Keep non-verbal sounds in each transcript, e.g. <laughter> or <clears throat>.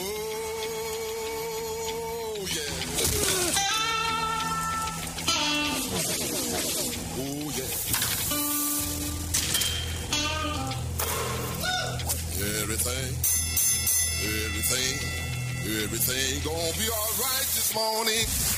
Oh, yeah. Oh, yeah. Everything, everything, everything gonna be all right this morning.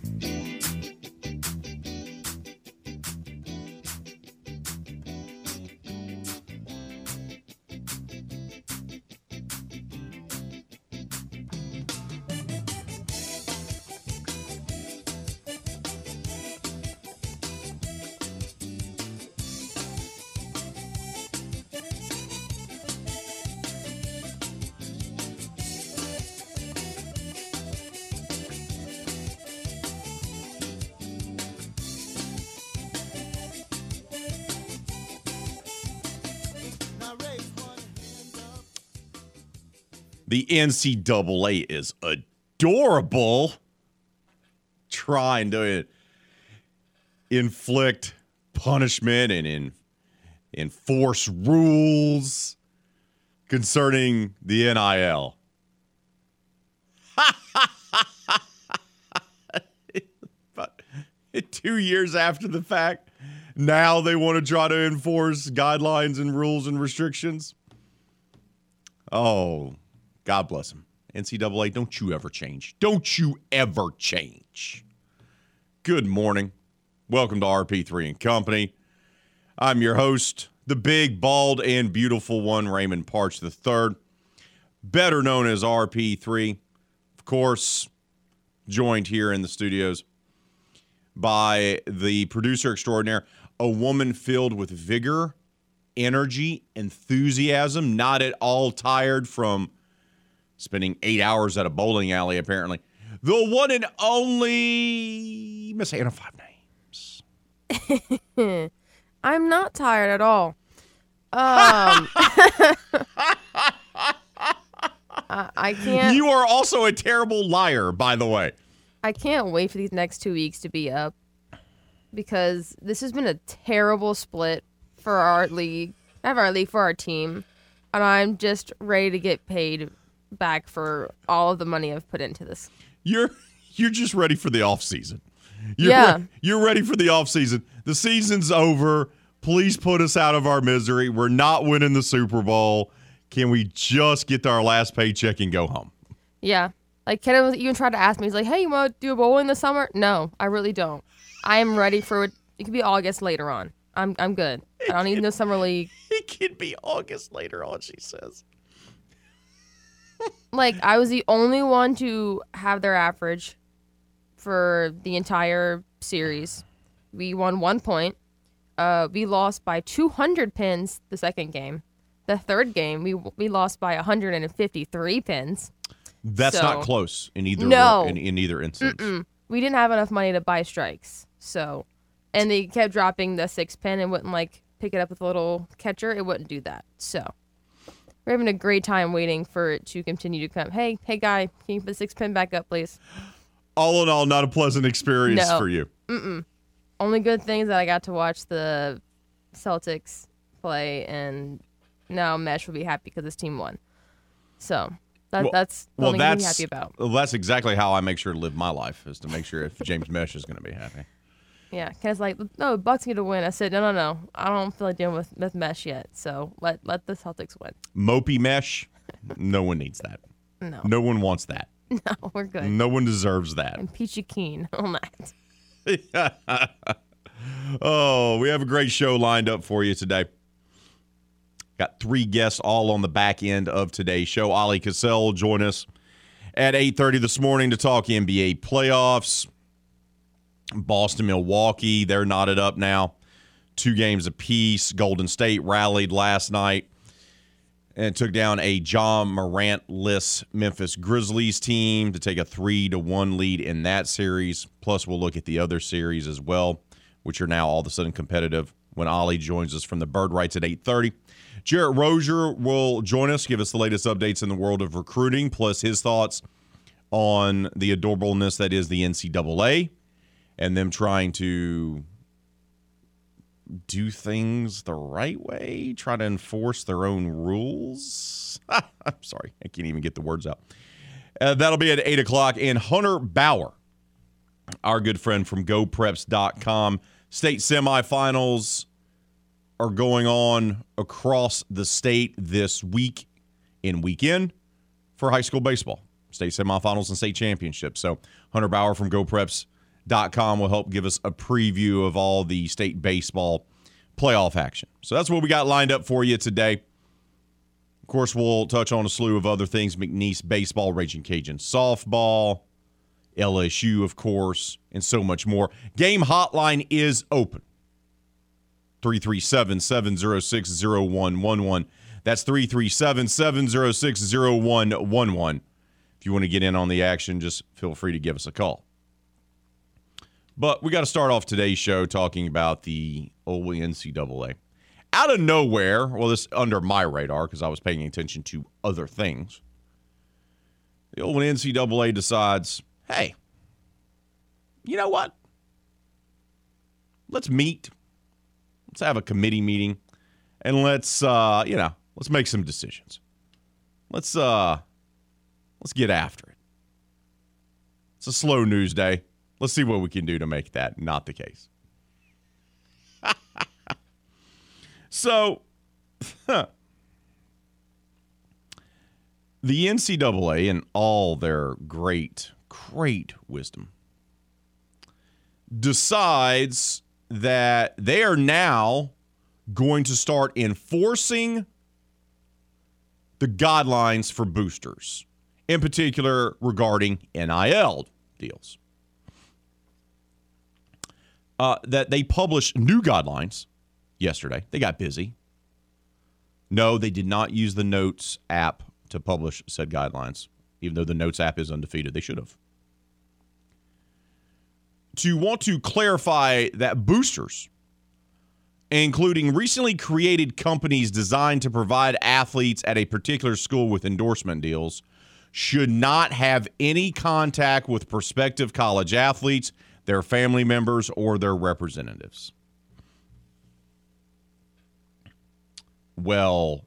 The NCAA is adorable. Trying to inflict punishment and in, enforce rules concerning the NIL. but <laughs> two years after the fact, now they want to try to enforce guidelines and rules and restrictions. Oh, God bless him. NCAA, don't you ever change. Don't you ever change. Good morning. Welcome to RP3 and Company. I'm your host, the big, bald, and beautiful one, Raymond Parch III, better known as RP3. Of course, joined here in the studios by the producer extraordinaire, a woman filled with vigor, energy, enthusiasm, not at all tired from spending eight hours at a bowling alley, apparently. The one and only Miss Hannah Five Names. <laughs> I'm not tired at all. Um, <laughs> I, I can't. You are also a terrible liar, by the way. I can't wait for these next two weeks to be up because this has been a terrible split for our league, not for our league, for our team, and I'm just ready to get paid back for all of the money I've put into this. You're you're just ready for the off season. You're Yeah. re- you're ready for the off season. The season's over. Please put us out of our misery. We're not winning the Super Bowl. Can we just get to our last paycheck and go home? Yeah. Like Kenneth was even tried to ask me, he's like, Hey, you wanna do a bowl in the summer? No, I really don't. I am ready for it. It could be August later on. I'm I'm good. I don't need no summer league. It could be August later on, she says. Like I was the only one to have their average for the entire series. We won one point. Uh, we lost by 200 pins the second game. The third game, we we lost by 153 pins. That's So- not close in either No. in, in either instance. We didn't have enough money to buy strikes, so and they kept dropping the six pin and wouldn't like pick it up with a little catcher. It wouldn't do that. So we're having a great time waiting for it to continue to come. Hey, hey, guy, can you put the six pin back up, please? All in all, not a pleasant experience No. for you. only good things that I got to watch the Celtics play, and now Mesh will be happy because his team won. So that, Well- that's the Well, only thing that's happy about. well, that's exactly how I make sure to live my life is to make sure if James Mesh is going to be happy. Yeah, Ken's like, no, Bucks need to win. I said, no, no, no, I don't feel like dealing with, with Mesh yet. So let let the Celtics win. Mopey Mesh, no one needs that. No, No one wants that. <laughs> no, we're good. No one deserves that. And Peachy Keen <laughs> on that. <laughs> Oh, we have a great show lined up for you today. Got three guests all on the back end of today's show. Ali Cassell will join us at 8:30 this morning to talk NBA playoffs. Boston, Milwaukee, they're knotted up now. Two games apiece. Golden State rallied last night and took down a Ja Morant-less Memphis Grizzlies team to take a three to one lead in that series. Plus, we'll look at the other series as well, which are now all of a sudden competitive. When Ollie joins us from the Bird Rights at eight thirty, Jarrett Rozier will join us, give us the latest updates in the world of recruiting, plus his thoughts on the adorableness that is the NCAA and them trying to do things the right way, try to enforce their own rules. <laughs> I'm sorry, I can't even get the words out. Uh, that'll be at 8 o'clock. And Hunter Bauer, our good friend from GoPreps.com, state semifinals are going on across the state this week and weekend for high school baseball, state semifinals and state championships. So Hunter Bauer from GoPreps.com will help give us a preview of all the state baseball playoff action. So that's what we got lined up for you today. Of course, we'll touch on a slew of other things McNeese baseball, Raging Cajun softball, LSU, of course, and so much more. Game hotline is open 337 706 0111. That's 337 706 0111. If you want to get in on the action, just feel free to give us a call. But we got to start off today's show talking about the old NCAA. Out of nowhere, well, this under my radar because I was paying attention to other things. The old NCAA decides, hey, you know what? Let's meet. Let's have a committee meeting, and let's, uh, you know, let's make some decisions. Let's, uh, let's get after it. It's a slow news day. Let's see what we can do to make that not the case. <laughs> so, <laughs> the NCAA, in all their great, great wisdom, decides that they are now going to start enforcing the guidelines for boosters, in particular regarding NIL deals uh, that they published new guidelines yesterday. They got busy. No, they did not use the Notes app to publish said guidelines, even though the Notes app is undefeated. They should have. To want to clarify that boosters, including recently created companies designed to provide athletes at a particular school with endorsement deals, should not have any contact with prospective college athletes their family members, or their representatives. Well,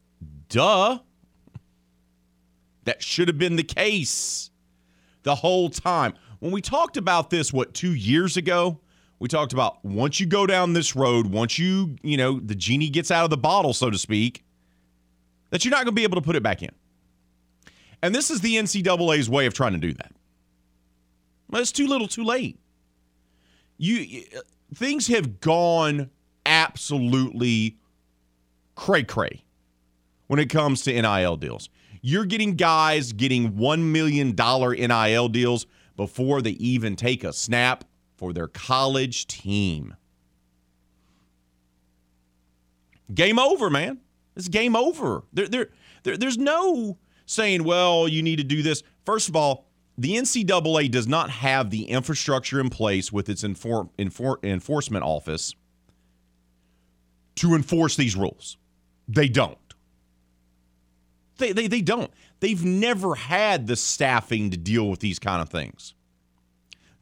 duh. That should have been the case the whole time. When we talked about this, what, two years ago? We talked about once you go down this road, once you, you know, the genie gets out of the bottle, so to speak, that you're not going to be able to put it back in. And this is the NCAA's way of trying to do that. Well, it's too little, too late you things have gone absolutely cray cray when it comes to NIL deals. You're getting guys getting $1 million NIL deals before they even take a snap for their college team. Game over, man. It's game over. There, there, there, there's no saying, well, you need to do this. First of all, the NCAA does not have the infrastructure in place with its enfor- enfor- enforcement office to enforce these rules. They don't. They, they, they don't. They've never had the staffing to deal with these kind of things,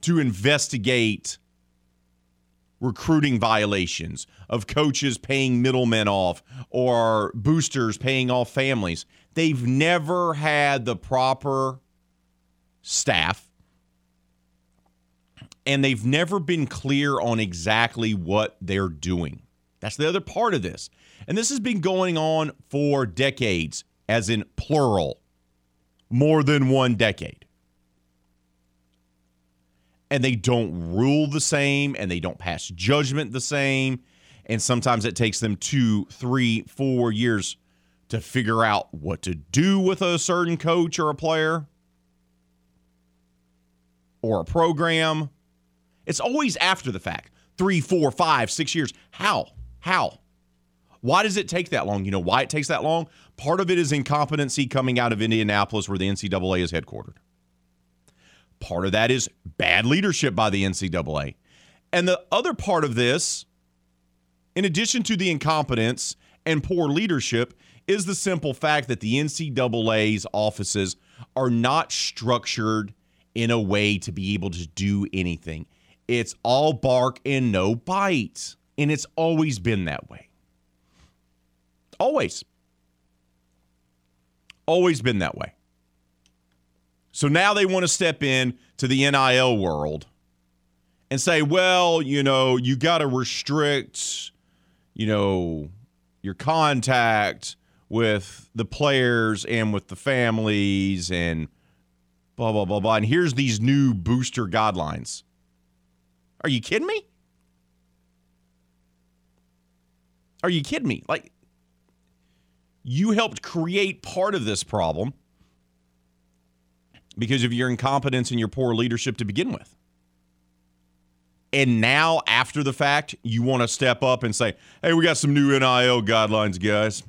to investigate recruiting violations of coaches paying middlemen off or boosters paying off families. They've never had the proper staff, and they've never been clear on exactly what they're doing. That's the other part of this. And this has been going on for decades, as in plural, more than one decade. And they don't rule the same and they don't pass judgment the same. And sometimes it takes them two, three, four years to figure out what to do with a certain coach or a player or a program. It's always after the fact three, four, five, six years. How? How? Why does it take that long? You know why it takes that long? Part of it is incompetency coming out of Indianapolis, where the NCAA is headquartered. Part of that is bad leadership by the NCAA. And the other part of this, in addition to the incompetence and poor leadership, is the simple fact that the NCAA's offices are not structured in a way to be able to do anything. It's all bark and no bite. And it's always been that way. Always. Always been that way. So now they want to step in to the NIL world and say, well, you know, you got to restrict, you know, your contact with the players and with the families and blah, blah, blah, blah. And here's these new booster guidelines. Are you kidding me? Are you kidding me? Like, you helped create part of this problem because of your incompetence and your poor leadership to begin with. And now, after the fact, you want to step up and say, hey, we got some new NIL guidelines, guys.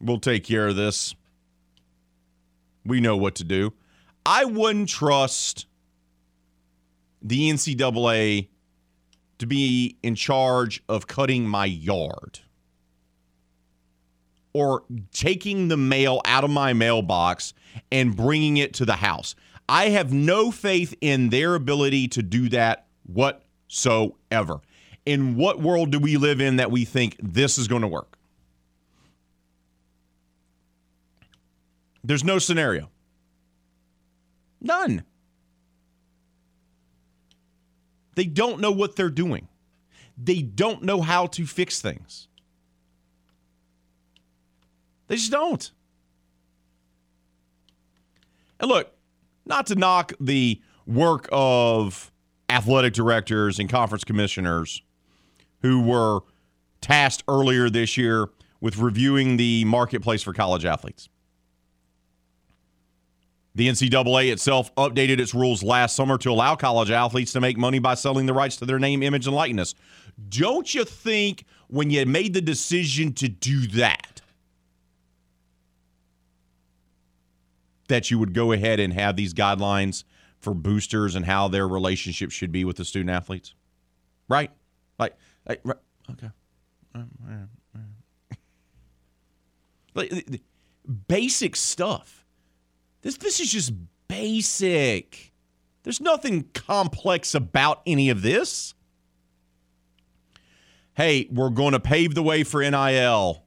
We'll take care of this. We know what to do. I wouldn't trust the NCAA to be in charge of cutting my yard or taking the mail out of my mailbox and bringing it to the house. I have no faith in their ability to do that whatsoever. In what world do we live in that we think this is going to work? There's no scenario. None. They don't know what they're doing. They don't know how to fix things. They just don't. And look, not to knock the work of athletic directors and conference commissioners who were tasked earlier this year with reviewing the marketplace for college athletes. The NCAA itself updated its rules last summer to allow college athletes to make money by selling the rights to their name, image, and likeness. Don't you think when you made the decision to do that, that you would go ahead and have these guidelines for boosters and how their relationship should be with the student athletes? Right? Like, like right, okay. Like, basic stuff this this is just basic. There's nothing complex about any of this. Hey, we're going to pave the way for NIL.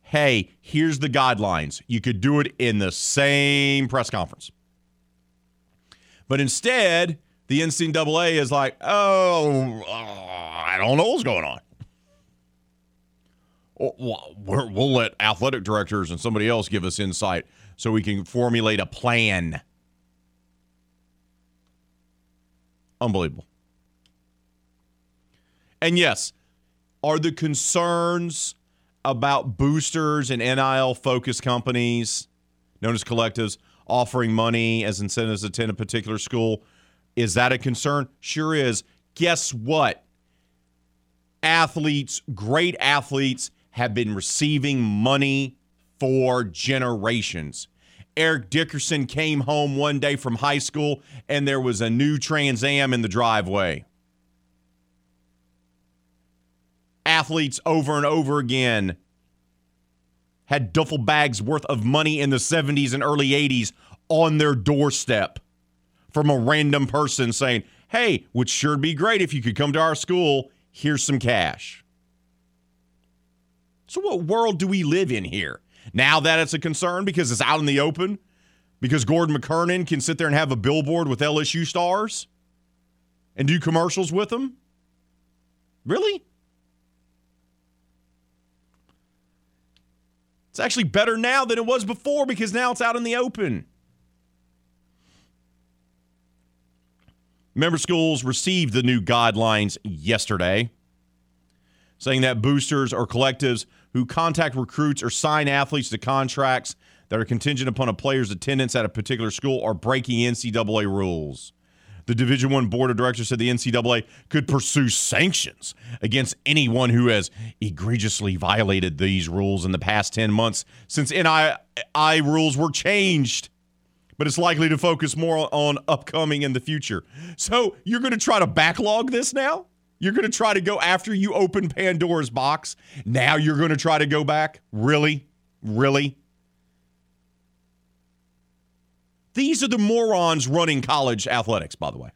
Hey, here's the guidelines. You could do it in the same press conference. But instead, the NCAA is like, oh, I don't know what's going on. We'll let athletic directors and somebody else give us insight so we can formulate a plan. Unbelievable. And yes, are the concerns about boosters and NIL focused companies, known as collectives, offering money as incentives to attend a particular school? Is that a concern? Sure is. Guess what? Athletes, great athletes, have been receiving money for generations. Eric Dickerson came home one day from high school and there was a new Trans Am in the driveway. Athletes over and over again had duffel bags worth of money in the 70s and early 80s on their doorstep from a random person saying, Hey, would sure be great if you could come to our school. Here's some cash. So, what world do we live in here? Now that it's a concern because it's out in the open, because Gordon McKernan can sit there and have a billboard with LSU stars and do commercials with them? Really? It's actually better now than it was before because now it's out in the open. Member schools received the new guidelines yesterday, saying that boosters or collectives who contact recruits or sign athletes to contracts that are contingent upon a player's attendance at a particular school are breaking NCAA rules. The Division One board of directors said the NCAA could pursue sanctions against anyone who has egregiously violated these rules in the past 10 months since NIL rules were changed. But it's likely to focus more on upcoming in the future. So you're going to try to backlog this now? You're going to try to go after you open Pandora's box. Now you're going to try to go back? Really? Really? These are the morons running college athletics, by the way.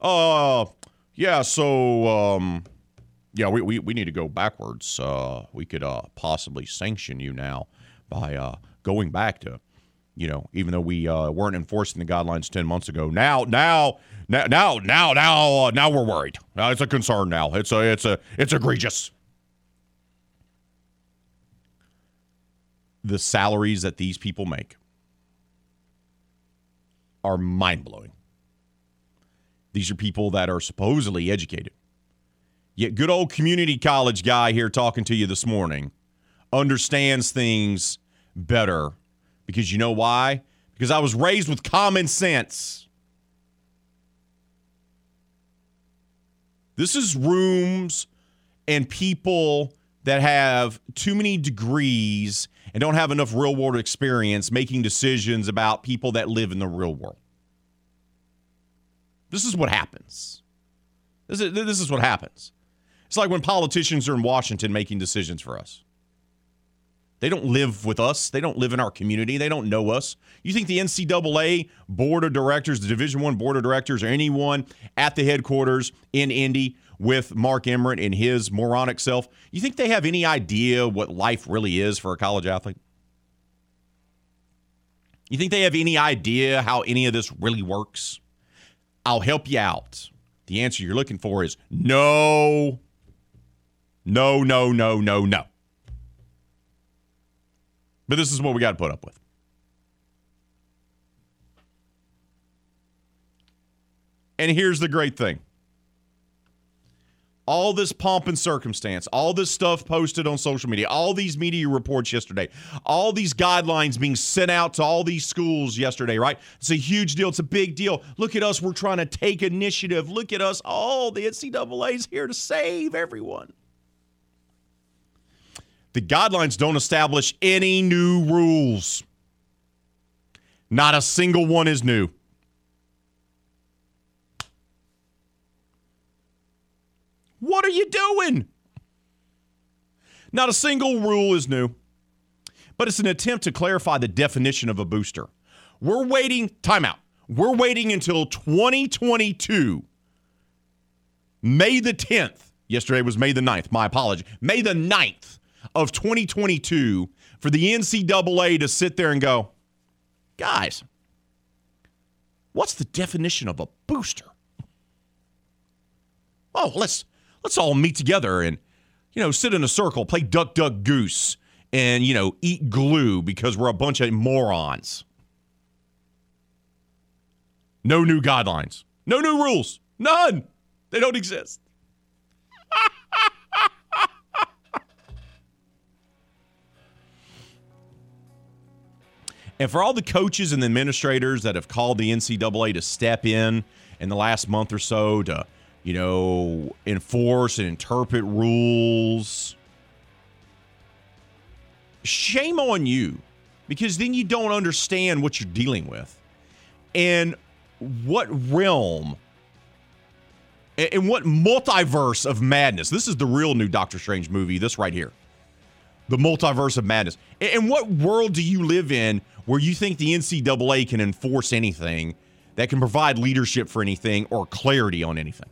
Uh, yeah, so, um, yeah, we, we, we need to go backwards. Uh, we could uh, possibly sanction you now by uh, going back to, you know, even though we uh, weren't enforcing the guidelines 10 months ago. Now, now, now, now, now, now, uh, now we're worried. It's a concern now. It's a, it's a, it's egregious. The salaries that these people make are mind blowing. These are people that are supposedly educated. Yet, good old community college guy here talking to you this morning understands things better because you know why? Because I was raised with common sense. This is rooms and people that have too many degrees and don't have enough real world experience making decisions about people that live in the real world. This is what happens. This is, this is what happens. It's like when politicians are in Washington making decisions for us. They don't live with us. They don't live in our community. They don't know us. You think the NCAA board of directors, the Division One board of directors, or anyone at the headquarters in Indy with Mark Emmert and his moronic self, you think they have any idea what life really is for a college athlete? You think they have any idea how any of this really works? I'll help you out. The answer you're looking for is no, no, no, no, no, no. But this is what we got to put up with. And here's the great thing all this pomp and circumstance, all this stuff posted on social media, all these media reports yesterday, all these guidelines being sent out to all these schools yesterday, right? It's a huge deal. It's a big deal. Look at us. We're trying to take initiative. Look at us. Oh, the is here to save everyone. The guidelines don't establish any new rules. Not a single one is new. What are you doing? Not a single rule is new, but it's an attempt to clarify the definition of a booster. We're waiting, timeout. We're waiting until 2022, May the 10th. Yesterday was May the 9th. My apology. May the 9th of 2022 for the NCAA to sit there and go, guys, what's the definition of a booster? Oh, let's let's all meet together and you know sit in a circle, play duck duck goose, and you know eat glue because we're a bunch of morons. No new guidelines, no new rules, none. They don't exist. And for all the coaches and the administrators that have called the NCAA to step in in the last month or so to, you know, enforce and interpret rules, shame on you because then you don't understand what you're dealing with and what realm and what multiverse of madness. This is the real new Doctor Strange movie, this right here. The multiverse of madness. And what world do you live in where you think the NCAA can enforce anything that can provide leadership for anything or clarity on anything?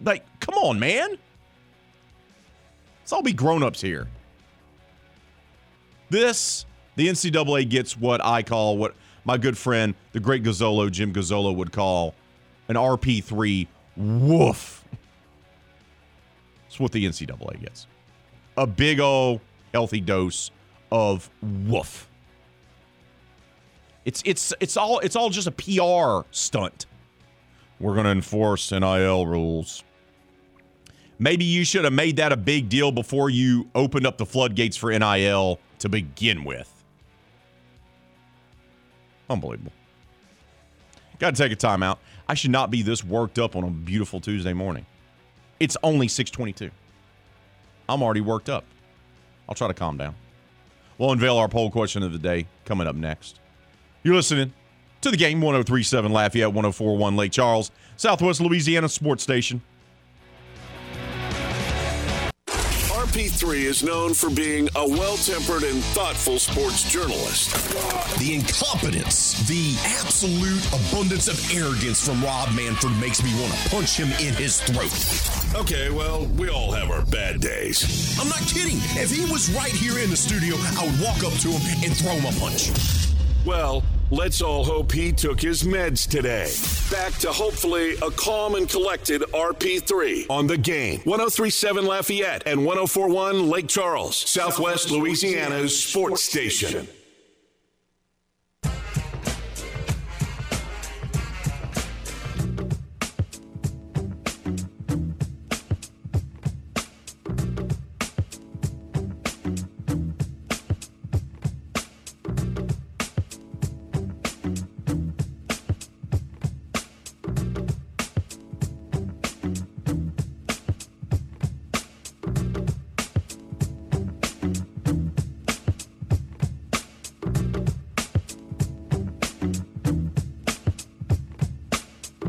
Like, come on, man. Let's all be grown ups here. This, the NCAA gets what I call, what my good friend, the great Gazzolo, Jim Gazzolo, would call an RP3 woof. That's what the NCAA gets. A big old healthy dose of woof. It's it's it's all it's all just a PR stunt. We're going to enforce NIL rules. Maybe you should have made that a big deal before you opened up the floodgates for NIL to begin with. Unbelievable. Got to take a timeout. I should not be this worked up on a beautiful Tuesday morning. It's only 622. I'm already worked up. I'll try to calm down. We'll unveil our poll question of the day coming up next. You're listening to the game 1037 Lafayette, 1041 Lake Charles, Southwest Louisiana Sports Station. RP3 is known for being a well tempered and thoughtful sports journalist. The incompetence, the absolute abundance of arrogance from Rob Manfred makes me want to punch him in his throat. Okay, well, we all have our bad days. I'm not kidding. If he was right here in the studio, I would walk up to him and throw him a punch. Well, let's all hope he took his meds today. Back to hopefully a calm and collected RP3 on the game. 1037 Lafayette and 1041 Lake Charles, Southwest Louisiana's sports station.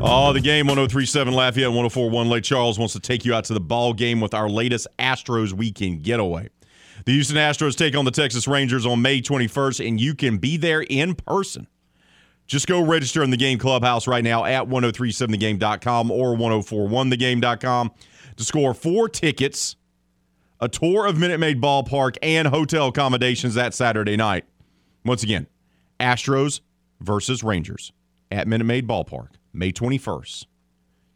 Oh, the game 1037 Lafayette 1041 Lake Charles wants to take you out to the ball game with our latest Astros weekend getaway. The Houston Astros take on the Texas Rangers on May 21st, and you can be there in person. Just go register in the game clubhouse right now at 1037thegame.com or 1041thegame.com to score four tickets, a tour of Minute Maid Ballpark, and hotel accommodations that Saturday night. Once again, Astros versus Rangers at Minute Maid Ballpark, May 21st.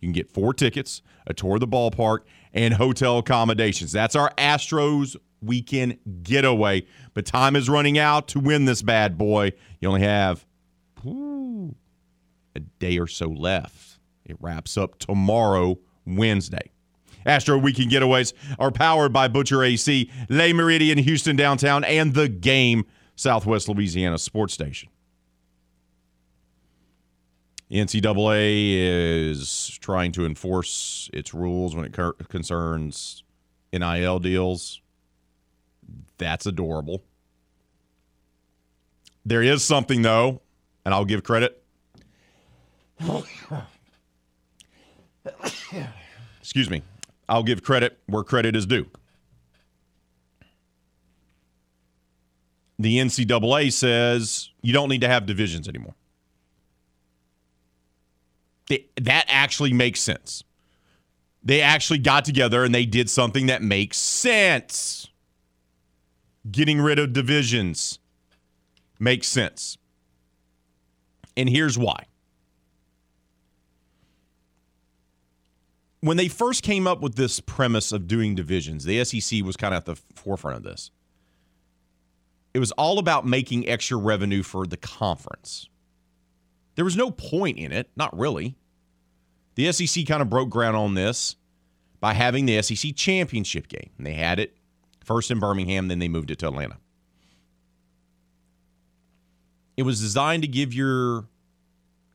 You can get four tickets, a tour of the ballpark, and hotel accommodations. That's our Astros weekend getaway. But time is running out to win this bad boy. You only have a day or so left. It wraps up tomorrow, Wednesday. Astro Weekend Getaways are powered by Butcher AC, Le Méridien, Houston downtown, and the Game, Southwest Louisiana Sports Station. NCAA is trying to enforce its rules when it concerns NIL deals. That's adorable. There is something, though, and I'll give credit. Excuse me. I'll give credit where credit is due. The NCAA says you don't need to have divisions anymore. They, that actually makes sense. They actually got together and they did something that makes sense. Getting rid of divisions makes sense. And here's why. When they first came up with this premise of doing divisions, the SEC was kind of at the forefront of this. It was all about making extra revenue for the conference. There was no point in it, not really. The SEC kind of broke ground on this by having the SEC championship game. And they had it first in Birmingham, then they moved it to Atlanta. It was designed to give your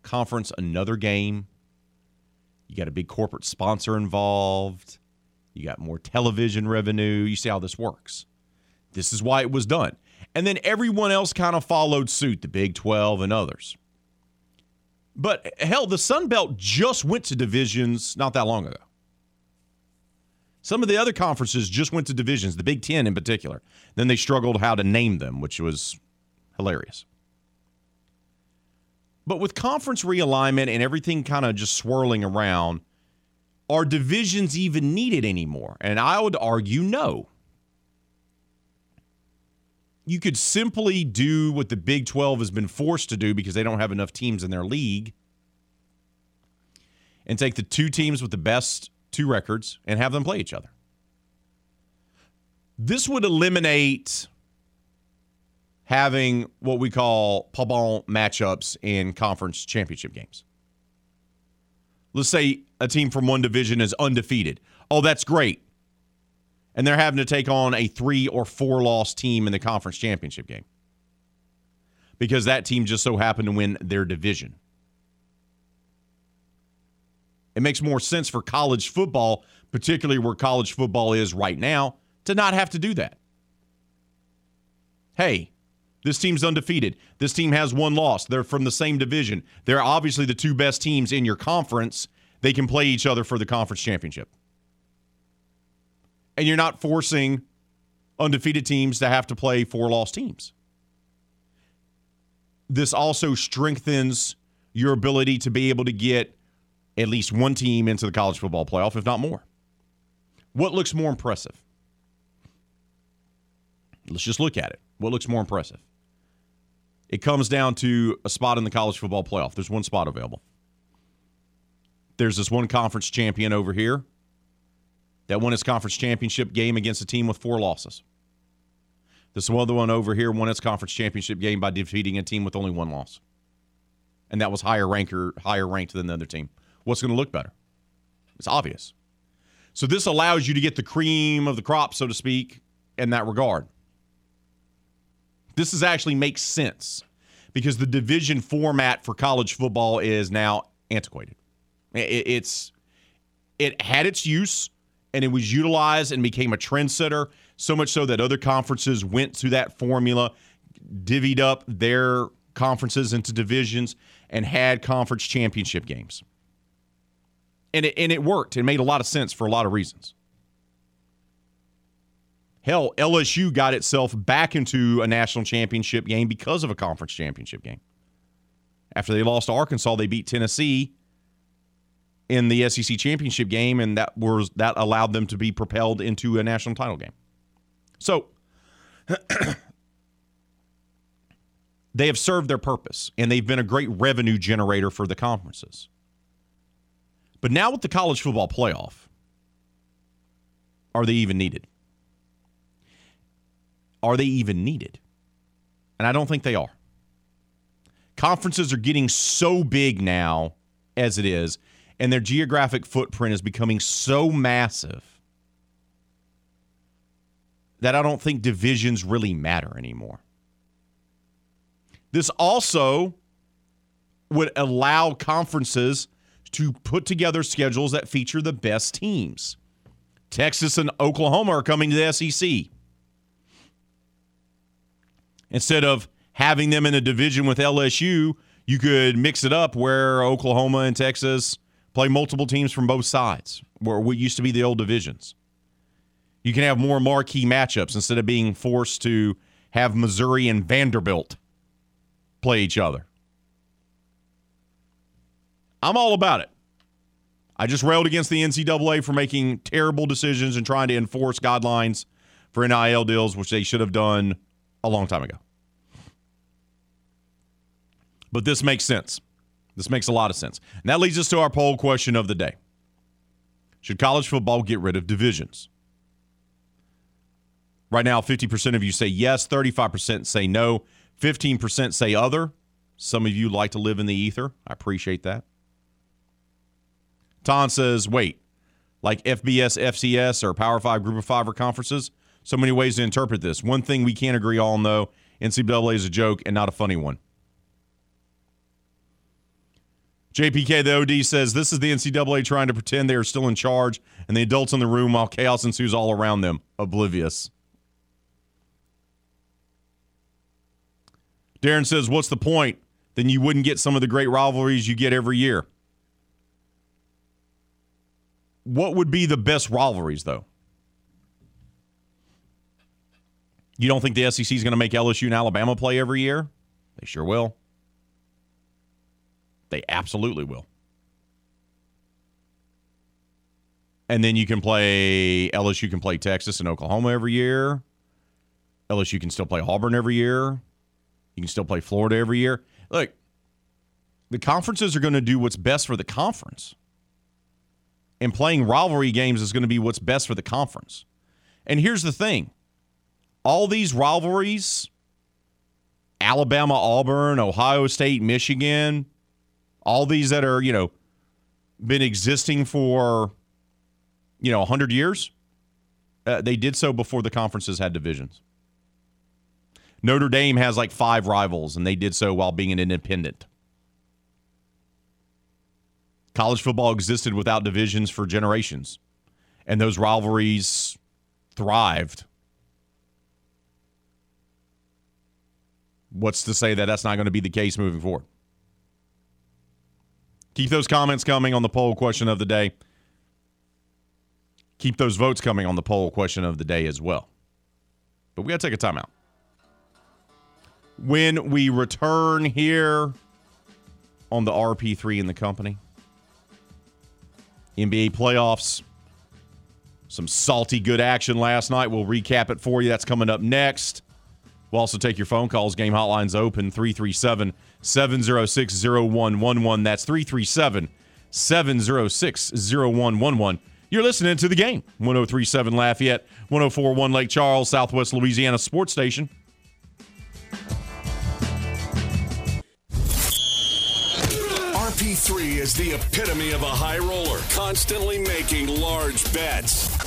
conference another game. You got a big corporate sponsor involved. You got more television revenue. You see how this works. This is why it was done. And then everyone else kind of followed suit, the Big 12 and others. But hell, the Sun Belt just went to divisions not that long ago. Some of the other conferences just went to divisions, the Big Ten in particular. Then they struggled how to name them, which was hilarious. But with conference realignment and everything kind of just swirling around, are divisions even needed anymore? And I would argue no. You could simply do what the Big 12 has been forced to do because they don't have enough teams in their league and take the two teams with the best two records and have them play each other. This would eliminate having what we call Pabon matchups in conference championship games. Let's say a team from one division is undefeated. Oh, that's great. And they're having to take on a three or four loss team in the conference championship game because that team just so happened to win their division. It makes more sense for college football, particularly where college football is right now, to not have to do that. Hey, this team's undefeated. This team has one loss. They're from the same division. They're obviously the two best teams in your conference. They can play each other for the conference championship. And you're not forcing undefeated teams to have to play four lost teams. This also strengthens your ability to be able to get at least one team into the college football playoff, if not more. What looks more impressive? Let's just look at it. What looks more impressive? It comes down to a spot in the college football playoff. There's one spot available. There's this one conference champion over here that won its conference championship game against a team with four losses. This other one over here won its conference championship game by defeating a team with only one loss. And that was higher ranker, higher ranked than the other team. What's going to look better? It's obvious. So this allows you to get the cream of the crop, so to speak, in that regard. This is actually makes sense because the division format for college football is now antiquated. It's it had its use and it was utilized and became a trendsetter, so much so that other conferences went to that formula, divvied up their conferences into divisions, and had conference championship games. And it, and it worked. It made a lot of sense for a lot of reasons. Hell, LSU got itself back into a national championship game because of a conference championship game. After they lost to Arkansas, they beat Tennessee in the SEC championship game, and that was that allowed them to be propelled into a national title game. So <clears throat> they have served their purpose, and they've been a great revenue generator for the conferences. But now with the college football playoff, are they even needed? Are they even needed? And I don't think they are. Conferences are getting so big now as it is and their geographic footprint is becoming so massive that I don't think divisions really matter anymore. This also would allow conferences to put together schedules that feature the best teams. Texas and Oklahoma are coming to the SEC. Instead of having them in a division with LSU, you could mix it up where Oklahoma and Texas play multiple teams from both sides, where we used to be the old divisions. You can have more marquee matchups instead of being forced to have Missouri and Vanderbilt play each other. I'm all about it. I just railed against the NCAA for making terrible decisions and trying to enforce guidelines for NIL deals, which they should have done a long time ago. But this makes sense. This makes a lot of sense. And that leads us to our poll question of the day Should college football get rid of divisions? Right now, 50% of you say yes, 35% say no, 15% say other. Some of you like to live in the ether. I appreciate that. Ton says, wait, like FBS, FCS, or Power Five, Group of Five, or conferences? So many ways to interpret this. One thing we can't agree on, though NCAA is a joke and not a funny one. JPK, the OD, says this is the NCAA trying to pretend they are still in charge and the adults in the room while chaos ensues all around them, oblivious. Darren says, What's the point? Then you wouldn't get some of the great rivalries you get every year. What would be the best rivalries, though? You don't think the SEC is going to make LSU and Alabama play every year? They sure will. They absolutely will. And then you can play LSU can play Texas and Oklahoma every year. LSU can still play Auburn every year. You can still play Florida every year. Look, the conferences are going to do what's best for the conference. And playing rivalry games is going to be what's best for the conference. And here's the thing all these rivalries Alabama, Auburn, Ohio State, Michigan, all these that are, you know, been existing for, you know, 100 years, uh, they did so before the conferences had divisions. Notre Dame has like five rivals, and they did so while being an independent. College football existed without divisions for generations, and those rivalries thrived. What's to say that that's not going to be the case moving forward? Keep those comments coming on the poll question of the day. Keep those votes coming on the poll question of the day as well. But we got to take a timeout. When we return here on the RP3 in the company, NBA playoffs, some salty good action last night. We'll recap it for you. That's coming up next. We'll also take your phone calls. Game hotlines open 337 706 0111. That's 337 706 0111. You're listening to the game. 1037 Lafayette, 1041 Lake Charles, Southwest Louisiana Sports Station. RP3 is the epitome of a high roller, constantly making large bets.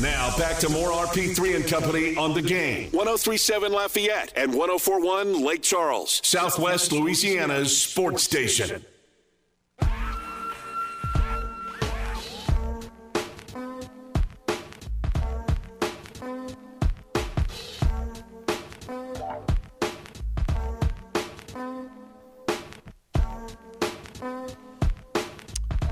Now back to more RP3 and Company on the game. 1037 Lafayette and 1041 Lake Charles, Southwest Louisiana's sports station.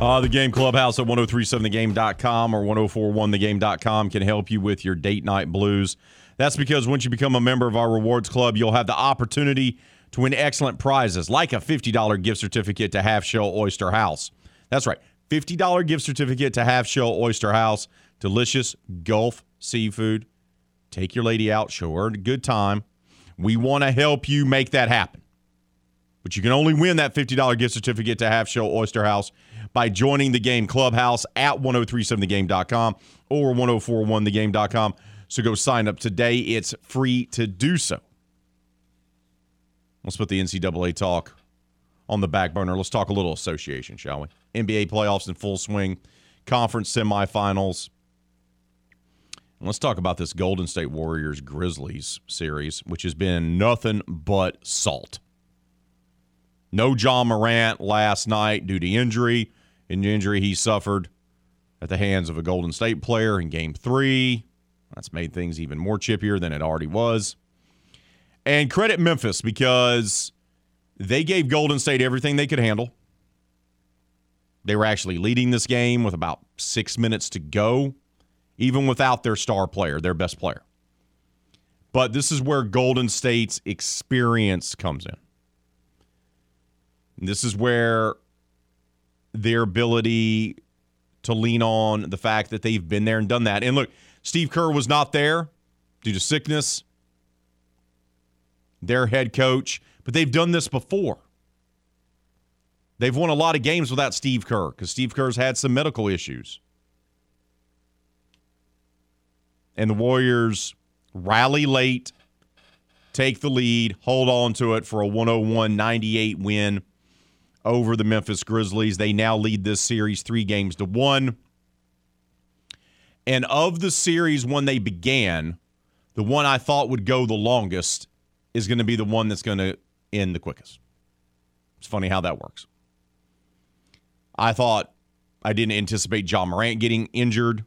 Uh, the Game Clubhouse at 1037thegame.com or 1041thegame.com can help you with your date night blues. That's because once you become a member of our rewards club, you'll have the opportunity to win excellent prizes like a $50 gift certificate to Half Shell Oyster House. That's right, $50 gift certificate to Half Shell Oyster House. Delicious Gulf seafood. Take your lady out, show her a good time. We want to help you make that happen. But you can only win that $50 gift certificate to Half Shell Oyster House by joining the game clubhouse at 1037thegame.com or 1041thegame.com. So go sign up today. It's free to do so. Let's put the NCAA talk on the back burner. Let's talk a little association, shall we? NBA playoffs in full swing, conference semifinals. And let's talk about this Golden State Warriors Grizzlies series, which has been nothing but salt. No Ja Morant last night due to injury. In injury he suffered at the hands of a Golden State player in game three. That's made things even more chippier than it already was. And credit Memphis because they gave Golden State everything they could handle. They were actually leading this game with about six minutes to go, even without their star player, their best player. But this is where Golden State's experience comes in. This is where their ability to lean on the fact that they've been there and done that. And look, Steve Kerr was not there due to sickness, their head coach, but they've done this before. They've won a lot of games without Steve Kerr because Steve Kerr's had some medical issues. And the Warriors rally late, take the lead, hold on to it for a 101 98 win over the Memphis Grizzlies. They now lead this series three games to one. And of the series when they began, the one I thought would go the longest is going to be the one that's going to end the quickest. It's funny how that works. I thought I didn't anticipate Ja Morant getting injured,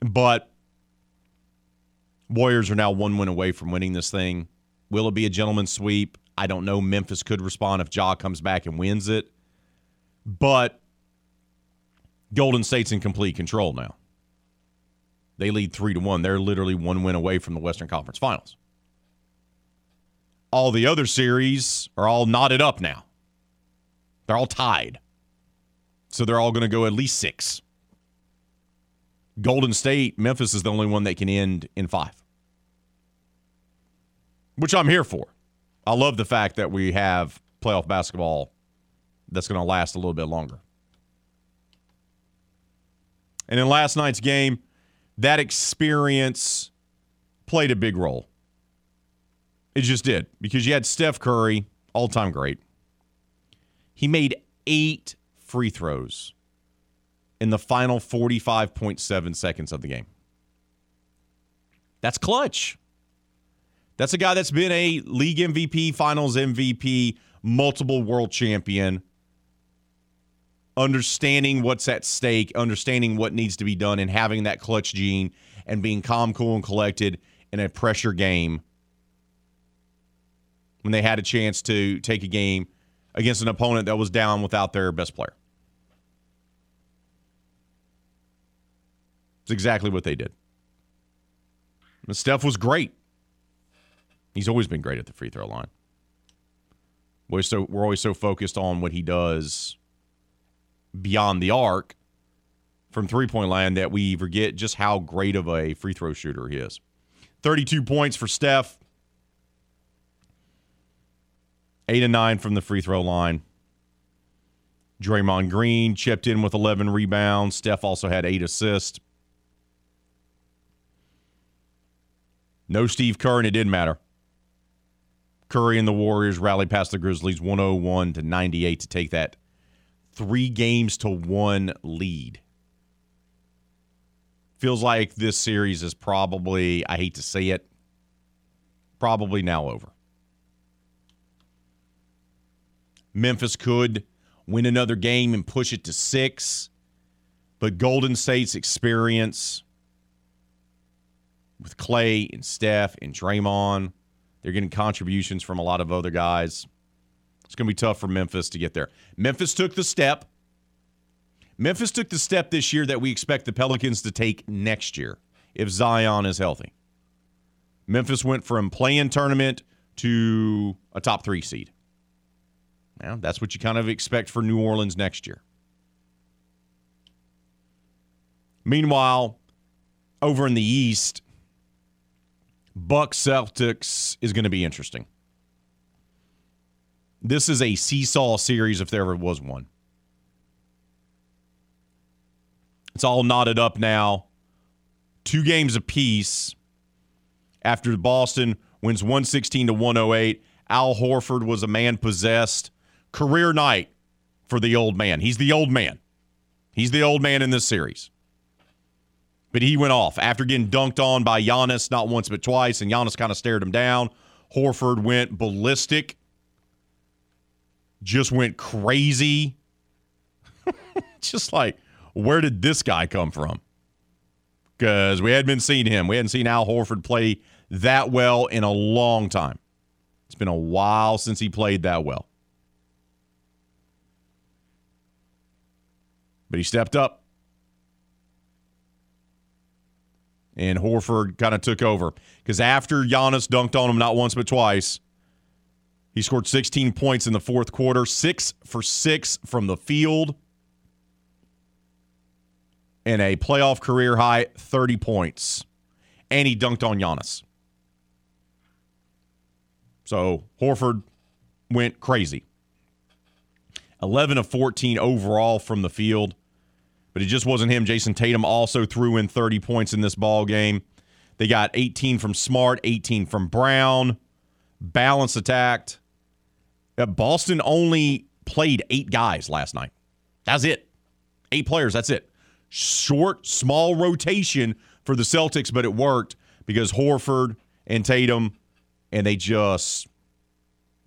but Warriors are now one win away from winning this thing. Will it be a gentleman's sweep? I don't know. Memphis could respond if Ja comes back and wins it. But Golden State's in complete control now. They lead three to one. They're literally one win away from the Western Conference Finals. All the other series are all knotted up now. They're all tied. So they're all going to go at least six. Golden State, Memphis is the only one that can end in five, which I'm here for. I love the fact that we have playoff basketball that's going to last a little bit longer. And in last night's game, that experience played a big role. It just did because you had Steph Curry, all time great. He made eight free throws in the final 45.7 seconds of the game. That's clutch. That's a guy that's been a league MVP, finals MVP, multiple world champion. Understanding what's at stake, understanding what needs to be done, and having that clutch gene and being calm, cool, and collected in a pressure game when they had a chance to take a game against an opponent that was down without their best player. It's exactly what they did. And Steph was great. He's always been great at the free throw line. We're so we're always so focused on what he does beyond the arc from three point line that we forget just how great of a free throw shooter he is. 32 points for Steph. Eight and nine from the free throw line. Draymond Green chipped in with 11 rebounds. Steph also had eight assists. No Steve Kerr, and it didn't matter. Curry and the Warriors rally past the Grizzlies 101 to 98 to take that three games to one lead. Feels like this series is probably, I hate to say it, probably now over. Memphis could win another game and push it to six, but Golden State's experience with Clay and Steph and Draymond, they're getting contributions from a lot of other guys. It's going to be tough for Memphis to get there. Memphis took the step. Memphis took the step this year that we expect the Pelicans to take next year if Zion is healthy. Memphis went from playing tournament to a top three seed. Now, that's what you kind of expect for New Orleans next year. Meanwhile, over in the East, Bucks Celtics is going to be interesting. This is a seesaw series if there ever was one. It's all knotted up now. Two games apiece after Boston wins 116 to 108. Al Horford was a man possessed. Career night for the old man. He's the old man. He's the old man in this series. But he went off after getting dunked on by Giannis not once but twice, and Giannis kind of stared him down. Horford went ballistic, just went crazy. <laughs> just like, where did this guy come from? Because we hadn't been seeing him. We hadn't seen Al Horford play that well in a long time. It's been a while since he played that well. But he stepped up. And Horford kind of took over because after Giannis dunked on him not once but twice, he scored 16 points in the fourth quarter, six for six from the field, and a playoff career high 30 points. And he dunked on Giannis. So Horford went crazy. 11 of 14 overall from the field but it just wasn't him. Jayson Tatum also threw in 30 points in this ball game. They got 18 from Smart, 18 from Brown. Balance attacked. Uh, Boston only played eight guys last night. That's it. Eight players. That's it. Short, small rotation for the Celtics, but it worked because Horford and Tatum, and they just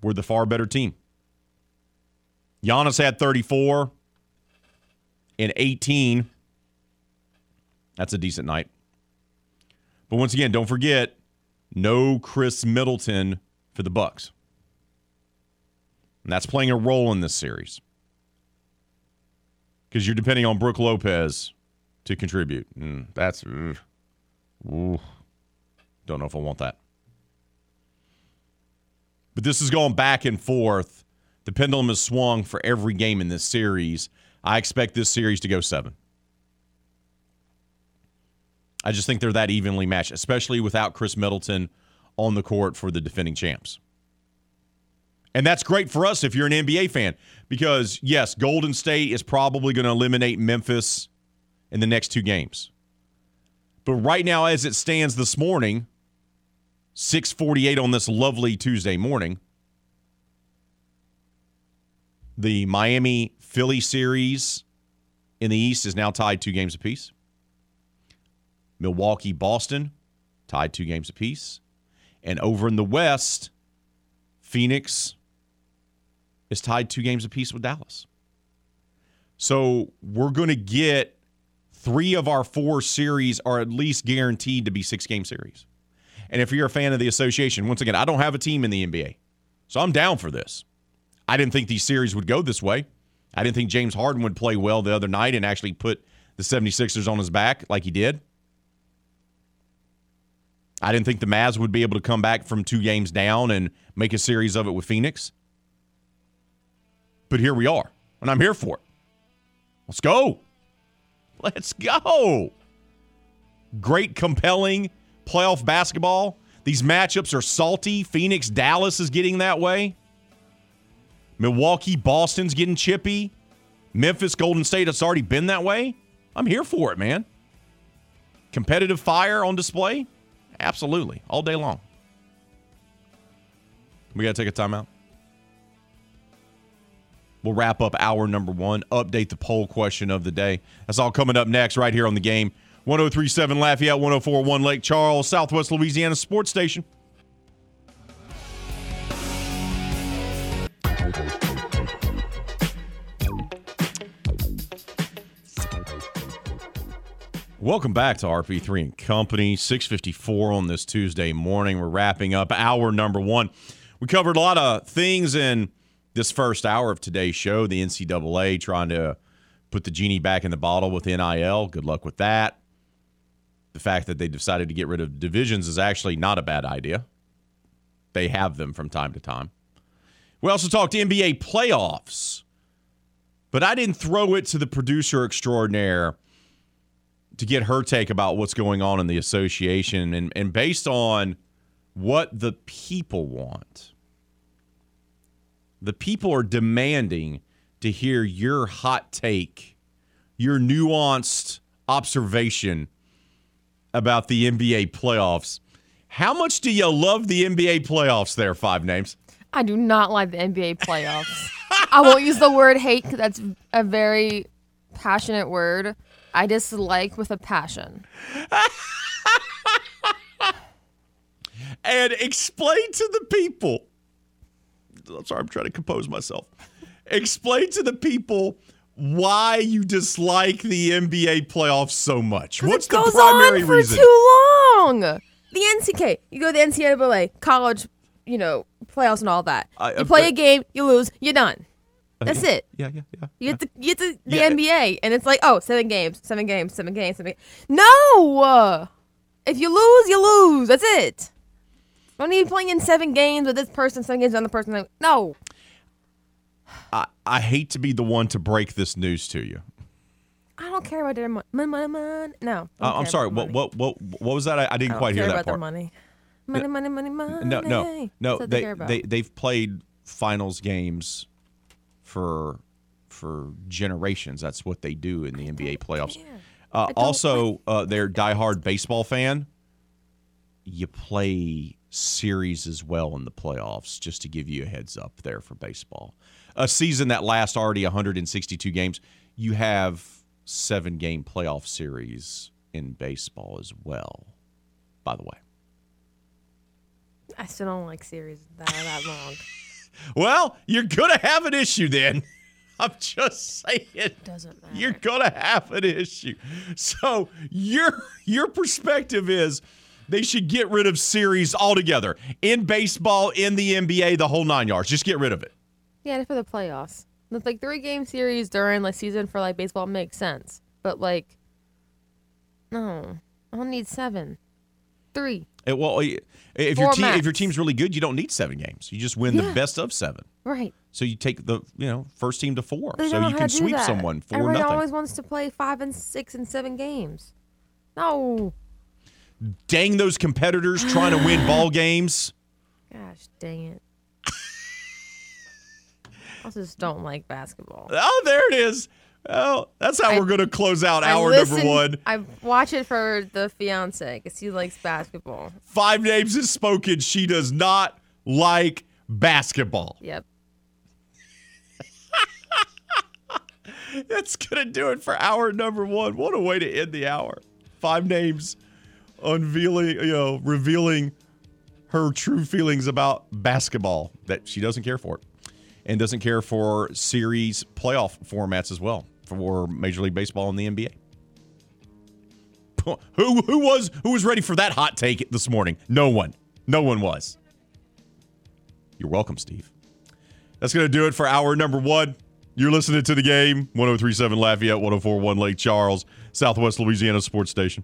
were the far better team. Giannis had 34 in 18. That's a decent night. But once again, don't forget no Khris Middleton for the Bucks. And that's playing a role in this series. Because you're depending on Brook Lopez to contribute. Mm, that's ooh, don't know if I want that. But this is going back and forth. The pendulum has swung for every game in this series. I expect this series to go seven. I just think they're that evenly matched, especially without Khris Middleton on the court for the defending champs. And that's great for us if you're an NBA fan because, yes, Golden State is probably going to eliminate Memphis in the next two games. But right now, as it stands this morning, 648 on this lovely Tuesday morning, the Miami Philly series in the East is now tied two games apiece. Milwaukee Boston tied two games apiece. And over in the West, Phoenix is tied two games apiece with Dallas. So we're going to get three of our four series are at least guaranteed to be six game series. And if you're a fan of the association, once again, I don't have a team in the NBA. So I'm down for this. I didn't think these series would go this way. I didn't think James Harden would play well the other night and actually put the 76ers on his back like he did. I didn't think the Mavs would be able to come back from two games down and make a series of it with Phoenix. But here we are, and I'm here for it. Let's go. Let's go. Great, compelling playoff basketball. These matchups are salty. Phoenix, Dallas is getting that way. Milwaukee, Boston's getting chippy. Memphis, Golden State, it's already been that way. I'm here for it, man. Competitive fire on display? Absolutely. All day long. We got to take a timeout. We'll wrap up hour number one, update the poll question of the day. That's all coming up next, right here on the game. 1037 Lafayette, 1041 Lake Charles, Southwest Louisiana Sports Station. Welcome back to RP3 and Company, 654 on this Tuesday morning. We're wrapping up hour number one. We covered a lot of things in this first hour of today's show. The NCAA trying to put the genie back in the bottle with NIL. Good luck with that. The fact that they decided to get rid of divisions is actually not a bad idea. They have them from time to time. We also talked NBA playoffs, but I didn't throw it to the producer extraordinaire to get her take about what's going on in the association and, and based on what the people want. The people are demanding to hear your hot take, your nuanced observation about the NBA playoffs. How much do you love the NBA playoffs there, five names? I do not like the NBA playoffs. I won't use the word hate 'cause that's a very passionate word. I dislike with a passion. and explain to the people. I'm sorry, I'm trying to compose myself. Explain to the people why you dislike the NBA playoffs so much. What's it the goes primary on for reason? too long. The NCK, you go to the NCAA, college, you know, playoffs and all that. I- you play I- a game, you lose, you're done. That's it. Yeah, yeah, yeah. You get to you get to the Yeah. NBA, and it's like, oh, seven games, seven games, seven games, seven. Games. No, if you lose, you lose. That's it. Don't need be playing in seven games with this person, seven games with another person. No, I, I hate to be the one to break this news to you. I don't care about their money. No, I uh, I'm sorry. What, what what what was that? I, I didn't I don't quite care hear that about their part. money. Money, money, money, money. No, no, no. they, they they've played finals games for for generations. That's what they do in the NBA playoffs. Uh, also, uh, they're diehard baseball fan. You play series as well in the playoffs, just to give you a heads up there for baseball. A season that lasts already 162 games. You have seven game playoff series in baseball as well. By the way. I still don't like series that that long. <laughs> Well, you're gonna have an issue then. <laughs> I'm just saying. Doesn't matter. You're gonna have an issue. So your your perspective is they should get rid of series altogether in baseball, in the NBA, the whole nine yards. Just get rid of it. Yeah, for the playoffs. The like three game series during like season for like baseball makes sense, but like, no, I don't need seven, three. Uh, well, if your team if your team's really good, you don't need seven games. You just win the best of seven. Right. So you take the you know first team to four, They so you can sweep that. someone four Everyone nothing. always wants to play five and six and seven games. No, Dang those competitors trying to win ball <sighs> games. gosh, dang it. <laughs> I just don't like basketball. Oh, there it is. Oh, that's how I- we're going to close out hour listen- number one. I watch it for the fiance because he likes basketball. Five names is spoken. She does not like basketball. Yep. <laughs> That's going to do it for hour number one. What a way to end the hour. Five names unveiling, you know, revealing her true feelings about basketball that she doesn't care for and doesn't care for series playoff formats as well for Major League Baseball and the NBA. <laughs> Who who was who was ready for that hot take this morning? No one. No one was. You're welcome, Steve. That's going to do it for hour number 1. You're listening to the game 1037 Lafayette 1041 Lake Charles, Southwest Louisiana Sports Station.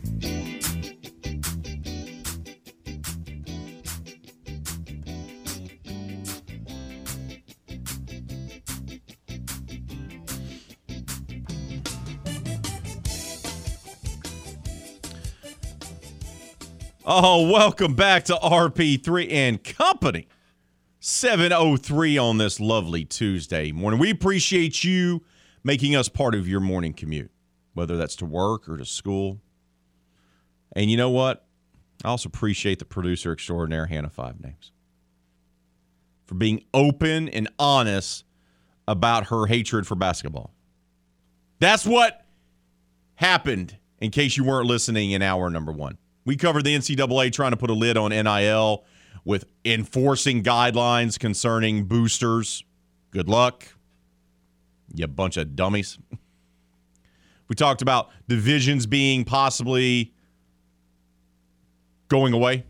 Oh, welcome back to RP3 and Company. 703 on this lovely Tuesday morning. We appreciate you making us part of your morning commute, whether that's to work or to school. And you know what? I also appreciate the producer extraordinaire, Hannah Five Names, for being open and honest about her hatred for basketball. That's what happened, in case you weren't listening in hour number one. We covered the NCAA trying to put a lid on NIL with enforcing guidelines concerning boosters. Good luck, you bunch of dummies. We talked about divisions being possibly going away,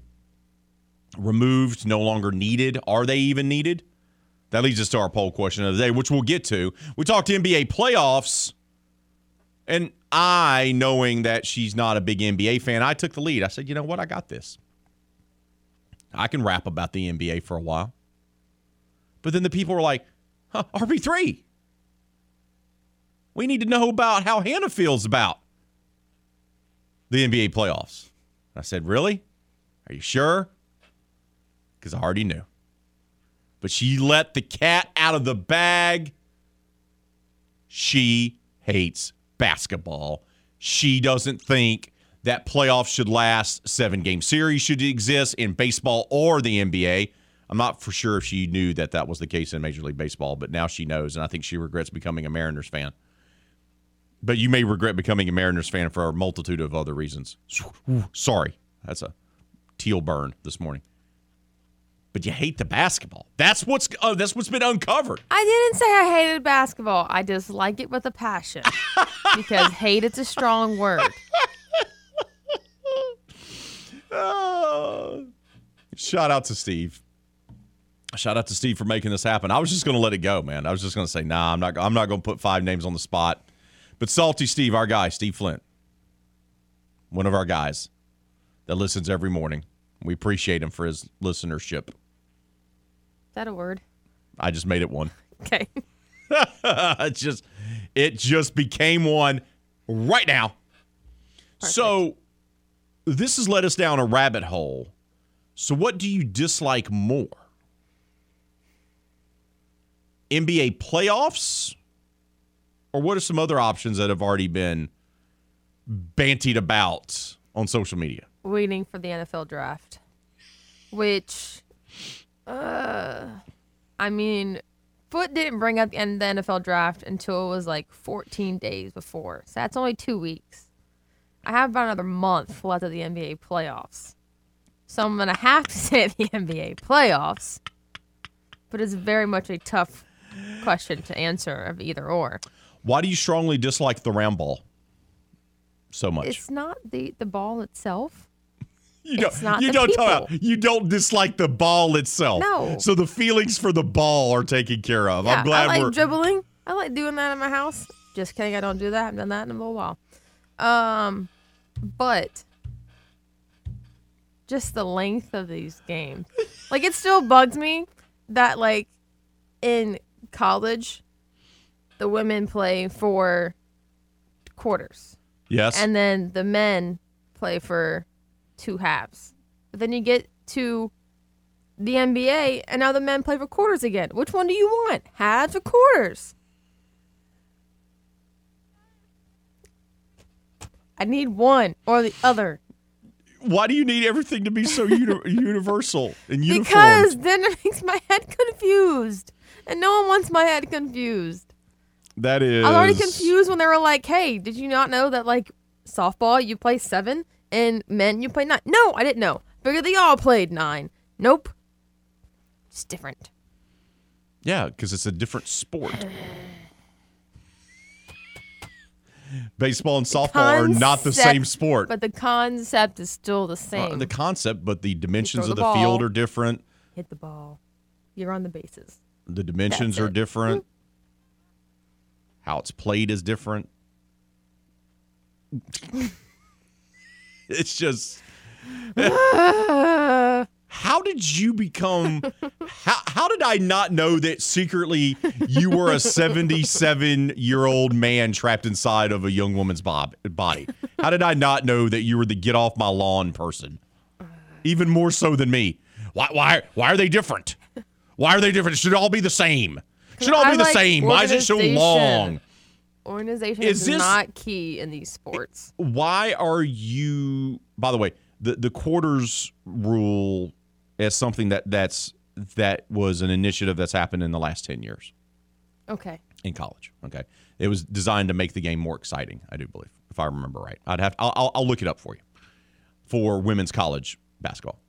removed, no longer needed. Are they even needed? That leads us to our poll question of the day, which we'll get to. We talked NBA playoffs, and I, knowing that she's not a big NBA fan, I took the lead. I said, you know what? I got this. I can rap about the NBA for a while. But then the people were like, huh, RP3. We need to know about how Hannah feels about the NBA playoffs. I said, Really? Are you sure? Because I already knew. But she let the cat out of the bag. She hates basketball. She doesn't think that playoffs should last, seven game series should exist in baseball or the NBA. I'm not for sure if she knew that that was the case in Major League Baseball, but now she knows, and I think she regrets becoming a Mariners fan. But you may regret becoming a Mariners fan for a multitude of other reasons. Sorry, that's a teal burn this morning. But you hate the basketball. That's what's uh, that's what's been uncovered. I didn't say I hated basketball. I just like it with a passion. <laughs> because hate it's a strong word. Oh. Shout out to Steve. Shout out to Steve for making this happen. I was just going to let it go, man. I was just going to say, nah, I'm not. I'm not going to put five names on the spot. But salty Steve, our guy, Steve Flint, one of our guys that listens every morning. We appreciate him for his listenership. Is that a word? I just made it one. <laughs> Okay. it just, it just became one right now. So, this has led us down a rabbit hole. So, what do you dislike more? NBA playoffs? Or what are some other options that have already been bantied about on social media? Waiting for the NFL draft. Which uh I mean Foot didn't bring up the end of the NFL draft until it was like 14 days before. So that's only two weeks. I have about another month left of the NBA playoffs. So I'm going to have to <laughs> say the NBA playoffs. But it's very much a tough question to answer of either or. Why do you strongly dislike the round ball so much? It's not the, the ball itself. You don't, you don't talk about, you don't dislike the ball itself. No. So the feelings for the ball are taken care of. Yeah, I'm glad I like we're dribbling. I like doing that in my house. Just kidding, I don't do that. I haven't done that in a little while. Um, but just the length of these games, like it still bugs me that like in college, the women play for quarters, Yes. and then the men play for two halves. But then you get to the NBA, and now the men play for quarters again. Which one do you want? Halves or quarters? I need one or the other. Why do you need everything to be so uni- <laughs> universal and uniform? Because then it makes my head confused. And no one wants my head confused. that is. I was already confused when they were like, hey, did you not know that, like, softball, you play seven, and men, you play nine? No, I didn't know. Figured they all played nine. Nope. It's different. Yeah, because it's a different sport. <sighs> Baseball and softball are not the same sport. But the concept is still the Uh, same. the concept, but the dimensions of the field are different. Hit the ball. You're on the bases. The dimensions That's are it. different. How it's played is different. <laughs> it's just. <laughs> how did you become? <laughs> how, how did I not know that secretly you were a 77 year old man trapped inside of a young woman's bob, body? How did I not know that you were the get off my lawn person? Even more so than me. Why, why, why are they different? Why are they different? It should all be the same. It should all I be the like same. Why is it so long? Organization Is is, this- not key in these sports. Why are you? By the way, the the quarters rule is something that that's that was an initiative that's happened in the last ten years Okay. in college. Okay, it was designed to make the game more exciting. I do believe, if I remember right. I'd have I'll, I'll, I'll look it up for you for women's college basketball.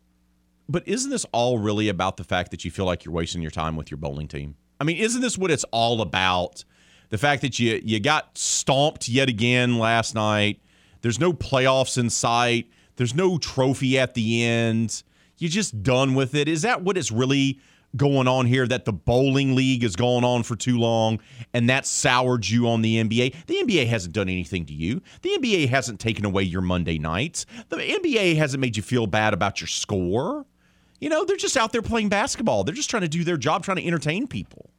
But isn't this all really about the fact that you feel like you're wasting your time with your bowling team? I mean, isn't this what it's all about? The fact that you you got stomped yet again last night. There's no playoffs in sight. There's no trophy at the end. You're just done with it. Is that what is really going on here? That the bowling league is going on for too long and that soured you on the NBA? The NBA hasn't done anything to you. The NBA hasn't taken away your Monday nights. The NBA hasn't made you feel bad about your score. You know, they're just out there playing basketball. They're just trying to do their job, trying to entertain people.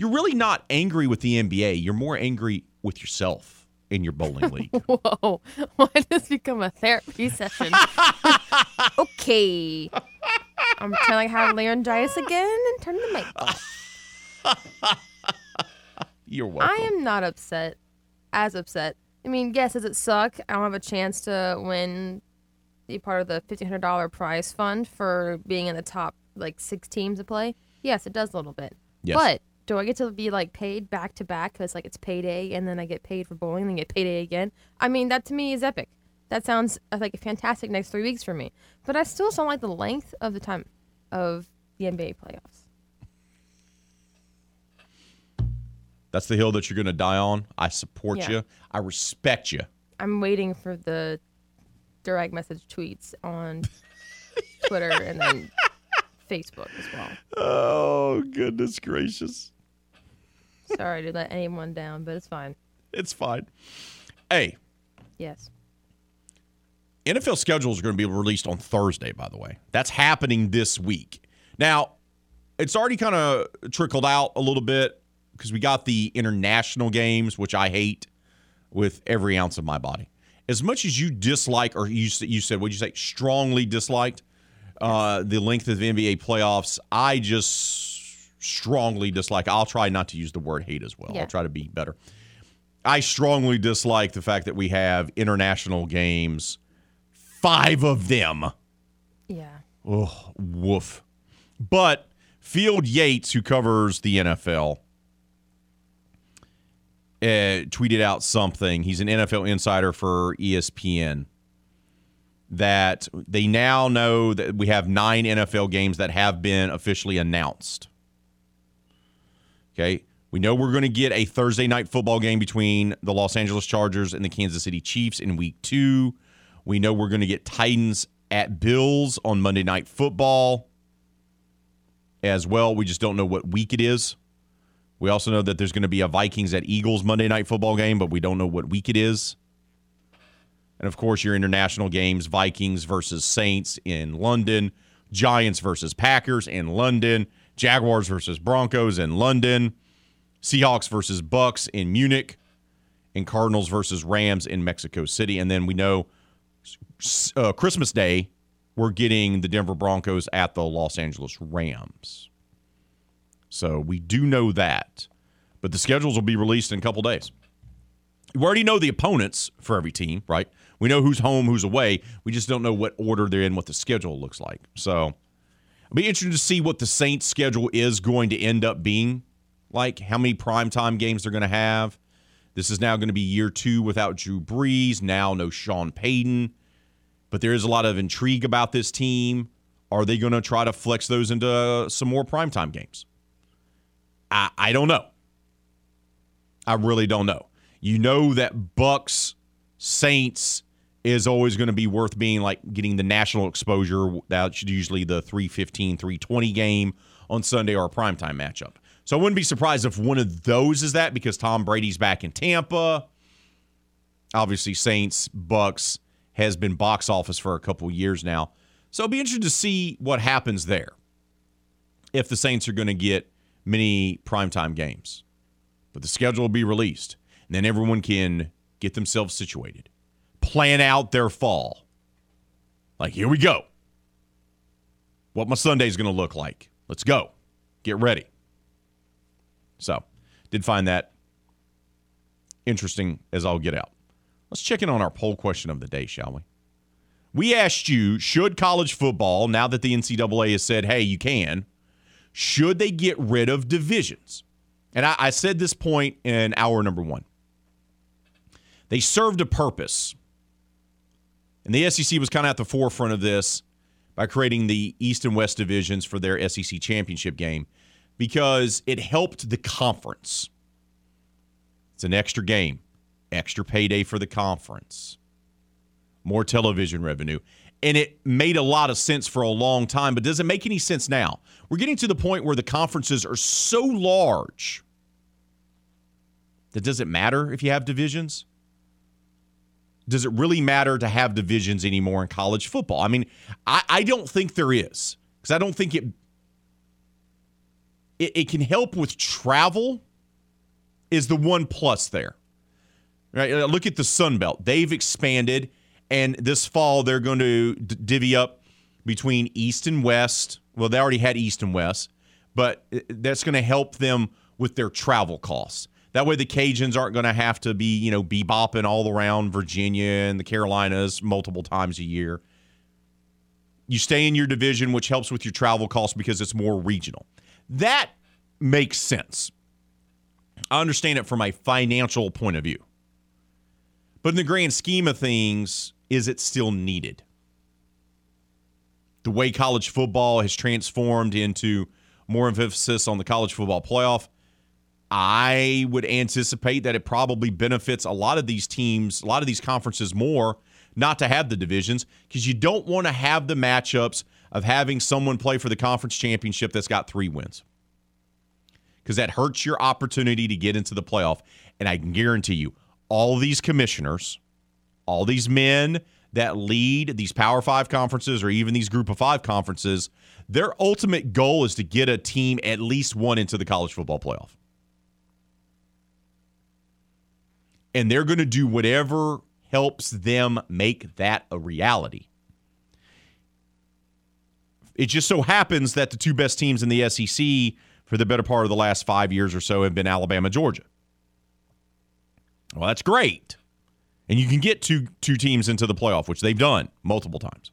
You're really not angry with the NBA. You're more angry with yourself in your bowling <laughs> league. Whoa. Why did this become a therapy session? <laughs> okay. I'm trying to have laryngitis again and turn the mic off. <laughs> You're welcome. I am not upset. As upset. I mean, yes, does it suck? I don't have a chance to win be part of the fifteen hundred dollar prize fund for being in the top like six teams to play. Yes, it does a little bit. Yes. But do I get to be like paid back to back because like it's payday and then I get paid for bowling and then get payday again? I mean, that to me is epic. That sounds uh, like a fantastic next three weeks for me. But I still don't like the length of the time of the NBA playoffs. That's the hill that you're going to die on. I support Yeah. you. I respect you. I'm waiting for the direct message tweets on Twitter and then <laughs> Facebook as well. Oh, goodness gracious. Sorry to let anyone down, but it's fine. It's fine. Hey, Yes. NFL schedules are going to be released on Thursday, by the way. That's happening this week. Now, it's already kind of trickled out a little bit because we got the international games, which I hate with every ounce of my body. As much as you dislike, or you, you said, what'd you say, strongly disliked uh, the length of the NBA playoffs, I just strongly dislike. I'll try not to use the word hate as well. Yeah. I'll try to be better. I strongly dislike the fact that we have international games, five of them. Yeah. Oh, woof. But Field Yates, who covers the NFL, uh, tweeted out something. He's an NFL insider for ESPN. That they now know that we have nine NFL games that have been officially announced. Okay. We know we're going to get a Thursday night football game between the Los Angeles Chargers and the Kansas City Chiefs in week two. We know we're going to get Titans at Bills on Monday Night Football as well. We just don't know what week it is. We also know that there's going to be a Vikings at Eagles Monday Night Football game, but we don't know what week it is. And of course, your international games Vikings versus Saints in London, Giants versus Packers in London, Jaguars versus Broncos in London, Seahawks versus Bucks in Munich, and Cardinals versus Rams in Mexico City. And then we know uh, Christmas Day, we're getting the Denver Broncos at the Los Angeles Rams. So we do know that. But the schedules will be released in a couple days. We already know the opponents for every team, right? We know who's home, who's away. We just don't know what order they're in, what the schedule looks like. So I'll be interested to see what the Saints' schedule is going to end up being like, how many primetime games they're going to have. This is now going to be year two without Drew Brees. Now, no Sean Payton. But there is a lot of intrigue about this team. Are they going to try to flex those into some more primetime games? I, I don't know. I really don't know. You know that Bucks Saints is always going to be worth being like getting the national exposure. That's usually the 315, 320 game on Sunday or a primetime matchup. So I wouldn't be surprised if one of those is that because Tom Brady's back in Tampa. Obviously, Saints, Bucks has been box office for a couple years now. So it'll be interesting to see what happens there if the Saints are going to get many primetime games. But the schedule will be released, and then everyone can get themselves situated, plan out their fall. Like, here we go. What my Sunday is going to look like. Let's go. Get ready. So, did find that interesting as I'll get out. Let's check in on our poll question of the day, shall we? We asked you, should college football, now that the NCAA has said, hey, you can, should they get rid of divisions? And I, I said this point in hour number one. They served a purpose. And the SEC was kind of at the forefront of this by creating the East and West divisions for their SEC championship game because it helped the conference. It's an extra game, extra payday for the conference, more television revenue. And it made a lot of sense for a long time, but does it make any sense now? We're getting to the point where the conferences are so large that does it matter if you have divisions? Does it really matter to have divisions anymore in college football? I mean, I, I don't think there is because I don't think it it, it can help with travel is the one plus there. Right? Uh, look at the Sun Belt. They've expanded, and this fall they're going to d- divvy up between East and West. Well, they already had East and West, but uh, that's going to help them with their travel costs. That way, the Cajuns aren't going to have to be, you know, bebopping all around Virginia and the Carolinas multiple times a year. You stay in your division, which helps with your travel costs because it's more regional. That makes sense. I understand it from a financial point of view. But in the grand scheme of things, is it still needed? The way college football has transformed into more emphasis on the college football playoff, I would anticipate that it probably benefits a lot of these teams, a lot of these conferences more not to have the divisions because you don't want to have the matchups of having someone play for the conference championship that's got three wins because that hurts your opportunity to get into the playoff. And I can guarantee you, all these commissioners, all these men that lead these Power Five conferences or even these Group of Five conferences, their ultimate goal is to get a team at least one into the college football playoff. And they're going to do whatever helps them make that a reality. It just so happens that the two best teams in the SEC for the better part of the last five years or so have been Alabama, Georgia. Well, that's great. And you can get two two teams into the playoff, which they've done multiple times.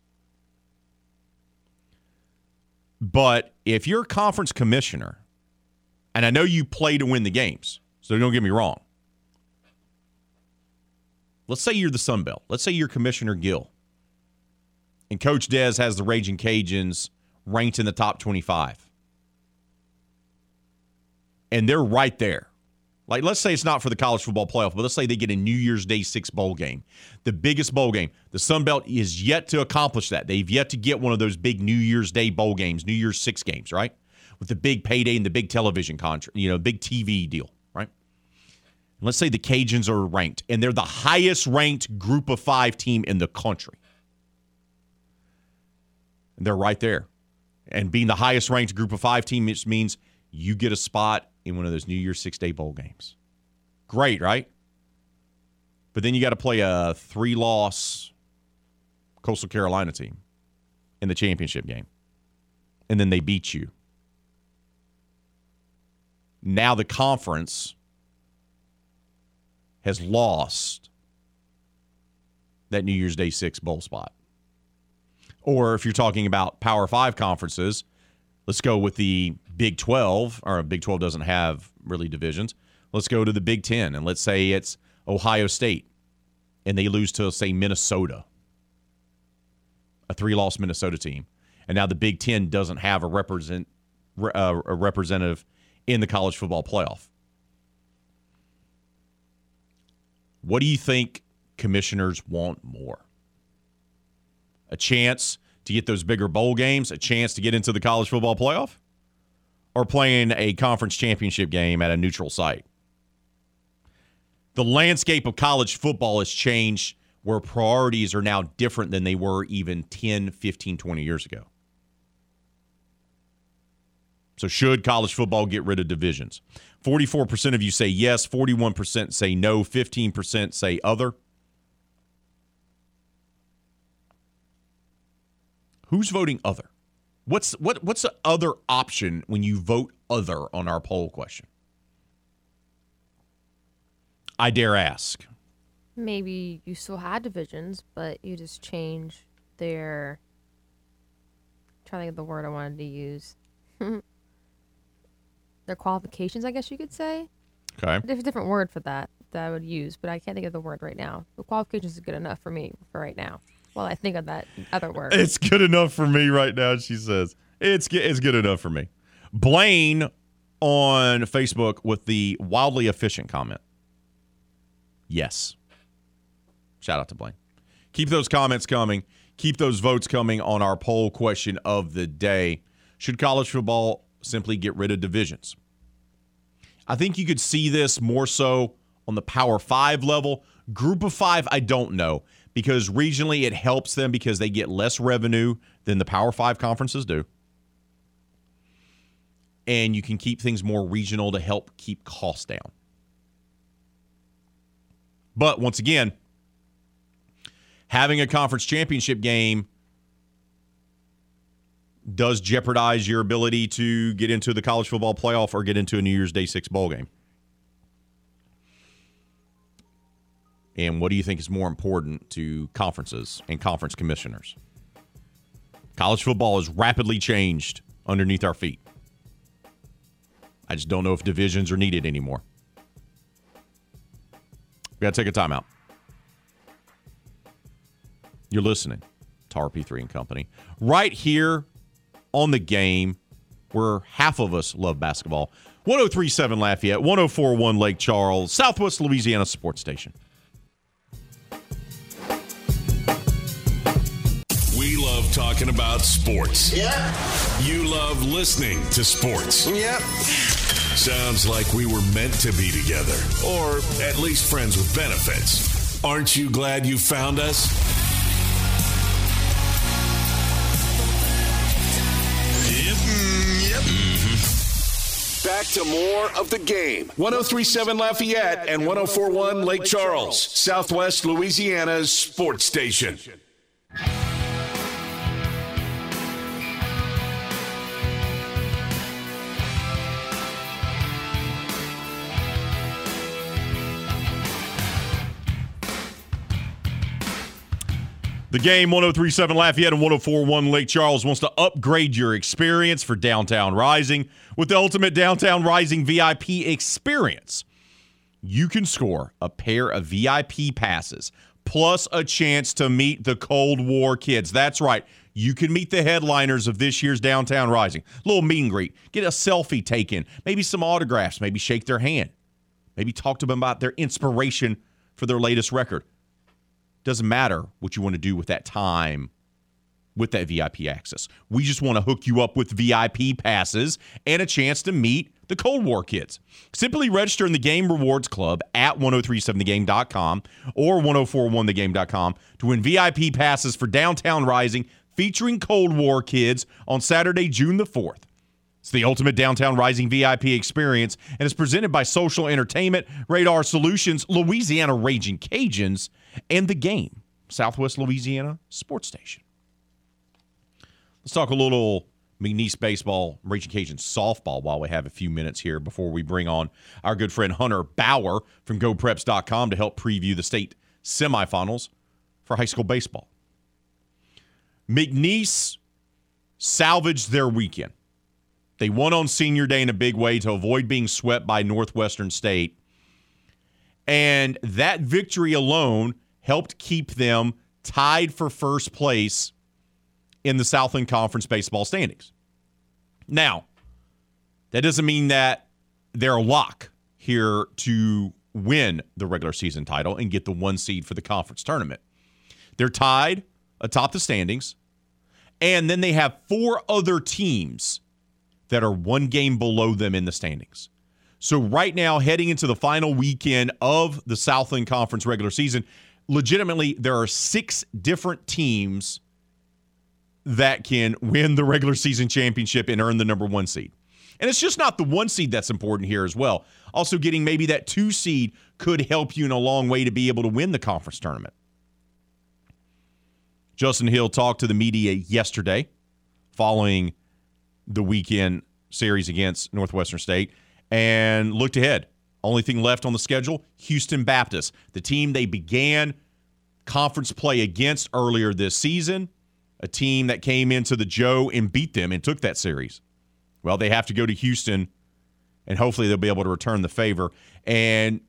But if you're a conference commissioner, and I know you play to win the games, so don't get me wrong. Let's say you're the Sun Belt. Let's say you're Commissioner Gill. And Coach Des has the Raging Cajuns ranked in the top 25 and they're right there. Like, let's say it's not for the college football playoff, but let's say they get a New Year's Day six bowl game, the biggest bowl game. The Sun Belt is yet to accomplish that. They've yet to get one of those big New Year's Day bowl games, New Year's six games, right? With the big payday and the big television contract, you know, big TV deal? Let's say the Cajuns are ranked, and they're the highest ranked group of five team in the country. And they're right there. And being the highest ranked group of five team just means you get a spot in one of those New Year's six day bowl games. Great, right? But then you got to play a three loss Coastal Carolina team in the championship game. And then they beat you. Now the conference has lost that New Year's Day six bowl spot. Or if you're talking about Power Five conferences, let's go with the Big 12, or Big 12 doesn't have really divisions. Let's go to the Big 10, and let's say it's Ohio State, and they lose to, say, Minnesota, a three loss Minnesota team. And now the Big 10 doesn't have a, represent, uh, a representative in the college football playoff. What do you think commissioners want more? A chance to get those bigger bowl games, a chance to get into the college football playoff, or playing a conference championship game at a neutral site? The landscape of college football has changed where priorities are now different than they were even 10, 15, 20 years ago. So, should college football get rid of divisions? 44% of you say yes, 41% say no, 15% say other. Who's voting other? What's what what's the other option when you vote other on our poll question? I dare ask. Maybe you still had divisions, but you just change their. I'm trying to of the word I wanted to use. <laughs> their qualifications, I guess you could say. Okay. There's a different word for that that I would use, but I can't think of the word right now. The qualifications is good enough for me for right now. While I think of that other word. It's good enough for me right now, she says. It's it's good enough for me. Blaine on Facebook with the wildly efficient comment. Yes. Shout out to Blaine. Keep those comments coming. Keep those votes coming on our poll question of the day. Should college football simply get rid of divisions? I think you could see this more so on the Power Five level. Group of five, I don't know because regionally it helps them because they get less revenue than the Power Five conferences do. And you can keep things more regional to help keep costs down. But once again, having a conference championship game does jeopardize your ability to get into the college football playoff or get into a New Year's Day six bowl game. And what do you think is more important to conferences and conference commissioners? College football has rapidly changed underneath our feet. I just don't know if divisions are needed anymore. We got to take a timeout. You're listening to RP3 and Company right here on the game where half of us love basketball. 1037 Lafayette, 1041 Lake Charles, Southwest Louisiana Sports Station. We love talking about sports. Yeah. You love listening to sports. Yep. Sounds like we were meant to be together, or at least friends with benefits. Aren't you glad you found us? Back to more of the game. 1037 Lafayette and 1041 Lake Charles, Southwest Louisiana's sports station. The game 1037 Lafayette and 1041 Lake Charles wants to upgrade your experience for Downtown Rising with the ultimate Downtown Rising VIP experience. You can score a pair of VIP passes plus a chance to meet the Cold War kids. That's right. You can meet the headliners of this year's Downtown Rising. little meet and greet, get a selfie taken, maybe some autographs, maybe shake their hand, maybe talk to them about their inspiration for their latest record. Doesn't matter what you want to do with that time with that VIP access. We just want to hook you up with VIP passes and a chance to meet the Cold War kids. Simply register in the Game Rewards Club at 1037thegame.com or 1041thegame.com to win VIP passes for Downtown Rising featuring Cold War kids on Saturday, June the 4th. It's the ultimate downtown rising VIP experience and is presented by Social Entertainment, Radar Solutions, Louisiana Raging Cajuns, and The Game, Southwest Louisiana Sports Station. Let's talk a little McNeese baseball, Raging Cajun softball while we have a few minutes here before we bring on our good friend Hunter Bauer from GoPreps.com to help preview the state semifinals for high school baseball. McNeese salvaged their weekend. They won on senior day in a big way to avoid being swept by Northwestern State. And that victory alone helped keep them tied for first place in the Southland Conference baseball standings. Now, that doesn't mean that they're a lock here to win the regular season title and get the one seed for the conference tournament. They're tied atop the standings, and then they have four other teams that are one game below them in the standings. So, right now, heading into the final weekend of the Southland Conference regular season, legitimately, there are six different teams that can win the regular season championship and earn the number one seed. And it's just not the one seed that's important here as well. Also, getting maybe that two seed could help you in a long way to be able to win the conference tournament. Justin Hill talked to the media yesterday following the weekend series against Northwestern State and looked ahead. Only thing left on the schedule Houston Baptist, the team they began conference play against earlier this season, a team that came into the Joe and beat them and took that series. Well, they have to go to Houston and hopefully they'll be able to return the favor. And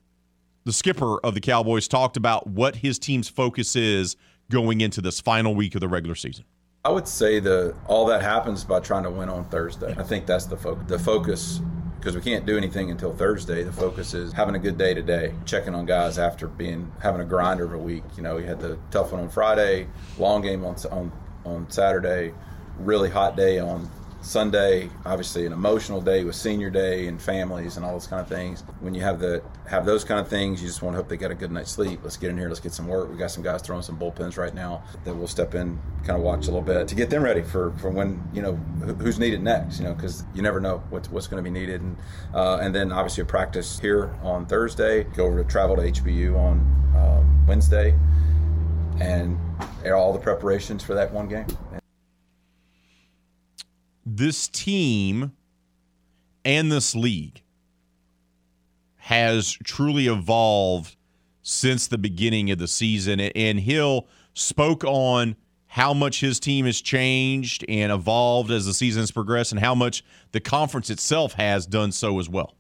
the skipper of the Cowboys talked about what his team's focus is going into this final week of the regular season. I would say the all that happens by trying to win on Thursday. I think that's the focus. The focus because we can't do anything until Thursday. The focus is having a good day today, checking on guys after being having a grinder of a week. You know, we had the tough one on Friday, long game on on on Saturday, really hot day on Sunday, obviously an emotional day with senior day and families and all those kind of things. When you have the have those kind of things, you just want to hope they get a good night's sleep. Let's get in here, let's get some work. We got some guys throwing some bullpens right now that we'll step in, kind of watch a little bit to get them ready for, for when you know who's needed next. You know, because you never know what's what's going to be needed, and uh, and then obviously a practice here on Thursday. Go over to travel to HBU on um, Wednesday, and all the preparations for that one game this team and this league has truly evolved since the beginning of the season. And Hill spoke on how much his team has changed and evolved as the season's progressed and how much the conference itself has done so as well.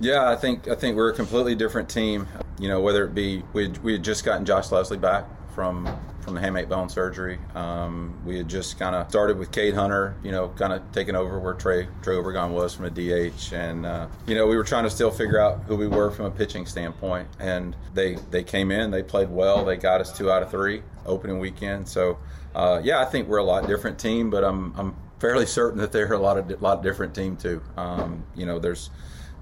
Yeah, I think I think we're a completely different team. You know, whether it be we we had just gotten Josh Leslie back from from the hamate bone surgery. Um, we had just kind of started with Cade Hunter, you know, kind of taking over where Trey Trey Obregon was from a DH, and uh, you know we were trying to still figure out who we were from a pitching standpoint. And they they came in, they played well, they got us two out of three opening weekend. So uh, yeah, I think we're a lot different team, but I'm I'm fairly certain that they're a lot of lot different team too. Um, you know, there's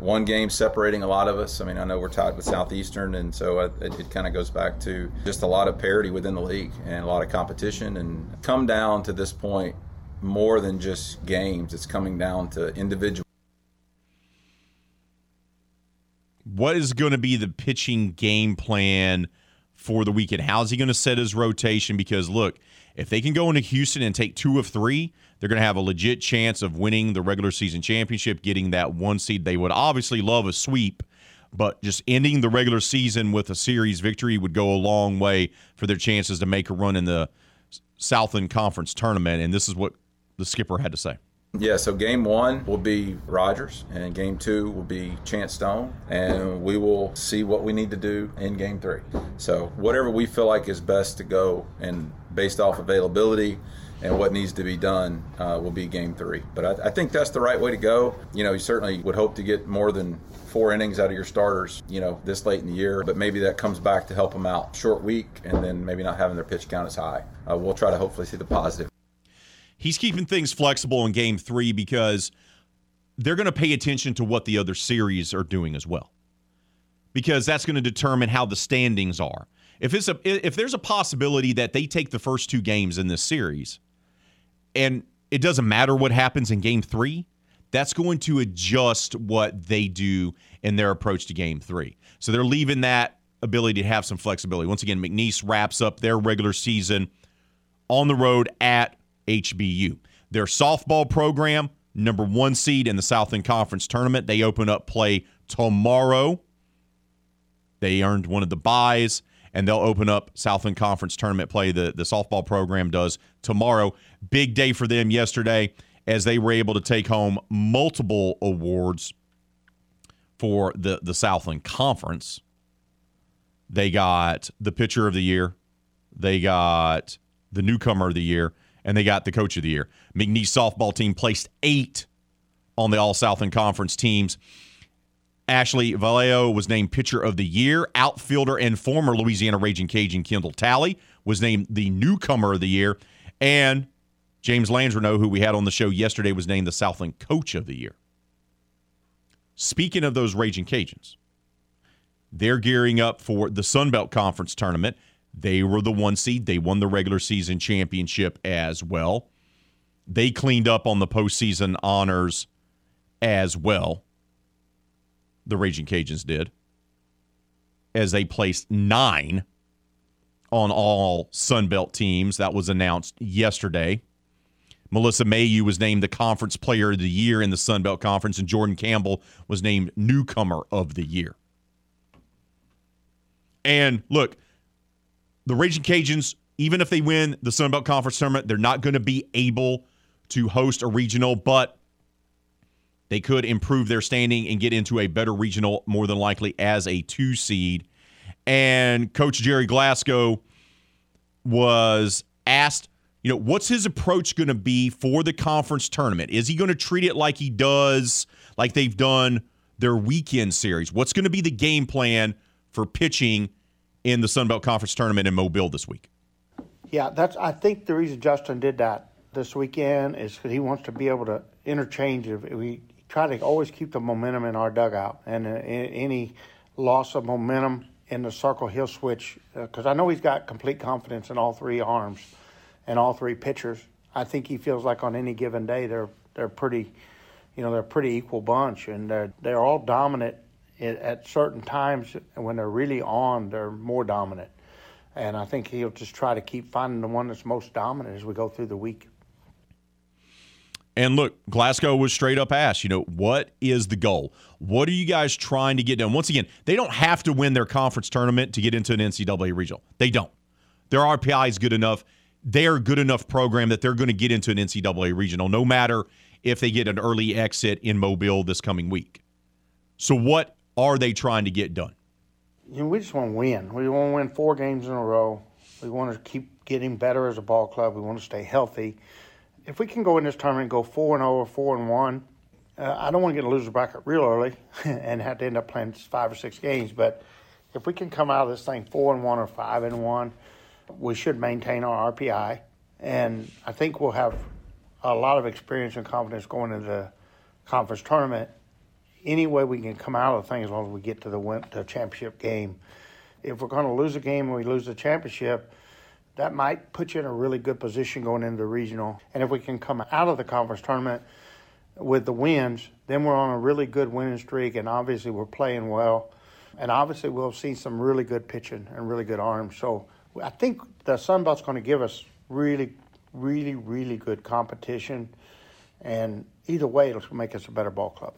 one game separating a lot of us. I mean, I know we're tied with Southeastern, and so it, it kind of goes back to just a lot of parity within the league and a lot of competition. And come down to this point more than just games, it's coming down to individual. What is going to be the pitching game plan for the weekend? How's he going to set his rotation? Because look, if they can go into Houston and take two of three, they're going to have a legit chance of winning the regular season championship, getting that one seed. They would obviously love a sweep, but just ending the regular season with a series victory would go a long way for their chances to make a run in the Southland Conference tournament. And this is what the skipper had to say. Yeah, so game one will be Rogers, and game two will be Chance Stone, and we will see what we need to do in game three. So, whatever we feel like is best to go, and based off availability, and what needs to be done uh, will be game three. But I, I, think that's the right way to go. You know, you certainly would hope to get more than four innings out of your starters, you know, this late in the year, but maybe that comes back to help them out. Short week and then maybe not having their pitch count as high. Uh, we'll try to hopefully see the positive. He's keeping things flexible in game three because they're going to pay attention to what the other series are doing as well. Because that's going to determine how the standings are. If it's a if there's a possibility that they take the first two games in this series, and it doesn't matter what happens in game three, that's going to adjust what they do in their approach to game three. So they're leaving that ability to have some flexibility. Once again, McNeese wraps up their regular season on the road at HBU. Their softball program, number one seed in the Southland Conference tournament, they open up play tomorrow. They earned one of the buys, and they'll open up Southland Conference tournament play. The, the softball program does tomorrow. Big day for them yesterday as they were able to take home multiple awards for the, the Southland Conference. They got the pitcher of the year, they got the newcomer of the year, and they got the coach of the year. McNeese softball team placed eight on the All Southland Conference teams. Ashley Vallejo was named pitcher of the year. Outfielder and former Louisiana Raging Cajun Kendall Talley was named the newcomer of the year. And James Landreneau, who we had on the show yesterday, was named the Southland Coach of the Year. Speaking of those Raging Cajuns, they're gearing up for the Sun Belt Conference tournament. They were the one seed. They won the regular season championship as well. They cleaned up on the postseason honors as well. The Raging Cajuns did, as they placed nine on all Sun Belt teams. That was announced yesterday. Melissa Mayeux was named the Conference Player of the Year in the Sun Belt Conference, and Jordan Campbell was named Newcomer of the Year. And look, the Raging Cajuns, even if they win the Sun Belt Conference tournament, they're not going to be able to host a regional, but they could improve their standing and get into a better regional, more than likely as a two seed. And Coach Gerry Glasgow was asked, you know, what's his approach going to be for the conference tournament? Is he going to treat it like he does, like they've done their weekend series? What's going to be the game plan for pitching in the Sun Belt Conference tournament in Mobile this week? Yeah, that's. I think the reason Justin did that this weekend is because he wants to be able to interchange. If we try to always keep the momentum in our dugout, and uh, any loss of momentum in the circle, he'll switch. Because uh, I know he's got complete confidence in all three arms and all three pitchers. I think he feels like on any given day they're they're pretty, you know, they're a pretty equal bunch, and they're they're all dominant at certain times when they're really on, they're more dominant. And I think he'll just try to keep finding the one that's most dominant as we go through the week. And look, Glasgow was straight up asked, you know, what is the goal? What are you guys trying to get done? Once again, they don't have to win their conference tournament to get into an NCAA regional. They don't. Their RPI is good enough. They're a good enough program that they're going to get into an NCAA regional, no matter if they get an early exit in Mobile this coming week. So, what are they trying to get done? You know, we just want to win. We want to win four games in a row. We want to keep getting better as a ball club. We want to stay healthy. If we can go in this tournament and go four and over four and one, uh, I don't want to get a loser bracket real early <laughs> and have to end up playing five or six games. But if we can come out of this thing four and one or five and one, we should maintain our RPI, and I think we'll have a lot of experience and confidence going into the conference tournament any way we can come out of the thing as long as we get to the, win- the championship game. If we're going to lose a game and we lose the championship, that might put you in a really good position going into the regional. And if we can come out of the conference tournament with the wins, then we're on a really good winning streak, and obviously we're playing well. And obviously we'll see some really good pitching and really good arms. So I think the Sun Belt's going to give us really, really, really good competition. And either way, it'll make us a better ball club.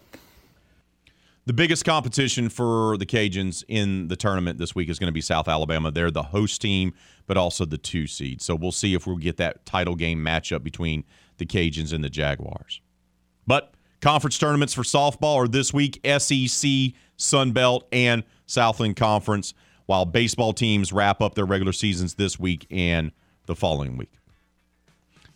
The biggest competition for the Cajuns in the tournament this week is going to be South Alabama. They're the host team, but also the two seed. So we'll see if we'll get that title game matchup between the Cajuns and the Jaguars. But conference tournaments for softball are this week SEC, Sun Belt, and Southland Conference, while baseball teams wrap up their regular seasons this week and the following week.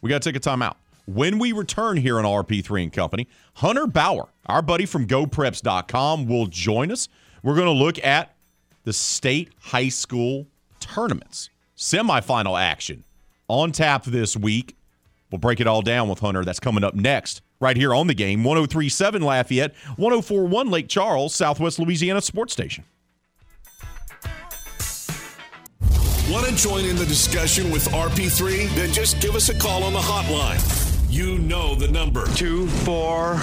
We got to take a timeout. When we return here on RP3 and Company, Hunter Bauer, our buddy from GoPreps.com, will join us. We're going to look at the state high school tournaments, semifinal action on tap this week. We'll break it all down with Hunter. That's coming up next, right here on the game 1037 Lafayette, 1041 Lake Charles, Southwest Louisiana Sports Station. Want to join in the discussion with RP3? Then just give us a call on the hotline You know the number. Two, four,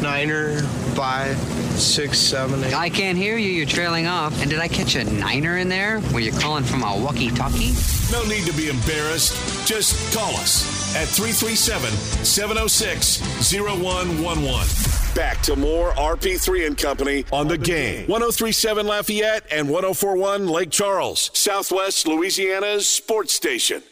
niner, er, five, six, seven, eight. I can't hear you. You're trailing off. And did I catch a niner in there? Were you calling from a walkie-talkie? No need to be embarrassed. Just call us at 337 706 0111. Back to more RP3 and Company on the game. 1037 Lafayette and 1041 Lake Charles, Southwest Louisiana's sports station.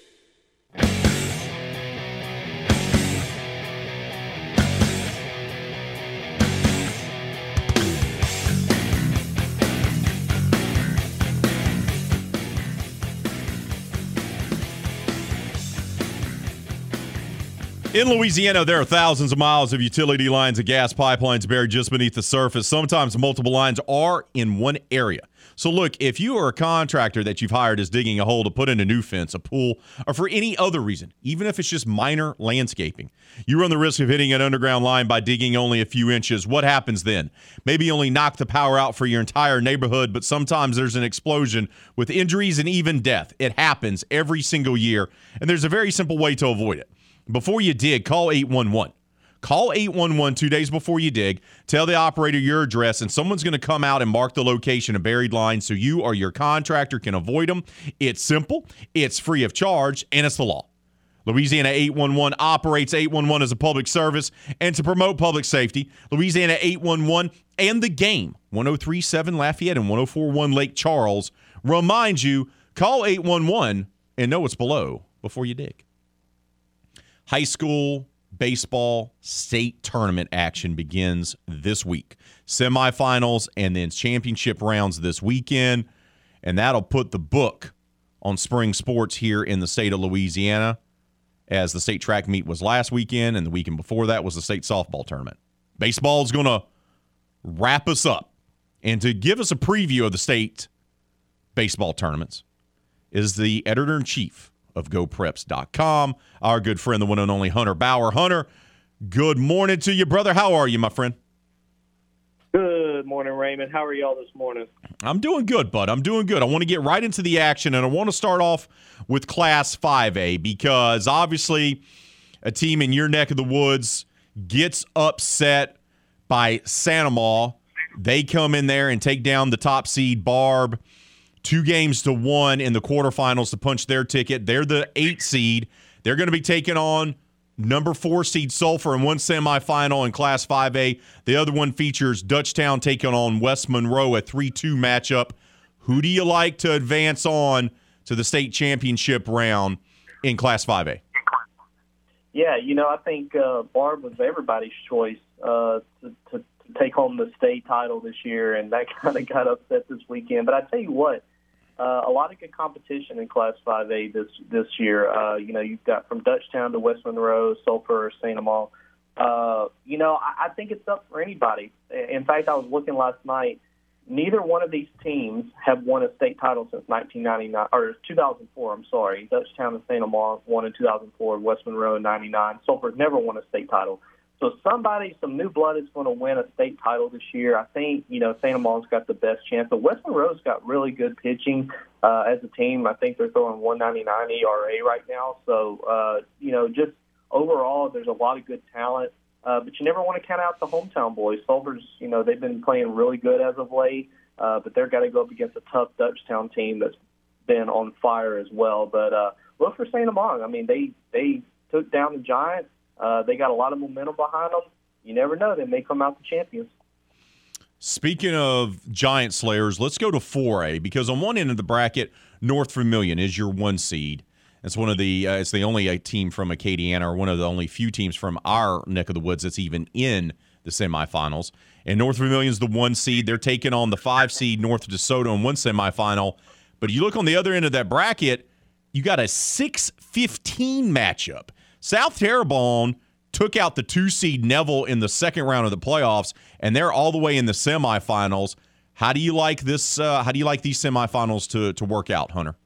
In Louisiana, there are thousands of miles of utility lines and gas pipelines buried just beneath the surface. Sometimes multiple lines are in one area. So, look, if you are a contractor that you've hired is digging a hole to put in a new fence, a pool, or for any other reason, even if it's just minor landscaping, you run the risk of hitting an underground line by digging only a few inches. What happens then? Maybe only knock the power out for your entire neighborhood, but sometimes there's an explosion with injuries and even death. It happens every single year, and there's a very simple way to avoid it. Before you dig, call 811. Call 811 two days before you dig. Tell the operator your address, and someone's going to come out and mark the location of buried lines so you or your contractor can avoid them. It's simple, it's free of charge, and it's the law. Louisiana 811 operates 811 as a public service and to promote public safety. Louisiana 811 and the game 1037 Lafayette and 1041 Lake Charles remind you call 811 and know what's below before you dig high school baseball state tournament action begins this week. Semifinals and then championship rounds this weekend. And that'll put the book on spring sports here in the state of Louisiana, as the state track meet was last weekend, and the weekend before that was the state softball tournament. Baseball is going to wrap us up. And to give us a preview of the state baseball tournaments is the editor in chief of GoPreps.com. Our good friend, the one and only Hunter Bauer. Hunter, good morning to you, brother. How are you, my friend? Good morning, Raymond. How are y'all this morning? I'm doing good, bud. I'm doing good. I want to get right into the action, and I want to start off with Class 5A because obviously a team in your neck of the woods gets upset by St. Amant. They come in there and take down the top seed Barbe two games to one in the quarterfinals to punch their ticket. They're the eight seed. They're going to be taking on number four seed Sulphur in one semifinal in Class 5A. The other one features Dutchtown taking on West Monroe, a 3 2 matchup. Who do you like to advance on to the state championship round in Class 5A? Yeah, you know, I think uh, Barbe was everybody's choice uh, to, to, to take home the state title this year, and that <laughs> kind of got upset this weekend. But I tell you what, uh, a lot of good competition in Class 5A this this year. Uh, you know, you've got from Dutchtown to West Monroe, Sulphur, St. Amant. Uh, you know, I, I think it's up for anybody. In fact, I was looking last night. Neither one of these teams have won a state title since 1999 or 2004. I'm sorry. Dutchtown and St. Amant won in 2004. West Monroe in '99. Sulphur's never won a state title. So somebody, some new blood is going to win a state title this year. I think you know St. Amant's got the best chance, but West Monroe's got really good pitching uh, as a team. I think they're throwing 199 ERA right now. So uh, you know, just overall, there's a lot of good talent. Uh, but you never want to count out the hometown boys. Sulphur's, you know, they've been playing really good as of late, uh, but they're got to go up against a tough Dutchtown team that's been on fire as well. But uh, look for St. Amant. I mean, they they took down the Giants uh, they got a lot of momentum behind them. You never know; they may come out the champions. Speaking of giant slayers, let's go to 4A because on one end of the bracket, North Vermilion is your one seed. It's one of the uh, it's the only uh, team from Acadiana or one of the only few teams from our neck of the woods that's even in the semifinals. And North Vermilion's the one seed. They're taking on the five seed North DeSoto in one semifinal. But you look on the other end of that bracket, you got a 6-15 matchup. South Terrebonne took out the two seed Neville in the second round of the playoffs, and they're all the way in the semifinals. How do you like this? Uh, how do you like these semifinals to to work out, Hunter?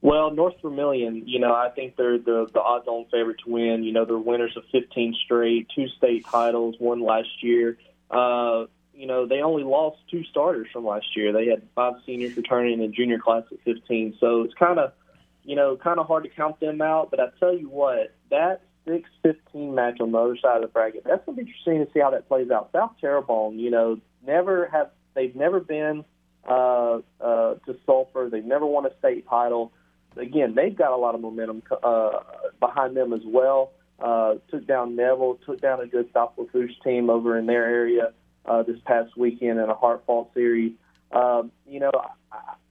Well, North Vermilion, you know, I think they're the the odds-on favorite to win. You know, they're winners of 15 straight, two state titles, one last year. Uh, you know, they only lost two starters from last year. They had five seniors returning in the junior class at 15, so it's kind of you know, kind of hard to count them out. But I tell you what, that 6-15 match on the other side of the bracket. That's going to be interesting to see how that plays out. South Terrebonne, you know, never have they've never been uh, uh, to Sulphur. They've never won a state title. Again, they've got a lot of momentum uh, behind them as well. Uh, took down Neville, took down a good South Lafourche team over in their area uh, this past weekend in a hard fought series. Um, you know,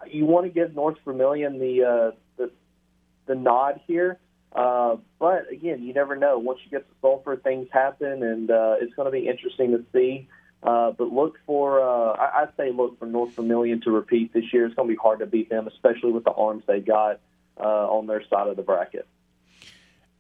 you want to give North Vermilion the uh, the the nod here, uh, but again, you never know. Once you get to Sulphur, things happen, and uh, it's going to be interesting to see. Uh, but look for, uh, I, I'd say look for North Vermilion to repeat this year. It's going to be hard to beat them, especially with the arms they got uh, on their side of the bracket.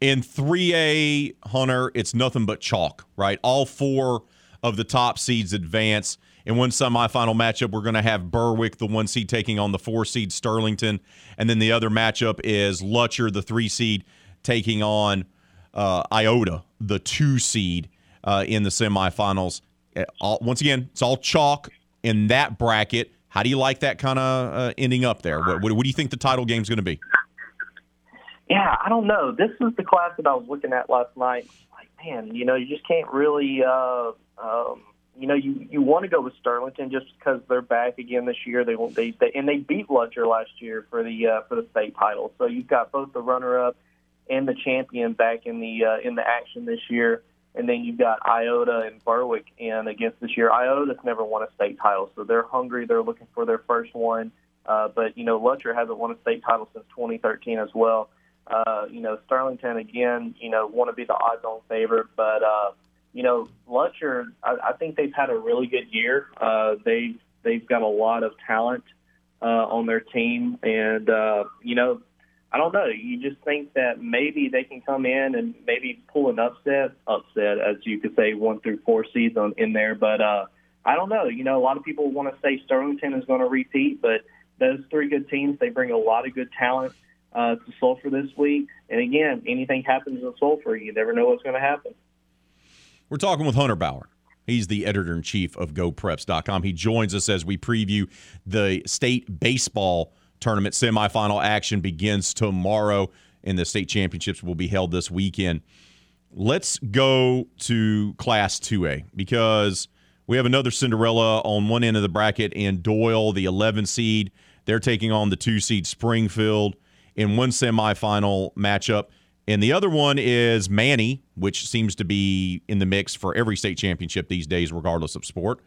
In 3A, Hunter, it's nothing but chalk, right? All four of the top seeds advance. In one semifinal matchup, we're going to have Berwick, the one seed, taking on the four seed Sterlington. And then the other matchup is Lutcher, the three seed, taking on uh, Iota, the two seed, uh, in the semifinals. Uh, all, once again, it's all chalk in that bracket. How do you like that kind of uh, ending up there? What, what, what do you think the title game is going to be? Yeah, I don't know. This is the class that I was looking at last night. Like, man, you know, you just can't really, uh, um, you know, you you want to go with Sterlington just because they're back again this year. They they, they and they beat Lutcher last year for the uh, for the state title. So you've got both the runner up and the champion back in the uh, in the action this year. And then you've got Iota and Berwick in against this year. Iota's never won a state title, so they're hungry. They're looking for their first one. Uh, but you know, Lutcher hasn't won a state title since 2013 as well. Uh, you know, Sterlington again, you know, want to be the odds-on favorite, but uh, you know, Lutcher, I, I think they've had a really good year. Uh, they've they've got a lot of talent uh, on their team, and uh, you know, I don't know. You just think that maybe they can come in and maybe pull an upset, upset as you could say, one through four seeds on in there. But uh, I don't know. You know, a lot of people want to say Sterlington is going to repeat, but those three good teams, they bring a lot of good talent uh, to Sulphur this week. And again, anything happens in Sulphur, you never know what's going to happen. We're talking with Hunter Bauer. He's the editor in chief of GoPreps.com. He joins us as we preview the state baseball tournament. Semifinal action begins tomorrow, and the state championships will be held this weekend. Let's go to Class 2A because we have another Cinderella on one end of the bracket, and Doyle, the 11 seed, they're taking on the two seed Springfield in one semifinal matchup. And the other one is Many, which seems to be in the mix for every state championship these days, regardless of sport.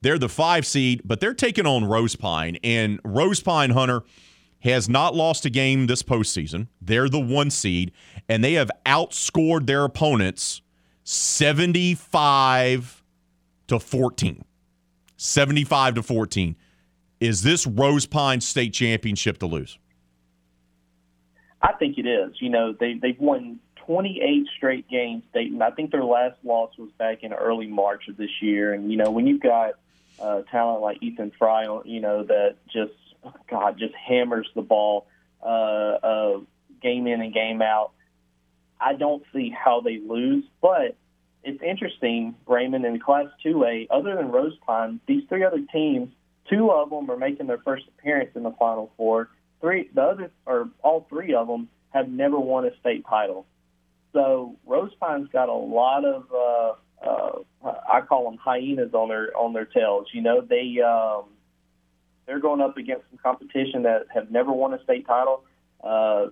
They're the five seed, but they're taking on Rose Pine. And Rose Pine Hunter has not lost a game this postseason. They're the one seed, and they have outscored their opponents 75 to 14. 75 to 14. Is this Rose Pine state championship to lose? I think it is. You know, they they've won 28 straight games. Dayton. I think their last loss was back in early March of this year. And you know, when you've got uh, talent like Ethan Fry, you know, that just God just hammers the ball uh, uh, game in and game out. I don't see how they lose, but it's interesting, Raymond, in Class 2A, other than Rose Pine, these three other teams, two of them are making their first appearance in the Final Four three the other or all three of them have never won a state title. So Rose Pine's got a lot of uh, uh, I call them hyenas on their on their tails. You know they um, they're going up against some competition that have never won a state title, uh,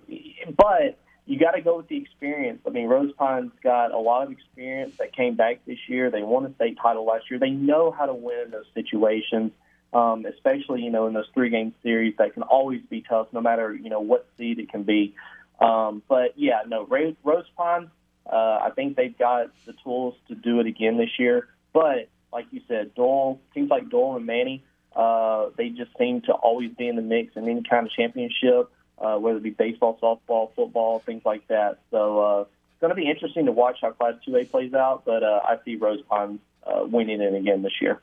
but you got to go with the experience. I mean, Rose Pine's got a lot of experience that came back this year. They won a state title last year. They know how to win in those situations um, especially you know in those three game series that can always be tough, no matter you know what seed it can be. Um, but yeah, no, Rose, Rose Pine, uh, I think they've got the tools to do it again this year. But like you said, Doyle seems like Doyle and Many, uh, they just seem to always be in the mix in any kind of championship, uh, whether it be baseball, softball, football, things like that. So uh, it's going to be interesting to watch how Class 2A plays out. But uh, I see Rose Pine uh, winning it again this year.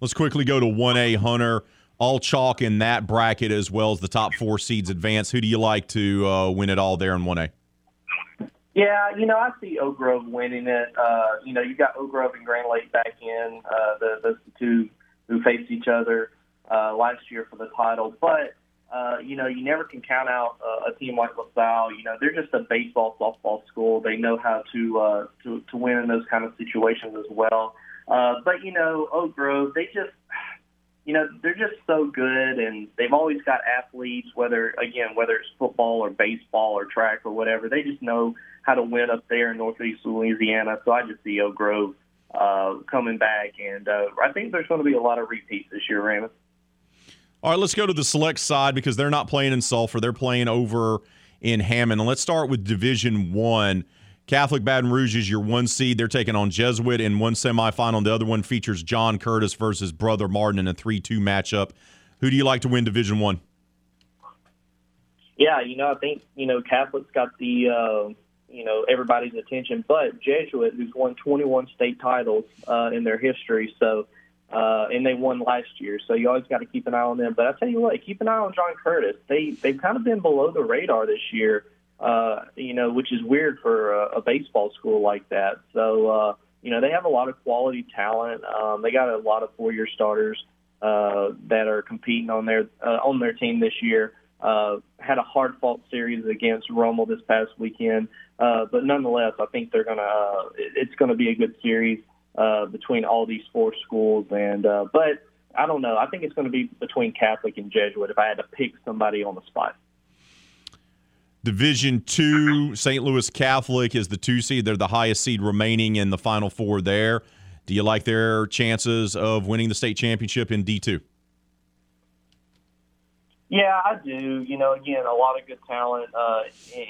Let's quickly go to 1A Hunter. All chalk in that bracket as well as the top four seeds advance. Who do you like to uh, win it all there in 1A? Yeah, you know, I see Oak Grove winning it. Uh, you know, you got Oak Grove and Grand Lake back in. Uh, the, the two who faced each other uh, last year for the title. But uh, you know, you never can count out uh, a team like LaSalle. You know, they're just a baseball softball school. They know how to uh, to to win in those kind of situations as well. Uh, but you know, Oak Grove, they just you know they're just so good, and they've always got athletes. Whether again, whether it's football or baseball or track or whatever, they just know how to win up there in Northeast Louisiana. So I just see Oak Grove uh, coming back, and uh, I think there's going to be a lot of repeats this year, Raymond. All right, let's go to the select side because they're not playing in Sulphur; they're playing over in Hammond. And let's start with Division One. Catholic Baton Rouge is your one seed. They're taking on Jesuit in one semifinal. The other one features John Curtis versus Brother Martin in a three-two matchup. Who do you like to win Division One? Yeah, you know, I think you know Catholic's got the uh, you know everybody's attention, but Jesuit, who's won 21 state titles uh, in their history, so uh, and they won last year, so you always got to keep an eye on them. But I tell you what, keep an eye on John Curtis. They they've kind of been below the radar this year uh, you know, which is weird for a, a baseball school like that. So, uh, you know, they have a lot of quality talent. Um, they got a lot of four-year starters uh, that are competing on their uh, on their team this year. Uh, had a hard-fought series against Rummel this past weekend, uh, but nonetheless, I think they're gonna. Uh, it's going to be a good series uh, between all these four schools, and uh, but I don't know. I think it's going to be between Catholic and Jesuit if I had to pick somebody on the spot. Division two, St. Louis Catholic is the two seed. They're the highest seed remaining in the Final Four there. Do you like their chances of winning the state championship in D2? Yeah, I do. You know, again, a lot of good talent uh,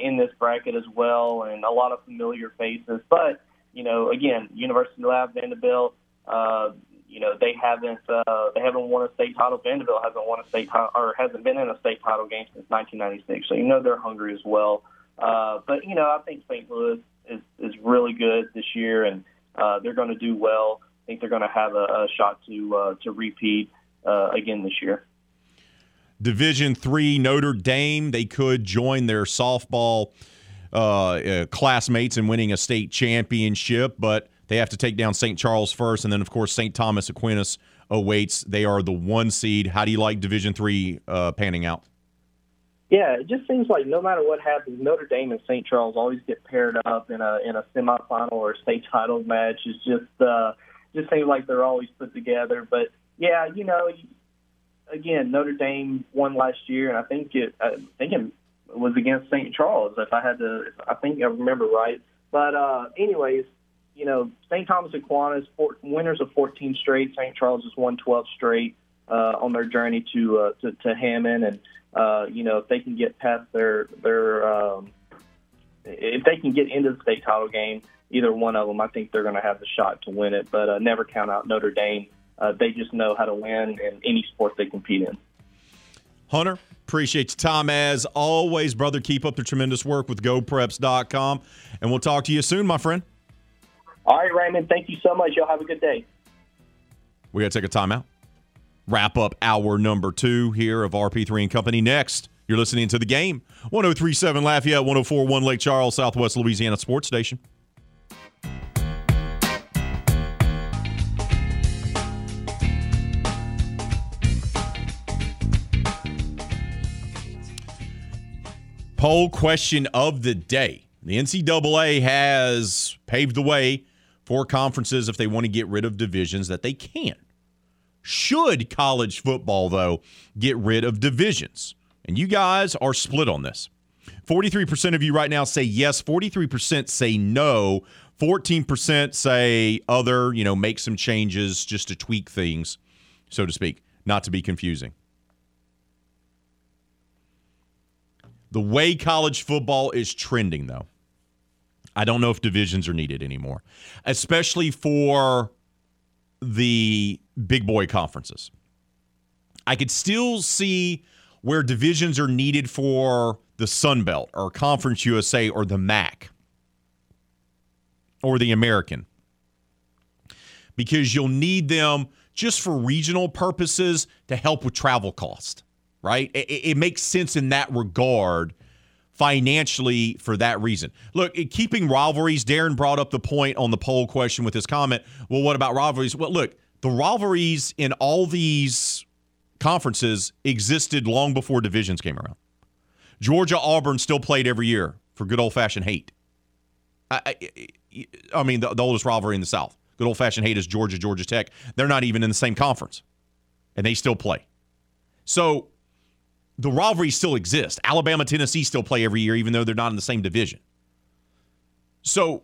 in this bracket as well, and a lot of familiar faces. But you know, again, University Lab, Vandebilt, uh, you know they haven't uh, they haven't won a state title. Vandebilt hasn't won a state title or hasn't been in a state title game since 1996. So you know they're hungry as well. Uh, but you know I think St. Louis is is really good this year, and uh, they're going to do well. I think they're going to have a, a shot to uh, to repeat uh, again this year. Division three Notre Dame they could join their softball uh, uh, classmates in winning a state championship, but they have to take down St. Charles first, and then of course St. Thomas Aquinas awaits. They are the one seed. How do you like Division three uh, panning out? Yeah, it just seems like no matter what happens, Notre Dame and St. Charles always get paired up in a in a semifinal or state title match. It's just uh, just seems like they're always put together. But yeah, you know, again, Notre Dame won last year, and I think it I think it was against St. Charles. If I had to, I think I remember right. But uh, anyways, you know, St. Thomas Aquinas, four, winners of 14 straight. St. Charles has won 12 straight uh, on their journey to, uh, to to Hammond, and uh, you know, if they can get past their their um, if they can get into the state title game, either one of them, I think they're going to have the shot to win it. But uh, never count out Notre Dame. Uh, they just know how to win in any sport they compete in. Hunter, appreciate your time as always, brother. Keep up the tremendous work with GoPreps.com, and we'll talk to you soon, my friend. All right, Raymond. Thank you so much. Y'all have a good day. We got to take a timeout. Wrap up hour number two here of RP3 and Company. Next, you're listening to the game 1037 Lafayette, 1041 Lake Charles, Southwest Louisiana Sports Station. Poll question of the day. The NCAA has paved the way for conferences if they want to get rid of divisions that they can. Should college football, though, get rid of divisions? And you guys are split on this. 43% of you right now say yes, 43% say no, 14% say other, you know, make some changes just to tweak things, so to speak, not to be confusing. The way college football is trending, though, I don't know if divisions are needed anymore, especially for the big boy conferences. I could still see where divisions are needed for the Sun Belt or Conference USA or the MAC or the American because you'll need them just for regional purposes to help with travel cost, right? It, it makes sense in that regard financially for that reason. Look, keeping rivalries, Darren brought up the point on the poll question with his comment. Well, what about rivalries? Well, look, the rivalries in all these conferences existed long before divisions came around. Georgia Auburn still played every year for good old fashioned hate. I, I, I mean, the, the oldest rivalry in the South. Good old fashioned hate is Georgia, Georgia Tech. They're not even in the same conference, and they still play. So the rivalries still exist. Alabama, Tennessee still play every year, even though they're not in the same division. So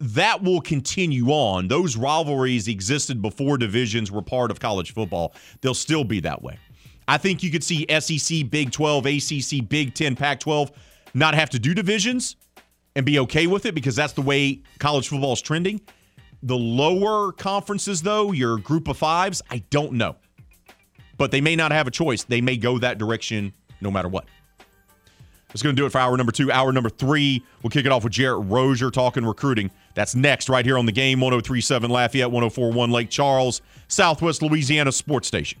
that will continue on. Those rivalries existed before divisions were part of college football. They'll still be that way. I think you could see SEC, Big 12, ACC, Big 10, Pac 12 not have to do divisions and be okay with it because that's the way college football is trending. The lower conferences, though, your group of fives, I don't know. But they may not have a choice. They may go that direction no matter what. That's going to do it for hour number two. Hour number three, we'll kick it off with Jarrett Rozier talking recruiting. That's next, right here on the game 1037 Lafayette, 1041 Lake Charles, Southwest Louisiana Sports Station.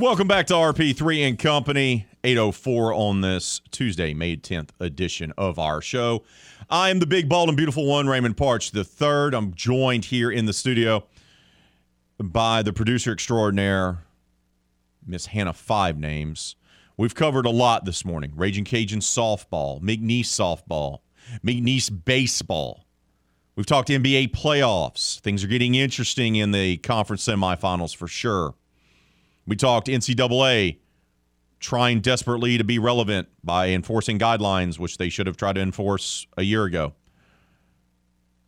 Welcome back to RP3 and Company, 804 on this Tuesday, May 10th edition of our show. I am the big, bald, and beautiful one, Raymond Parks the third. I'm joined here in the studio by the producer extraordinaire, Miss Hannah Five Names. We've covered a lot this morning. Raging Cajun softball, McNeese softball, McNeese baseball. We've talked NBA playoffs. Things are getting interesting in the conference semifinals for sure. We talked NCAA trying desperately to be relevant by enforcing guidelines, which they should have tried to enforce a year ago.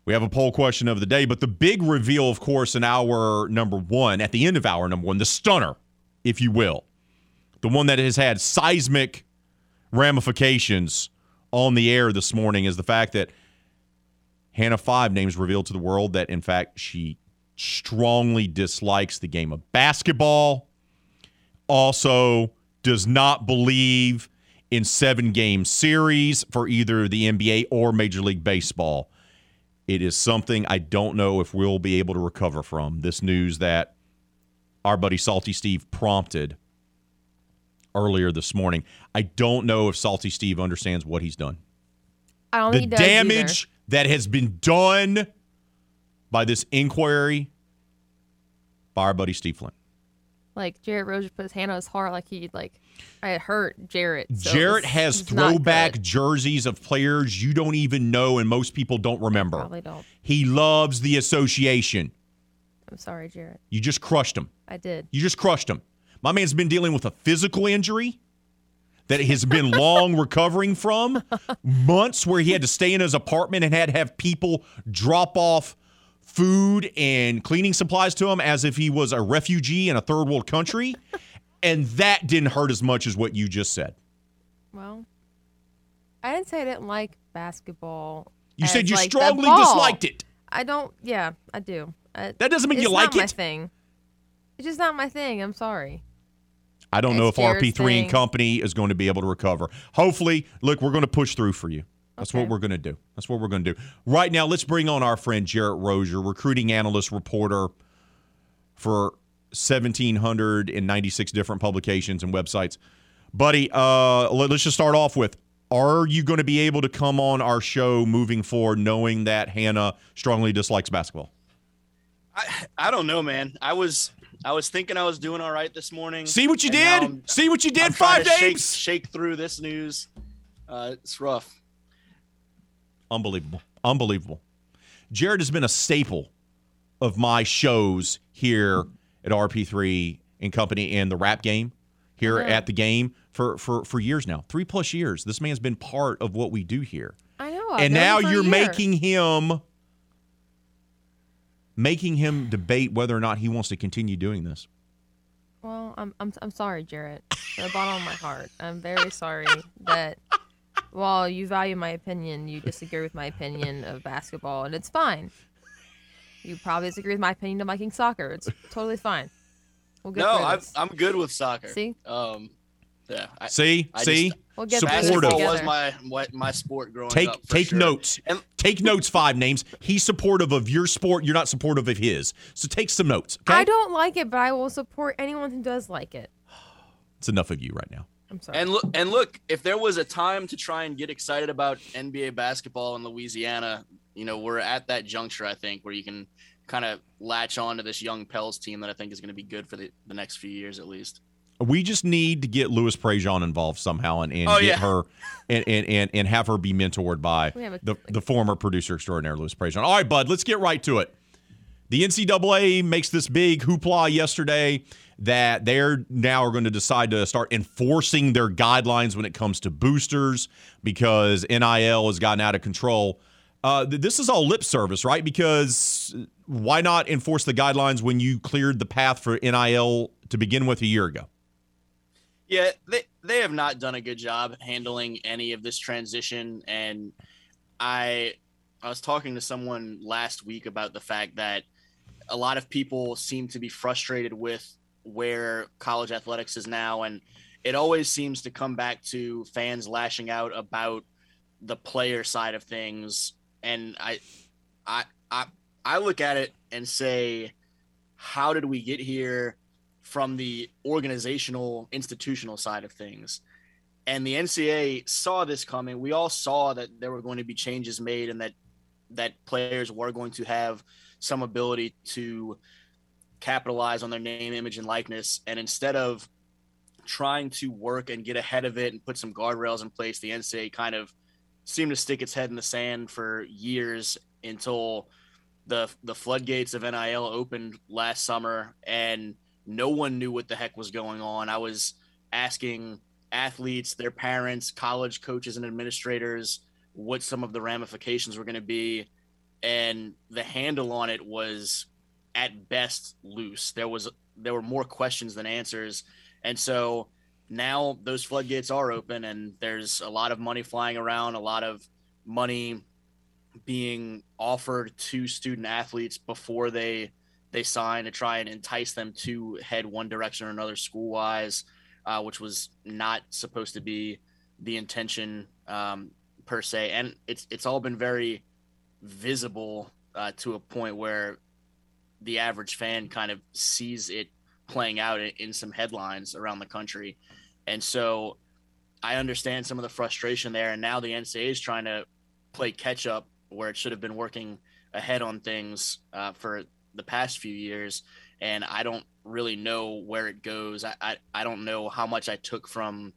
We have a poll question of the day, but the big reveal, of course, in hour number one, at the end of hour number one, the stunner, if you will, the one that has had seismic ramifications on the air this morning is the fact that Hannah Five Names revealed to the world that, in fact, she strongly dislikes the game of basketball also does not believe in seven game series for either the NBA or Major League Baseball. It is something I don't know if we'll be able to recover from. This news that our buddy Salty Steve prompted earlier this morning. I don't know if Salty Steve understands what he's done. I don't the think he does damage that has been done by this inquiry by our buddy Steve Flint. Like Jarrett Rozier put his hand on his heart, like he like I hurt Jarrett. so Jarrett it's- has throwback jerseys of players you don't even know and most people don't remember. Probably don't. He loves the association. I'm sorry, Jarrett. You just crushed him. I did. You just crushed him. My man's been dealing with a physical injury that has been long <laughs> recovering from, months where he had to stay in his apartment and had to have people drop off food and cleaning supplies to him as if he was a refugee in a third world country. <laughs> and that didn't hurt as much as what you just said. Well, I didn't say I didn't like basketball. You said you like, strongly disliked it. I don't. Yeah, I do. I, That doesn't mean you it's like not my it. thing. It's just not my thing. I'm sorry. I don't know if RP3 thing. and company is going to be able to recover. Hopefully, look, we're going to push through for you. That's what we're going to do. That's what we're going to do. Right now, let's bring on our friend Jarrett Rozier, recruiting analyst, reporter for 1,796 different publications and websites. Buddy, uh, let, us just start off with Are you going to be able to come on our show moving forward knowing that Hannah strongly dislikes basketball? I I don't know, man. I was I was thinking I was doing all right this morning. See what you did? See what you did? I'm Five to shake, days? shake through this news. Uh, it's rough. Unbelievable. Unbelievable. Jarrett has been a staple of my shows here at RP3 and Company and the rap game here know. at the game for, for, for years now. Three plus years. This man's been part of what we do here. I know. I've and now him for a you're making him making him debate whether or not he wants to continue doing this. Well, I'm I'm I'm sorry, Jarrett. The bottom of my heart, I'm very sorry that while you value my opinion, you disagree with my opinion of basketball, and it's fine. You probably disagree with my opinion of Viking soccer. It's totally fine. We'll no, I'm. I'm good with soccer. See? Um, yeah. I, See? I See? Just, We'll get through this Supportive. basketball was my my, my sport growing Take up. for take sure. notes. And Take notes. Five names. He's supportive of your sport. You're not supportive of his. So take some notes. Okay. I don't like it, but I will support anyone who does like it. It's enough of you right now. I'm sorry. And look, and look, if there was a time to try and get excited about NBA basketball in Louisiana, you know, we're at that juncture, I think, where you can kind of latch on to this young Pels team that I think is going to be good for the, the next few years at least. We just need to get Louis Prejean involved somehow and, and Oh, get yeah. her <laughs> and, and, and, and have her be mentored by a- the, the former producer extraordinaire, Louis Prejean. All right, bud, let's get right to it. The NCAA makes this big hoopla yesterday that they're now are going to decide to start enforcing their guidelines when it comes to boosters because NIL has gotten out of control. Uh, this is all lip service, right? Because why not enforce the guidelines when you cleared the path for NIL to begin with a year ago? Yeah, they they have not done a good job handling any of this transition and I I was talking to someone last week about the fact that a lot of people seem to be frustrated with where college athletics is now and it always seems to come back to fans lashing out about the player side of things. And I I I I look at it and say how did we get here from the organizational institutional side of things? And the NCAA saw this coming. We all saw that there were going to be changes made and that that players were going to have some ability to capitalize on their name image and likeness and instead of trying to work and get ahead of it and put some guardrails in place the NCAA kind of seemed to stick its head in the sand for years until the the floodgates of NIL opened last summer and no one knew what the heck was going on. I was asking athletes, their parents, college coaches and administrators what some of the ramifications were going to be and the handle on it was at best loose. There was there were more questions than answers. And so now those floodgates are open and there's a lot of money flying around, a lot of money being offered to student athletes before they they sign to try and entice them to head one direction or another school wise, uh, which was not supposed to be the intention um, per se. And it's it's all been very visible uh, to a point where the average fan kind of sees it playing out in, some headlines around the country. And so I understand some of the frustration there. And now the NCAA is trying to play catch up where it should have been working ahead on things uh, for the past few years. And I don't really know where it goes. I, I, I don't know how much I took from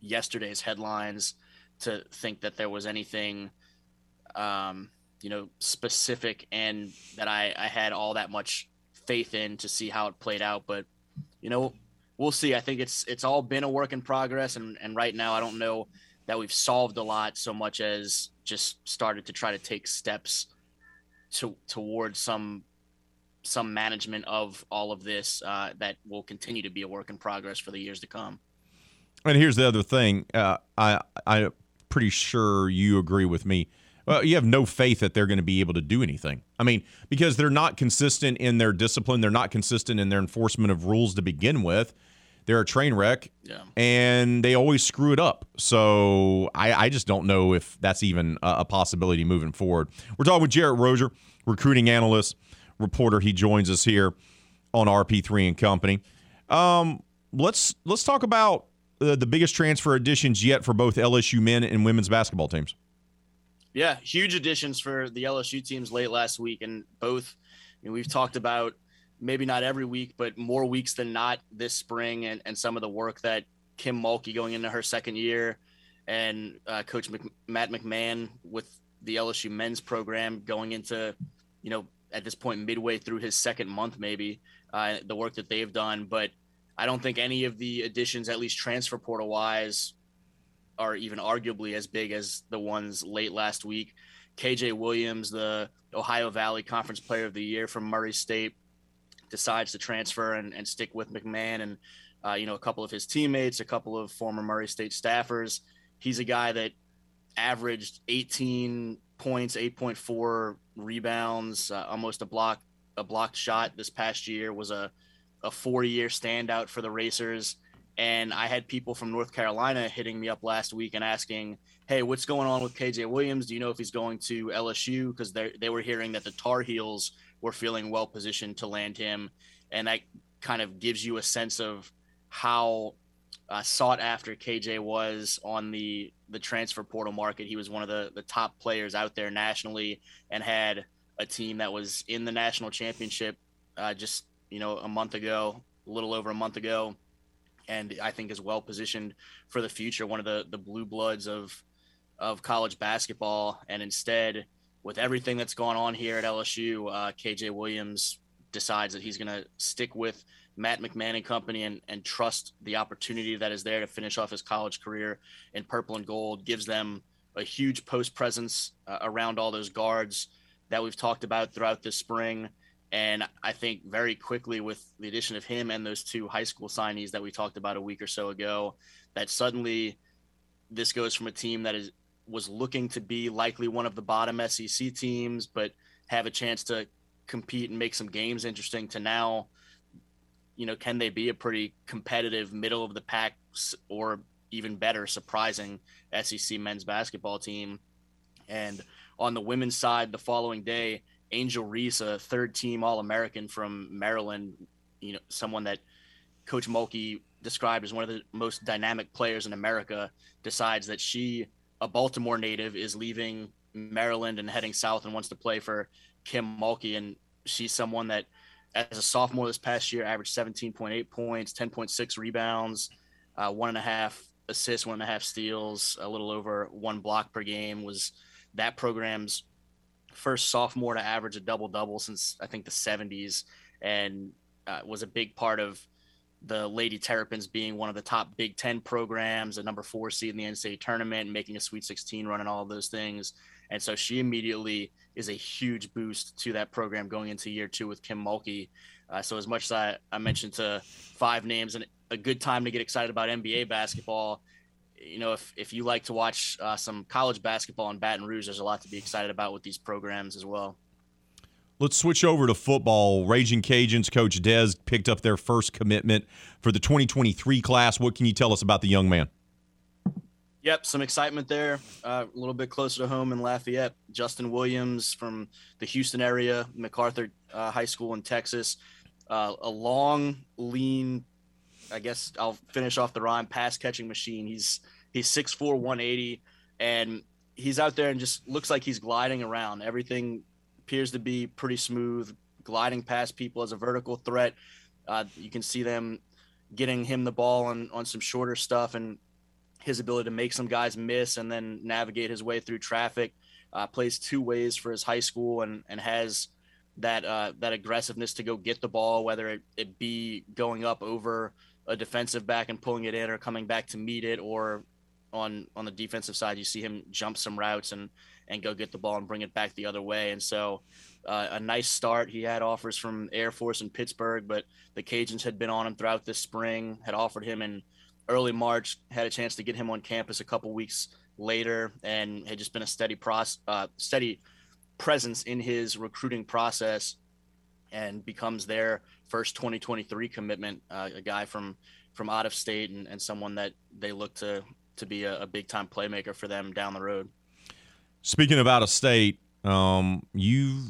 yesterday's headlines to think that there was anything, um, you know, specific and that I, I had all that much faith in to see how it played out. But, you know, we'll see. I think it's it's all been a work in progress, and and right now I don't know that we've solved a lot so much as just started to try to take steps to towards some some management of all of this uh, that will continue to be a work in progress for the years to come. And here's the other thing. Uh, I I'm pretty sure you agree with me. Well, you have no faith that they're going to be able to do anything. I mean, because they're not consistent in their discipline, they're not consistent in their enforcement of rules to begin with. They're a train wreck, Yeah. and they always screw it up. So I, I just don't know if that's even a, a possibility moving forward. We're talking with Jarrett Rozier, recruiting analyst, reporter. He joins us here on RP3 and Company. Um, let's let's talk about uh, the biggest transfer additions yet for both LSU men and women's basketball teams. Yeah, huge additions for the LSU teams late last week, and both. You know, we've talked about maybe not every week, but more weeks than not this spring, and, and some of the work that Kim Mulkey going into her second year, and uh, Coach Mc, Matt McMahon with the LSU men's program going into, you know, at this point midway through his second month, maybe uh, the work that they've done. But I don't think any of the additions, at least transfer portal wise, are even arguably as big as the ones late last week. KJ Williams, the Ohio Valley Conference Player of the Year from Murray State, decides to transfer and, and stick with McMahon and uh, you know a couple of his teammates, a couple of former Murray State staffers. He's a guy that averaged 18 points, 8.4 rebounds, uh, almost a block a blocked shot this past year. Was a a four year standout for the Racers. And I had people from North Carolina hitting me up last week and asking, "Hey, what's going on with KJ Williams? Do you know if he's going to LSU?" Because they they were hearing that the Tar Heels were feeling well positioned to land him, and that kind of gives you a sense of how uh, sought after KJ was on the the transfer portal market. He was one of the the top players out there nationally, and had a team that was in the national championship uh, just you know a month ago, a little over a month ago and I think is well positioned for the future. One of the the blue bloods of of college basketball, and instead, with everything that's gone on here at LSU, uh, KJ Williams decides that he's going to stick with Matt McMahon and company and, and trust the opportunity that is there to finish off his college career in purple and gold. Gives them a huge post presence uh, around all those guards that we've talked about throughout this spring. And I think very quickly, with the addition of him and those two high school signees that we talked about a week or so ago, that suddenly this goes from a team that is was looking to be likely one of the bottom SEC teams, but have a chance to compete and make some games interesting to now, you know, can they be a pretty competitive middle of the pack or even better, surprising SEC men's basketball team? And on the women's side, the following day, Angel Reese, a third team All American from Maryland, you know, someone that Coach Mulkey described as one of the most dynamic players in America, decides that she, a Baltimore native, is leaving Maryland and heading south and wants to play for Kim Mulkey. And she's someone that, as a sophomore this past year, averaged 17.8 points, 10.6 rebounds, uh, one and a half assists, one and a half steals, a little over one block per game. Was that program's first sophomore to average a double double since I think the 70s, and uh, was a big part of the Lady Terrapins being one of the top Big Ten programs, a number four seed in the NCAA tournament, making a Sweet 16 run, and all those things. And so she immediately is a huge boost to that program going into year two with Kim Mulkey. Uh, so as much as I, I mentioned to five names and a good time to get excited about NBA basketball, you know, if, if you like to watch uh, some college basketball in Baton Rouge, there's a lot to be excited about with these programs as well. Let's switch over to football. Raging Cajuns coach Des picked up their first commitment for the 2023 class. What can you tell us about the young man? Yep, some excitement there. Uh, a little bit closer to home in Lafayette. Justin Williams from the Houston area, MacArthur uh, High School in Texas. Uh, a long, lean I guess I'll finish off the rhyme pass catching machine. He's he's 6'4", 180, and he's out there and just looks like he's gliding around. Everything appears to be pretty smooth, gliding past people as a vertical threat. Uh, you can see them getting him the ball on on some shorter stuff and his ability to make some guys miss and then navigate his way through traffic. Uh, plays two ways for his high school and and has that uh, that aggressiveness to go get the ball, whether it, it be going up over a defensive back and pulling it in or coming back to meet it or on on the defensive side you see him jump some routes and and go get the ball and bring it back the other way. And so uh, a nice start. He had offers from air force in pittsburgh but the cajuns had been on him throughout this spring had offered him in early march had a chance to get him on campus a couple weeks later and had just been a steady process uh, steady presence in his recruiting process and becomes their first 2023 commitment, uh, a guy from from out of state and, and someone that they look to to be a, a big time playmaker for them down the road. Speaking of out of state, um, you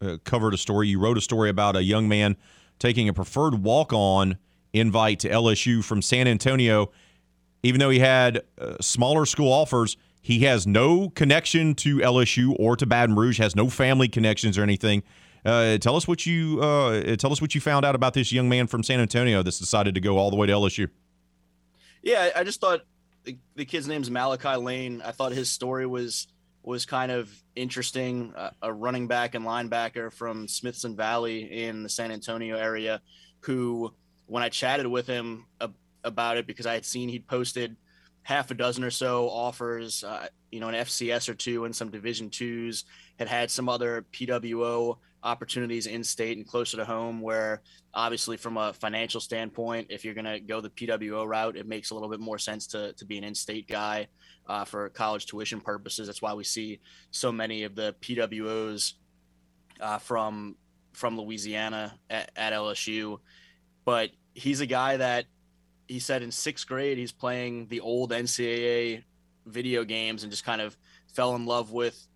uh, covered a story. You wrote a story about a young man taking a preferred walk on invite to LSU from San Antonio. Even though he had uh, smaller school offers, he has no connection to LSU or to Baton Rouge, has no family connections or anything. Uh, tell us what you uh, tell us what you found out about this young man from San Antonio that's decided to go all the way to LSU. Yeah, I just thought the, the kid's name's Malachi Lane. I thought his story was was kind of interesting. Uh, a running back and linebacker from Smithson Valley in the San Antonio area, who when I chatted with him about it because I had seen he'd posted half a dozen or so offers, uh, you know, an FCS or two and some Division twos. Had had some other PWO opportunities in state and closer to home. Where obviously, from a financial standpoint, if you're going to go the PWO route, it makes a little bit more sense to to be an in-state guy uh, for college tuition purposes. That's why we see so many of the PWOs uh, from from Louisiana at, at LSU. But he's a guy that he said in sixth grade he's playing the old NCAA video games and just kind of fell in love with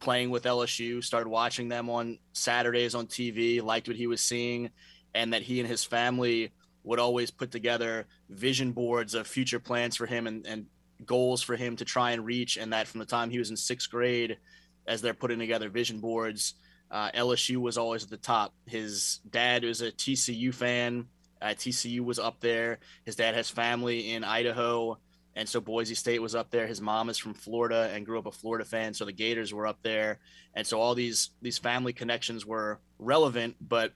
playing with LSU, started watching them on Saturdays on TV, liked what he was seeing, and that he and his family would always put together vision boards of future plans for him and, and goals for him to try and reach. And that from the time he was in sixth grade, as they're putting together vision boards, uh, LSU was always at the top. His dad was a TCU fan. Uh, TCU was up there. His dad has family in Idaho, and so Boise State was up there. His mom is from Florida and grew up a Florida fan, so the Gators were up there, and so all these these family connections were relevant. But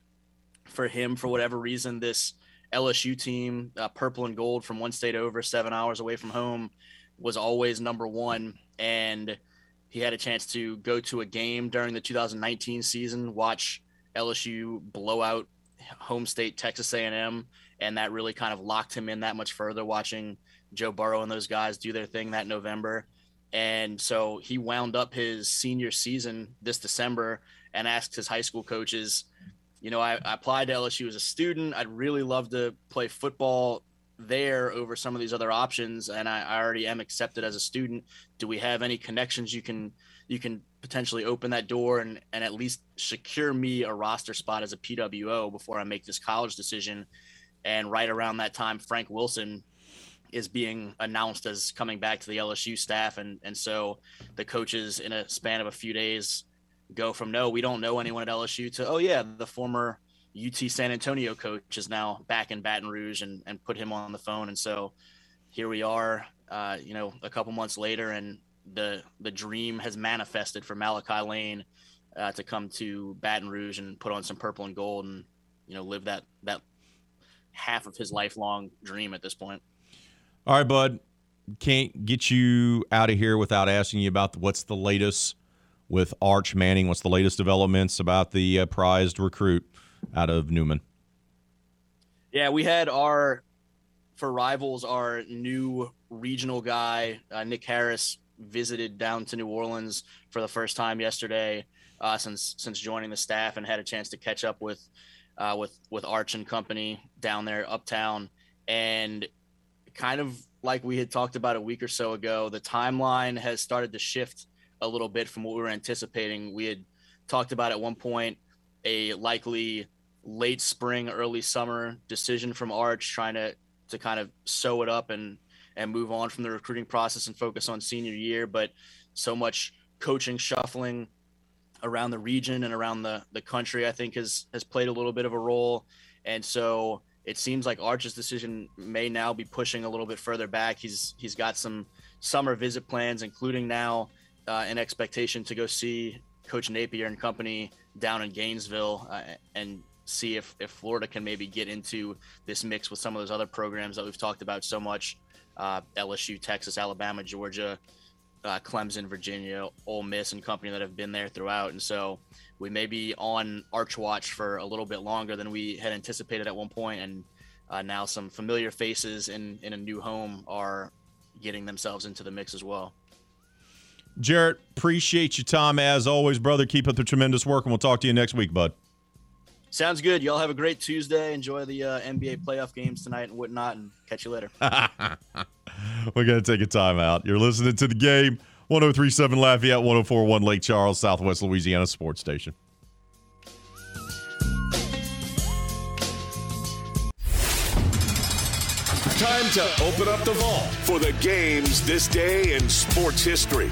for him, for whatever reason, this LSU team, uh, purple and gold from one state over, seven hours away from home, was always number one, and he had a chance to go to a game during the 2019 season, watch LSU blow out home state Texas A&M, and that really kind of locked him in that much further. Watching Joe Burrow and those guys do their thing that November, and so he wound up his senior season this December and asked his high school coaches, you know, I, I applied to LSU as a student. I'd really love to play football there over some of these other options. And I, I, already am accepted as a student. Do we have any connections you can you can potentially open that door and, and at least secure me a roster spot as a pwo before i make this college decision? And right around that time frank wilson is being announced as coming back to the lsu staff and and so the coaches in a span of a few days go from no we don't know anyone at lsu to oh yeah the former UT San Antonio coach is now back in Baton Rouge and, and put him on the phone. And so here we are, uh, you know, a couple months later, and the the dream has manifested for Malachi Lane uh, to come to Baton Rouge and put on some purple and gold and you know live that that half of his lifelong dream at this point. All right, bud. Can't get you out of here without asking you about what's the latest with Arch Manning. What's the latest developments about the uh, prized recruit? out of Newman. Yeah, we had our for rivals our new regional guy uh, Nick Harris visited down to New Orleans for the first time yesterday uh, since since joining the staff and had a chance to catch up with uh, with with Arch and company down there uptown and kind of like we had talked about a week or so ago the timeline has started to shift a little bit from what we were anticipating we had talked about at one point a likely late spring, early summer decision from Arch, trying to to kind of sew it up and and move on from the recruiting process and focus on senior year. But so much coaching shuffling around the region and around the the country, I think has has played a little bit of a role. And so it seems like Arch's decision may now be pushing a little bit further back. He's he's got some summer visit plans, including now uh, an expectation to go see Coach Napier and company down in Gainesville uh, and see if, if Florida can maybe get into this mix with some of those other programs that we've talked about so much uh, LSU, Texas, Alabama, Georgia, uh, Clemson, Virginia, Ole Miss, and company that have been there throughout. And so we may be on Arch Watch for a little bit longer than we had anticipated at one point, and uh, now some familiar faces in in a new home are getting themselves into the mix as well. Jarrett, appreciate your time as always, brother. Keep up the tremendous work, and we'll talk to you next week, bud. Sounds good. Y'all have a great Tuesday. Enjoy the uh, NBA playoff games tonight and whatnot, and catch you later. <laughs> We're going to take a timeout. You're listening to the game 1037 Lafayette, 1041 Lake Charles, Southwest Louisiana Sports Station. Time to open up the vault for the games this day in sports history.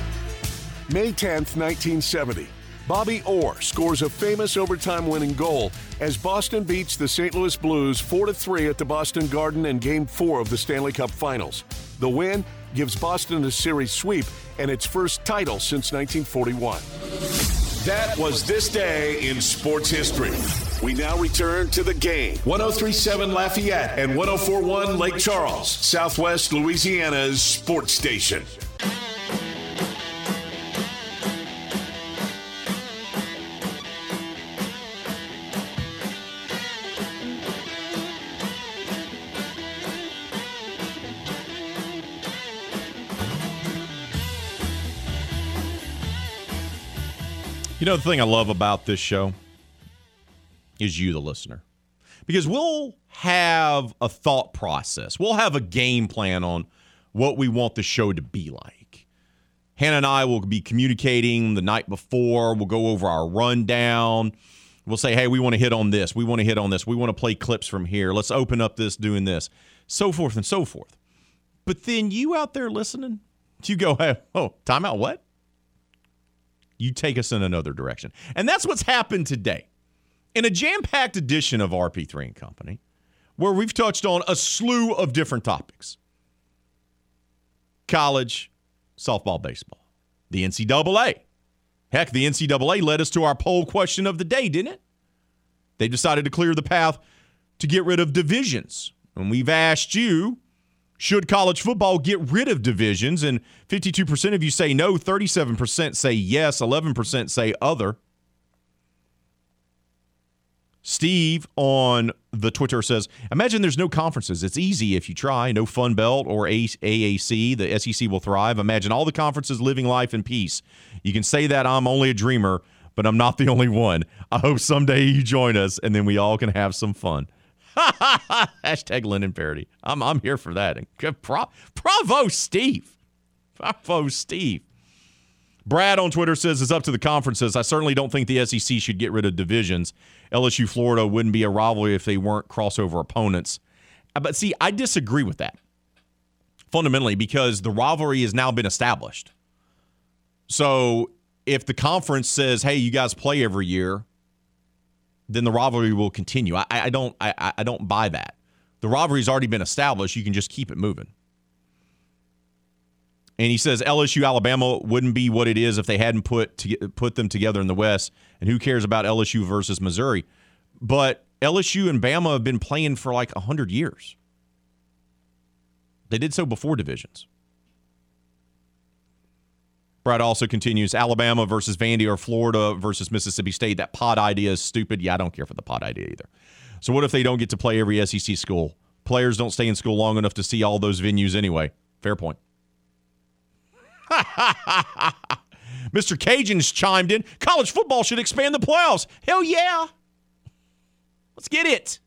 May 10th, 1970. Bobby Orr scores a famous overtime winning goal as Boston beats the St. Louis Blues 4 3 at the Boston Garden in Game 4 of the Stanley Cup Finals. The win gives Boston a series sweep and its first title since 1941. That was this day in sports history. We now return to the game. 1037 Lafayette and 1041 Lake Charles, Southwest Louisiana's sports station. You know, the thing I love about this show is you, the listener, because we'll have a thought process, we'll have a game plan on what we want the show to be like. Hannah and I will be communicating the night before. We'll go over our rundown. We'll say, hey, we want to hit on this. We want to hit on this. We want to play clips from here. Let's open up this doing this, so forth and so forth. But then you out there listening, you go, hey, oh, timeout, what? You take us in another direction. And that's what's happened today. In a jam packed edition of RP3 and Company, where we've touched on a slew of different topics college, softball, baseball, the NCAA. Heck, the NCAA led us to our poll question of the day, didn't it? They decided to clear the path to get rid of divisions. And we've asked you should college football get rid of divisions? And 52% of you say no, 37% say yes, 11% say other. Steve on the Twitter says, Imagine there's no conferences. It's easy if you try. No Fun Belt or AAC. The SEC will thrive. Imagine all the conferences living life in peace. You can say that I'm only a dreamer, but I'm not the only one. I hope someday you join us and then we all can have some fun. <laughs> Hashtag Lennon parody. I'm I'm here for that. Good pro- bravo, Steve. Bravo, Steve. Brad on Twitter says it's up to the conferences. I certainly don't think the SEC should get rid of divisions. LSU Florida wouldn't be a rivalry if they weren't crossover opponents. Uh, but see, I disagree with that fundamentally because the rivalry has now been established. So if the conference says, "Hey, you guys play every year," then the rivalry will continue. I, I don't I, I don't buy that. The rivalry's already been established. You can just keep it moving. And he says LSU Alabama wouldn't be what it is if they hadn't put to, put them together in the West. And who cares about LSU versus Missouri? But LSU and Bama have been playing for like 100 years. They did so before divisions. Brad also continues Alabama versus Vandy or Florida versus Mississippi State. That pod idea is stupid. Yeah, I don't care for the pod idea either. So, what if they don't get to play every SEC school? Players don't stay in school long enough to see all those venues anyway. Fair point. <laughs> Mr. Cajun's chimed in. College football should expand the playoffs. Hell yeah. Let's get it.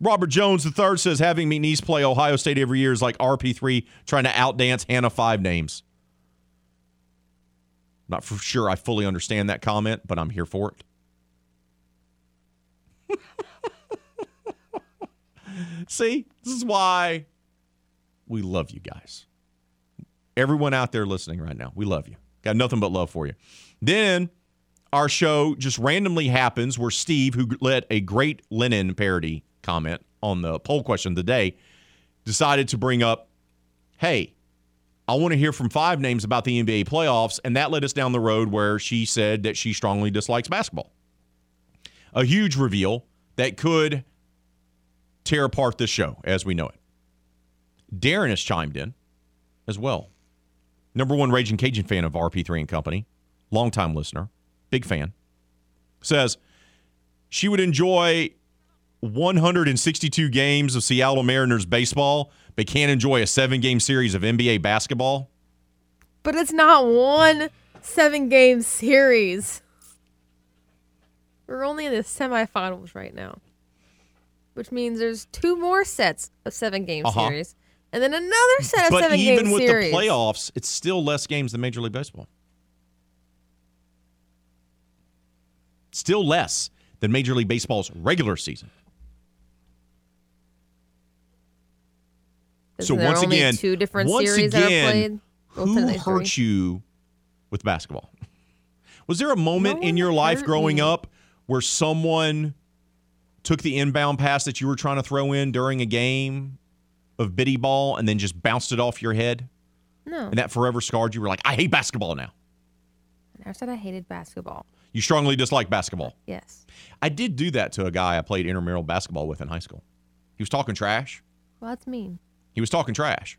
Robert Jones III says having me McNeese play Ohio State every year is like RP3 trying to outdance Hannah Five Names. Not for sure I fully understand that comment, but I'm here for it. <laughs> See, this is why we love you guys. Everyone out there listening right now, we love you. Got nothing but love for you. Then our show just randomly happens where Steve, who let a great Lennon parody comment on the poll question of the day, decided to bring up, hey, I want to hear from five names about the NBA playoffs. And that led us down the road where she said that she strongly dislikes basketball. A huge reveal that could tear apart this show as we know it. Darren has chimed in as well. Number one Raging Cajun fan of RP3 and Company, longtime listener, big fan, says she would enjoy 162 games of Seattle Mariners baseball but can't enjoy a seven game series of NBA basketball. But it's not one seven game series. We're only in the semifinals right now, which means there's two more sets of seven game uh-huh. series, and then another set of but seven game series. But even with the playoffs, it's still less games than Major League Baseball. Still less than Major League Baseball's regular season. Isn't so once again, two different once series again, who hurt you with basketball? Was there a moment no in your life growing me. up where someone took the inbound pass that you were trying to throw in during a game of biddy ball and then just bounced it off your head? No. And that forever scarred you. You were like, I hate basketball now. I never said I hated basketball. You strongly dislike basketball. Yes. I did do that to a guy I played intramural basketball with in high school. He was talking trash. Well, that's mean. He was talking trash.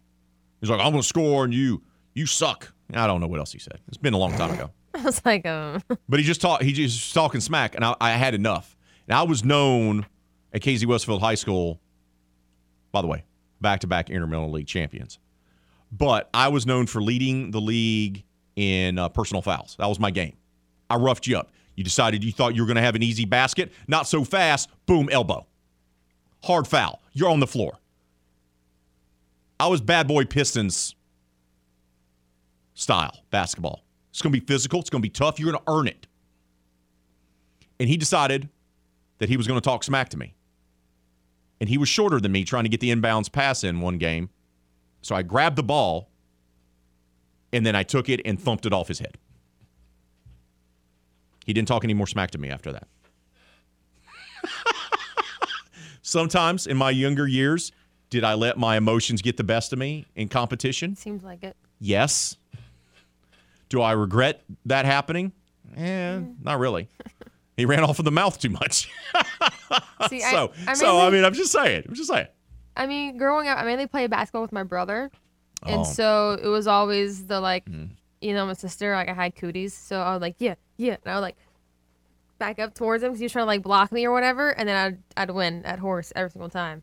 He was like, "I'm going to score, and you, you suck." I don't know what else he said. It's been a long time ago. <laughs> I was like, um, But he just talked, He just talking smack, and I, I had enough. And I was known at KZ Westfield High School. By the way, back-to-back intramural league champions. But I was known for leading the league in uh, personal fouls. That was my game. I roughed you up. You decided you thought you were going to have an easy basket. Not so fast. Boom, elbow. Hard foul. You're on the floor. I was bad boy Pistons style basketball. It's going to be physical. It's going to be tough. You're going to earn it. And he decided that he was going to talk smack to me. And he was shorter than me trying to get the inbounds pass in one game. So I grabbed the ball and then I took it and thumped it off his head. He didn't talk any more smack to me after that. <laughs> Sometimes in my younger years, did I let my emotions get the best of me in competition? seems like it. Yes. Do I regret that happening? Eh, not really. He ran off of the mouth too much. <laughs> See, so, I so I mean, I'm just saying. I'm just saying. I mean, growing up, I mainly played basketball with my brother, and Oh. so it was always the like, Mm. you know, my sister. Like I had cooties, so I was like, yeah, yeah, and I would like back up towards him because he was trying to like block me or whatever, and then I'd I'd win at horse every single time.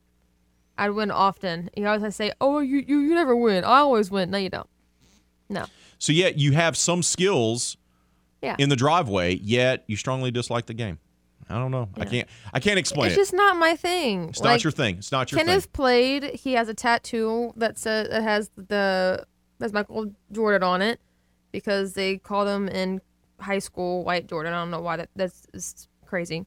I'd win often. He always had to say, "Oh, you you you never win. I always win." No, you don't. No. So, yet you have some skills Yeah. in the driveway, yet you strongly dislike the game. I don't know. I can't. I can't explain it's it. just not my thing. It's Like, not your thing. It's not your thing. Kenneth thing. played. He has a tattoo that says uh, that has the that's Michael Jordan on it because they called him in high school White Jordan. I don't know why that that's crazy,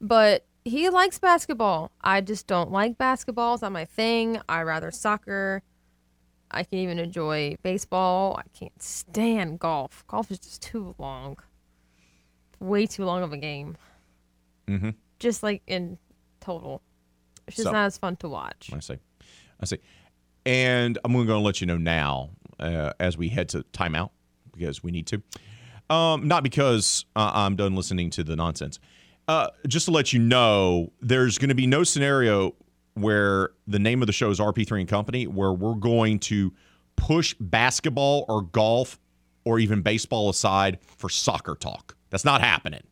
but he likes basketball. I just don't like basketball. It's not my thing. I rather soccer. I can even enjoy baseball. I can't stand golf. Golf is just too long. Way too long of a game. Mm-hmm. Just like in total. It's just So- not as fun to watch. I see. I see. And I'm going to let you know now uh, as we head to timeout because we need to. Um, not because uh, I'm done listening to the nonsense. Uh, just to let you know, there's going to be no scenario where the name of the show is RP3 and Company where we're going to push basketball or golf or even baseball aside for soccer talk. That's not happening.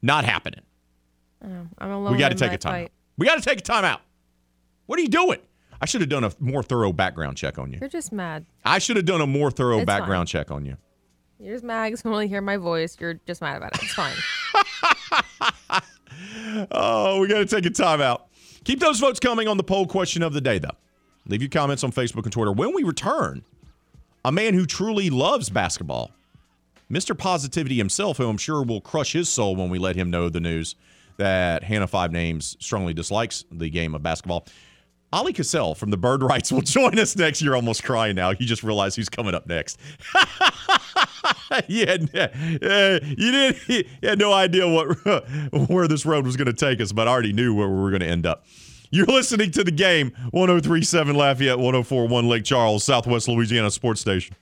Not happening. Oh, I'm alone. We got to take a timeout. fight. We got to take a timeout. What are you doing? I should have done a more thorough background check on you. You're just mad. I should have done a more thorough It's background check on you. You're just mad because <laughs> you only hear my voice. You're just mad about it. It's fine. <laughs> Oh, we got to take a timeout. Keep those votes coming on the poll question of the day, though. Leave your comments on Facebook and Twitter. When we return, a man who truly loves basketball, Mr. Positivity himself, who I'm sure will crush his soul when we let him know the news that Hannah Five Names strongly dislikes the game of basketball. Ali Kosel from the Bird Writes will join us next. You're almost crying now. You just realized who's coming up next. <laughs> you, had, uh, you didn't. You had no idea what <laughs> where this road was going to take us, but I already knew where we were going to end up. You're listening to the game 1037 Lafayette, 1041 Lake Charles, Southwest Louisiana Sports Station.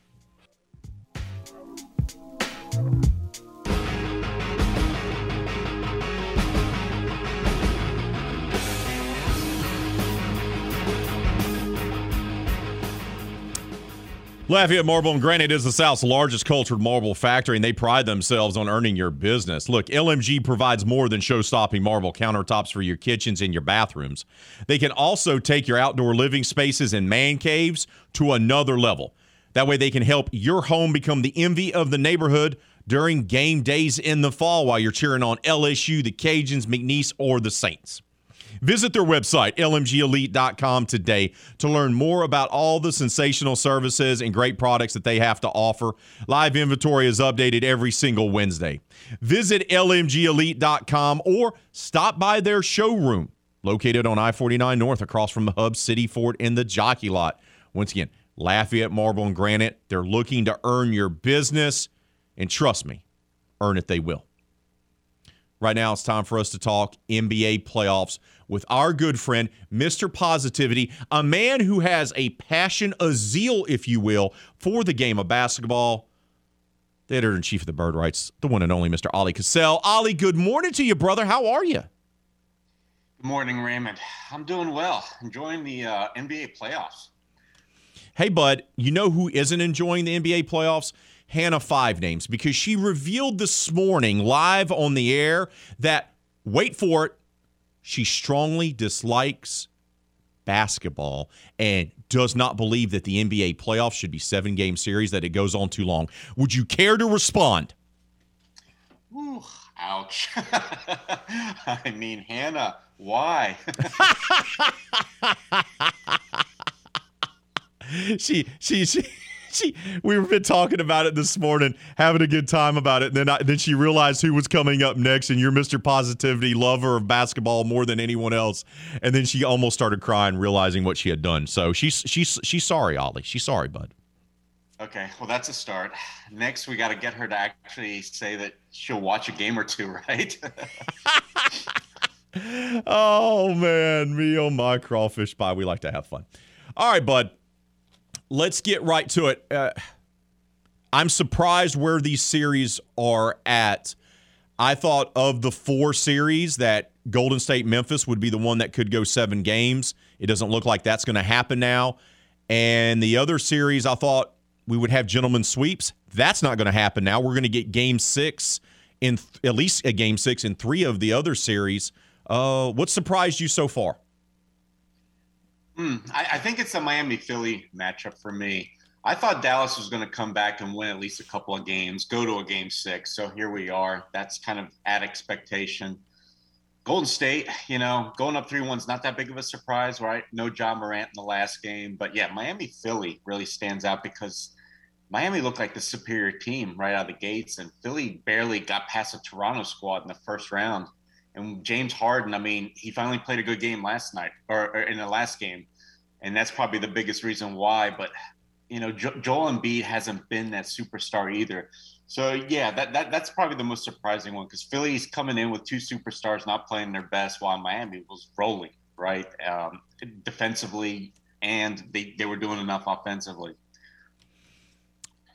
Lafayette Marble and Granite is the South's largest cultured marble factory, and they pride themselves on earning your business. Look, LMG provides more than show stopping marble countertops for your kitchens and your bathrooms. They can also take your outdoor living spaces and man caves to another level. That way, they can help your home become the envy of the neighborhood during game days in the fall while you're cheering on LSU, the Cajuns, McNeese, or the Saints. Visit their website, lmgelite.com, today to learn more about all the sensational services and great products that they have to offer. Live inventory is updated every single Wednesday. Visit lmgelite.com or stop by their showroom located on I 49 North across from the Hub City Ford in the Jockey Lot. Once again, Lafayette Marble and Granite. They're looking to earn your business, and trust me, earn it they will. Right now, it's time for us to talk NBA playoffs with our good friend, Mr. Positivity, a man who has a passion, a zeal, if you will, for the game of basketball. the editor in chief of the Bird Writes, the one and only Mr. Ollie Kosel. Ollie, good morning to you, brother. How are you? Good morning, Raymond. I'm doing well. Enjoying the uh, NBA playoffs. Hey, bud, you know who isn't enjoying the NBA playoffs? Hannah Five Names, because she revealed this morning live on the air that, wait for it, she strongly dislikes basketball and does not believe that the NBA playoffs should be seven game series, that it goes on too long. Would you care to respond? Ooh, ouch. <laughs> I mean, Hannah, why? <laughs> she, she, she. She, we've been talking about it this morning, having a good time about it. And then, I, then she realized who was coming up next, and you're Mr. Positivity, lover of basketball more than anyone else. And then she almost started crying, realizing what she had done. So she's she's she's sorry, Ollie. She's sorry, bud. Okay, well that's a start. Next, we got to get her to actually say that she'll watch a game or two, <laughs> right? <laughs> oh man, me oh my crawfish pie. We like to have fun. All right, bud let's get right to it. Uh, I'm surprised where these series are at. I thought of the four series that Golden State Memphis would be the one that could go seven games. It doesn't look like that's going to happen now. And the other series, I thought we would have gentlemen sweeps. That's not going to happen now. We're going to get game six in th- at least a game six in three of the other series. Uh, what surprised you so far? Mm, I, I, think it's a Miami Philly matchup for me. I thought Dallas was going to come back and win at least a couple of games, go to a game six. So here we are. That's kind of at expectation. Golden State, you know, going up 3 1 is not that big of a surprise, right? No Ja Morant in the last game. But yeah, Miami Philly really stands out because Miami looked like the superior team right out of the gates, and Philly barely got past the Toronto squad in the first round. And James Harden, I mean, he finally played a good game last night or, or in the last game, and that's probably the biggest reason why. But you know, jo- Joel Embiid hasn't been that superstar either. So yeah, that, that that's probably the most surprising one because Philly's coming in with two superstars not playing their best, while Miami was rolling right um, defensively, and they they were doing enough offensively.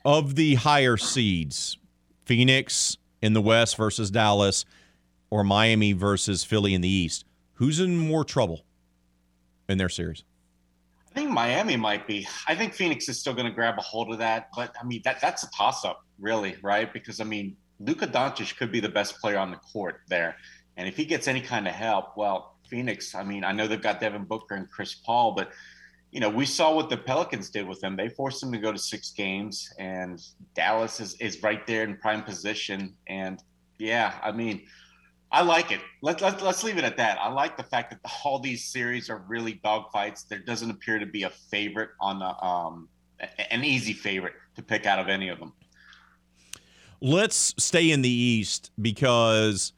Of the higher seeds, Phoenix in the West versus Dallas or Miami versus Philly in the East, who's in more trouble in their series? I think Miami might be. I think Phoenix is still going to grab a hold of that, but I mean that that's a toss up, really, right? Because I mean Luka Doncic could be the best player on the court there, and if he gets any kind of help, well, Phoenix. I mean, I know they've got Devin Booker and Chris Paul, but you know we saw what the Pelicans did with them. They forced them to go to six games, and Dallas is is right there in prime position. And yeah, I mean I like it. Let, let, let's leave it at that. I like the fact that <laughs> all these series are really dogfights. There doesn't appear to be a favorite on the, um, an easy favorite to pick out of any of them. Let's stay in the East because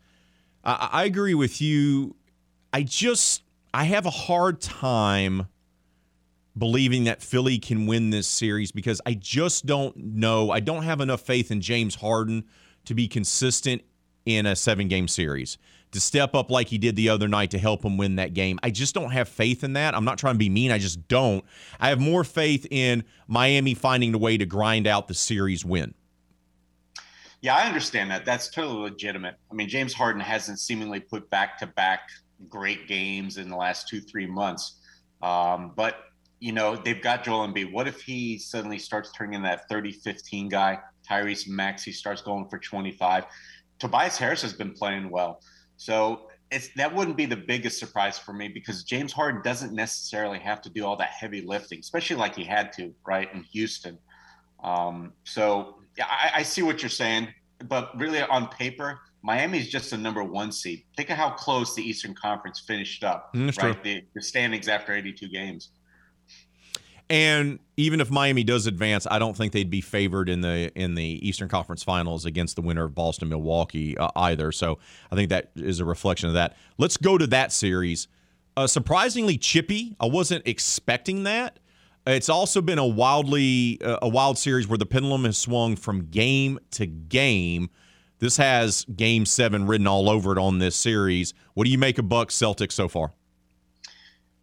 I, I agree with you. I just I have a hard time believing that Philly can win this series because I just don't know. I don't have enough faith in James Harden to be consistent in a seven game series to step up like he did the other night to help him win that game. I just don't have faith in that. I'm not trying to be mean. I just don't. I have more faith in Miami finding a way to grind out the series win. Yeah, I understand that. That's totally legitimate. I mean, James Harden hasn't seemingly put back to back great games in the last two, three months. Um, but, you know, they've got Joel Embiid. What if he suddenly starts turning in that 30 15 guy? Tyrese Maxey starts going for 25. Tobias Harris has been playing well. So it's that wouldn't be the biggest surprise for me because James Harden doesn't necessarily have to do all that heavy lifting, especially like he had to, right, in Houston. Um, so yeah, I, I see what you're saying, but really on paper, Miami is just a number one seed. Think of how close the Eastern Conference finished up, mm, right? The, the standings after 82 games. And even if Miami does advance, I don't think they'd be favored in the in the Eastern Conference Finals against the winner of Boston Milwaukee uh, either. So I think that is a reflection of that. Let's go to that series. Uh, surprisingly chippy. I wasn't expecting that. It's also been a wildly uh, a wild series where the pendulum has swung from game to game. This has Game Seven written all over it on this series. What do you make of Bucks Celtics so far?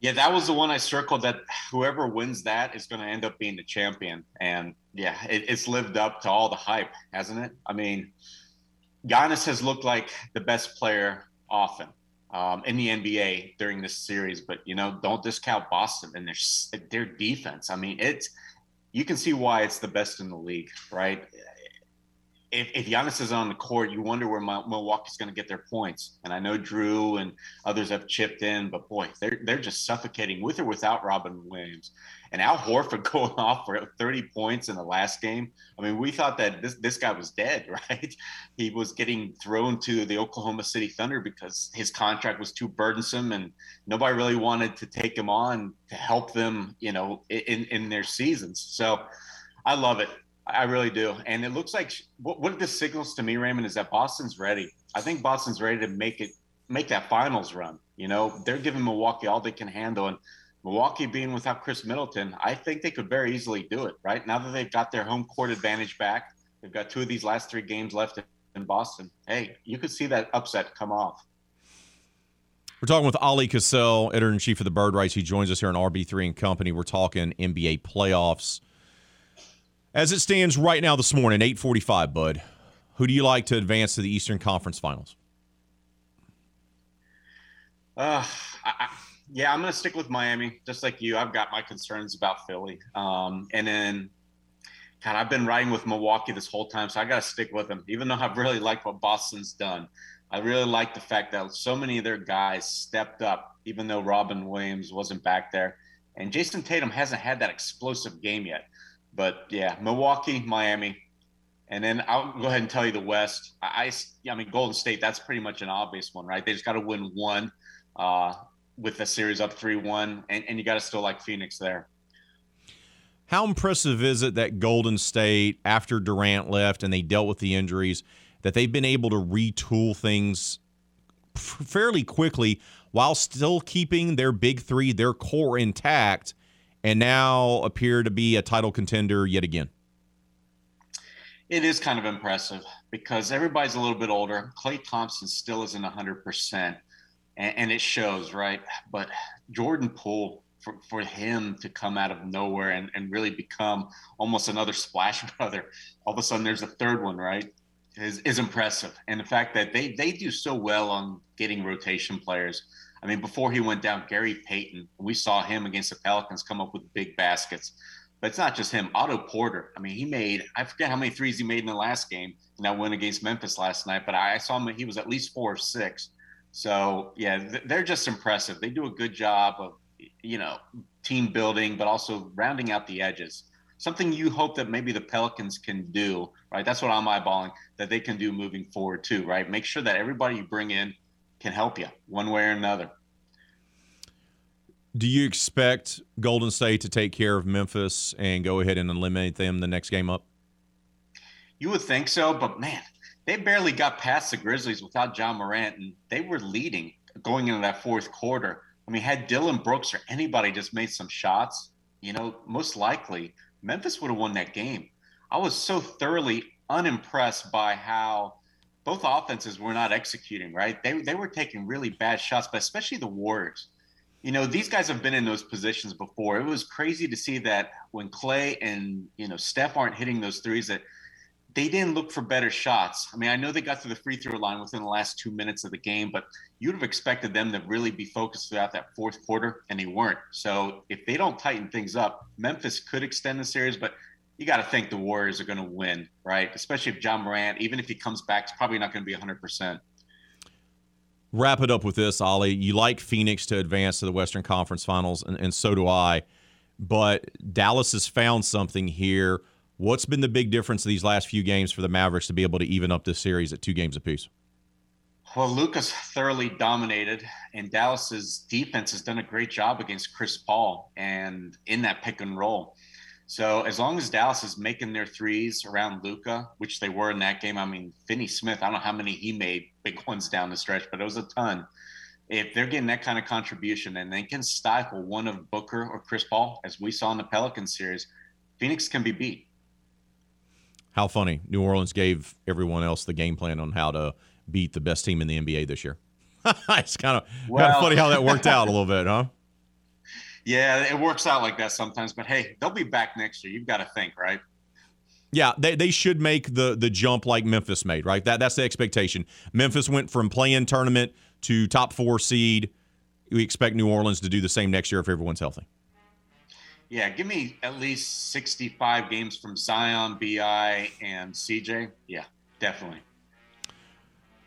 Yeah, that was the one I circled. That whoever wins that is going to end up being the champion. And yeah, it, it's lived up to all the hype, hasn't it? I mean, Giannis has looked like the best player often um, in the NBA during this series, but you know, don't discount Boston and their their defense. I mean, it's you can see why it's the best in the league, right? If, if Giannis is on the court, you wonder where Milwaukee's going to get their points. And I know Jrue and others have chipped in, but boy, they're they're just suffocating with or without Robert Williams. And Al Horford <laughs> going off for 30 points in the last game. I mean, we thought that this this guy was dead, <laughs> right? He was getting thrown to the Oklahoma City Thunder because his contract was too burdensome, and nobody really wanted to take him on to help them, you know, in in their seasons. So. I love it. I really do. And it looks like what, what this signals to me, Raymond, is that Boston's ready. I think Boston's ready to make it, make that finals run. You know, they're giving Milwaukee all they can handle. And Milwaukee being without Khris Middleton, I think they could very easily do it, right? Now that they've got their home court advantage back, they've got two of these last three games left in Boston. Hey, you could see that upset come off. We're talking with Ali Kosel, editor in chief of the Bird Writes. He joins us here on RP3 and Company. We're talking NBA playoffs. As it stands right now this morning, 845, Bud, who do you like to advance to the Eastern Conference Finals? Uh, I, yeah, I'm going to stick with Miami, just like you. I've got my concerns about Philly. Um, and then, God, I've been riding with Milwaukee this whole time, so I got to stick with them, even though I've really liked what Boston's done. I really like the fact that so many of their guys stepped up, even though Robert Williams wasn't back there. And Jayson Tatum hasn't had that explosive game yet. But yeah, Milwaukee, Miami, and then I'll go ahead and tell you the West. I, I mean, Golden State. That's pretty much an obvious one, right? They just got to win one uh, with the series up three-one, and, and you got to still like Phoenix there. How impressive is it that Golden State, after Durant left and they dealt with the injuries, that they've been able to retool things fairly quickly while still keeping their big three, their core intact? And now appear to be a title contender yet again? It is kind of impressive because everybody's a little bit older. Klay Thompson still isn't 100%, and, and it shows, right? But Jordan Poole, for, for him to come out of nowhere and, and really become almost another splash <laughs> brother, all of a sudden there's a third one, right? Is, is impressive. And the fact that they, they do so well on getting rotation players – I mean, before he went down, Gary Payton, we saw him against the Pelicans come up with big baskets. But it's not just him. Otto Porter. I mean, he made I forget how many threes he made in the last game in that win against Memphis last night. But I saw him; he was at least four or six. So yeah, they're just impressive. They do a good job of you know team building, but also rounding out the edges. Something you hope that maybe the Pelicans can do, right? That's what I'm eyeballing that they can do moving forward too, right? Make sure that everybody you bring in can help you one way or another. Do you expect Golden State to take care of Memphis and go ahead and eliminate them the next game up? You would think so, but man, they barely got past the Grizzlies without Ja Morant, and they were leading going into that fourth quarter. I mean, had Dillon Brooks or anybody just made some shots, you know, most likely Memphis would have won that game. I was so thoroughly unimpressed by how both offenses were not executing right. They they were taking really bad shots, but especially the Warriors. You know, these guys have been in those positions before. It was crazy to see that when Klay and you know Steph aren't hitting those threes, that they didn't look for better shots. I mean, I know they got to the free throw line within the last two minutes of the game, but you'd have expected them to really be focused throughout that fourth quarter, and they weren't. So if they don't tighten things up, Memphis could extend the series, but you got to think the Warriors are going to win, right? Especially if Ja Morant, even if he comes back, it's probably not going to be 100%. Wrap it up with this, Ollie. You like Phoenix to advance to the Western Conference Finals, and, and so do I. But Dallas has found something here. What's been the big difference these last few games for the Mavericks to be able to even up this series at two games apiece? Well, Luka's thoroughly dominated, and Dallas's defense has done a great job against Chris Paul and in that pick and roll. So as long as Dallas is making their threes around Luka, which they were in that game, I mean, Finney Smith, I don't know how many he made <laughs> big ones down the stretch, but it was a ton. If they're getting that kind of contribution and they can stifle one of Booker or Chris Paul, as we saw in the Pelican series, Phoenix can be beat. How funny. New Orleans gave everyone else the game plan on how to beat the best team in the NBA this year. <laughs> it's kind of, well, kind of funny how that worked out a little bit, huh? Yeah, it works out like that sometimes. But hey, they'll be back next year. You've got to think, right? Yeah, they, they should make the the jump like Memphis made, right? That that's the expectation. Memphis went from play-in tournament to top four seed. We expect New Orleans to do the same next year if everyone's healthy. Yeah, give me at least 65 games from Zion, BI, and CJ. Yeah, definitely.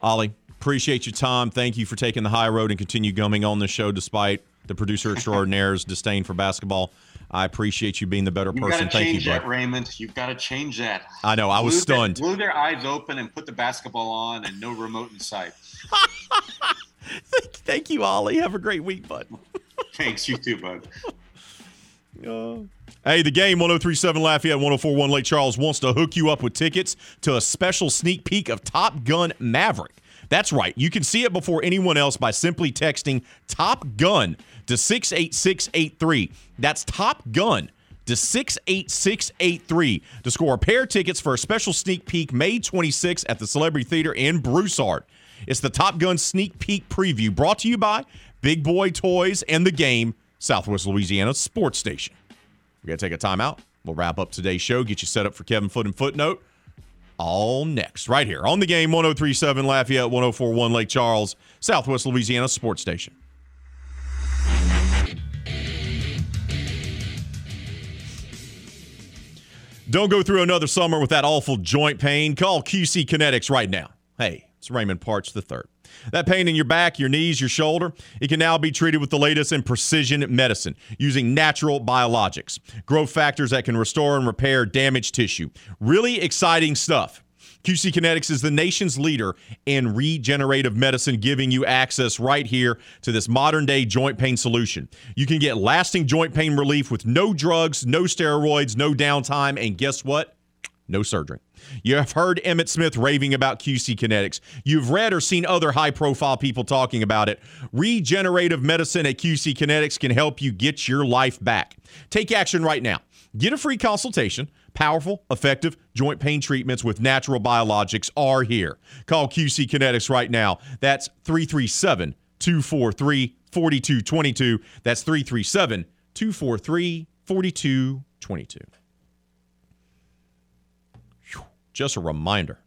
Ollie, appreciate your time. Thank you for taking the high road and continue gumming on the show despite the producer extraordinaire's <laughs> disdain for basketball. I appreciate you being the better You've person. Thank you, that. Raymond. You've got to change that. I know. I was their- stunned. glue their eyes open and put the basketball on, and no remote in sight. <laughs> Thank you, Ollie. Have a great week, bud. <laughs> Thanks. You too, bud. Uh, hey, the game 1037 Lafayette 1041 Lake Charles wants to hook you up with tickets to a special sneak peek of Top Gun Maverick. That's right. You can see it before anyone else by simply texting Top Gun to 68683. That's Top Gun to 68683 to score a pair of tickets for a special sneak peek May 26 at the Celebrity Theater in Broussard. It's the Top Gun sneak peek preview brought to you by Big Boy Toys and the game Southwest Louisiana Sports Station. We got to take a timeout. We'll wrap up today's show, get you set up for Kevin Foot and Footnote. All next, right here on the game 1037 Lafayette, 1041 Lake Charles, Southwest Louisiana Sports Station. Don't go through another summer with that awful joint pain. Call QC Kinetics right now. Hey, it's Raymond Parks III. That pain in your back, your knees, your shoulder, it can now be treated with the latest in precision medicine using natural biologics, growth factors that can restore and repair damaged tissue. Really exciting stuff. QC Kinetics is the nation's leader in regenerative medicine, giving you access right here to this modern day joint pain solution. You can get lasting joint pain relief with no drugs, no steroids, no downtime, and guess what? No surgery. You have heard Emmitt Smith raving about QC Kinetics. You've read or seen other high profile people talking about it. Regenerative medicine at QC Kinetics can help you get your life back. Take action right now. Get a free consultation. Powerful, effective joint pain treatments with natural biologics are here. Call QC Kinetics right now. That's 337 243 4222. That's 337 243 4222. Just a reminder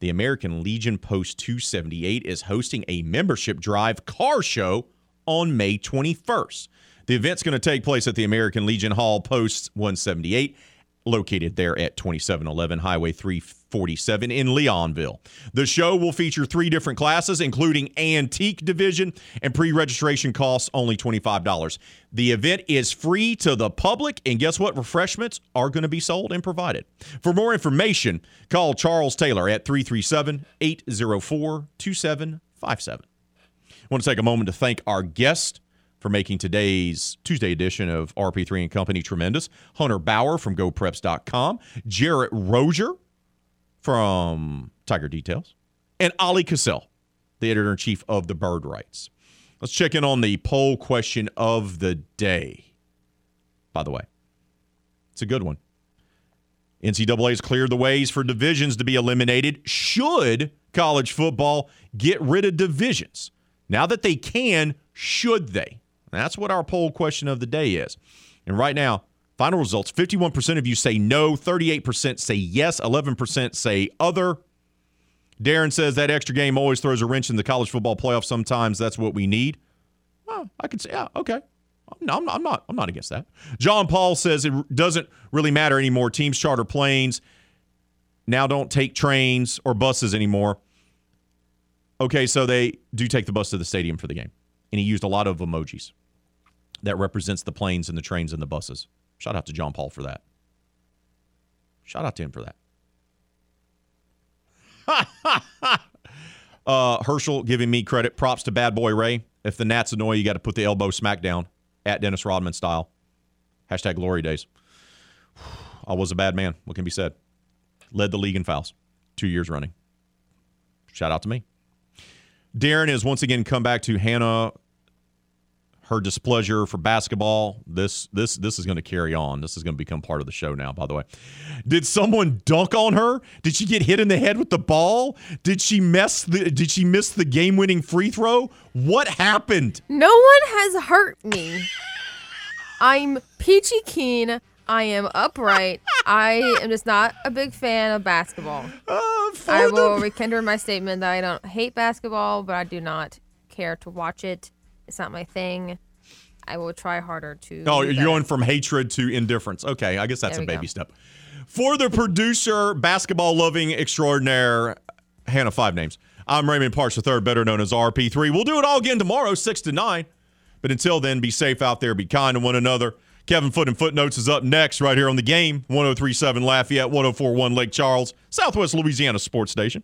the American Legion Post 278 is hosting a membership drive car show on May 21st. The event's going to take place at the American Legion Hall Post 178, located there at 2711 Highway 347 in Leonville. The show will feature three different classes, including Antique Division, and pre registration costs only $25. The event is free to the public, and guess what? Refreshments are going to be sold and provided. For more information, call Charles Taylor at 337 804 2757. I want to take a moment to thank our guest for making today's Tuesday edition of RP3 and Company tremendous. Hunter Bauer from GoPreps.com, Jarrett Rozier from Tiger Details, and Ali Kosel, the editor in chief of the Bird Writes. Let's check in on the poll question of the day. By the way, it's a good one. NCAA has cleared the ways for divisions to be eliminated. Should college football get rid of divisions? Now that they can, should they? That's what our poll question of the day is. And right now, final results 51% of you say no, 38% say yes, 11% say other. Darren says that extra game always throws a wrench in the college football playoff. Sometimes that's what we need. Oh, I can say, yeah, okay. No, I'm, I'm not. I'm not against that. John Paul says it doesn't really matter anymore. Teams charter planes now don't take trains or buses anymore. Okay, so they do take the bus to the stadium for the game, and he used a lot of emojis that represents the planes and the trains and the buses. Shout out to John Paul for that. Shout out to him for that. <laughs> uh, Herschel giving me credit. Props to Bad Boy Ray. If the Nats annoy you, got to put the elbow smack down at Dennis Rodman style. Hashtag glory days. <sighs> I was a bad man. What can be said? Led the league in fouls two years running. Shout out to me. Darren has once again come back to Hannah her displeasure for basketball. This this this is going to carry on. This is going to become part of the show now. By the way, did someone dunk on her? Did she get hit in the head with the ball? Did she mess the? Did she miss the game winning free throw? What happened? No one has hurt me. I'm peachy keen. I am upright. I am just not a big fan of basketball. Uh, I will rekindle my statement that I don't hate basketball, but I do not care to watch it. It's not my thing. I will try harder to. Oh, you're going from hatred to indifference. Okay, I guess that's There a baby go. step. For the producer, basketball loving extraordinaire, Hannah Five Names. I'm Raymond Parks III, better known as RP3. We'll do it all again tomorrow, 6 to 9. But until then, be safe out there, be kind to one another. Kevin Foot and Footnotes is up next, right here on the game. 1037 Lafayette, 1041 Lake Charles, Southwest Louisiana Sports Station.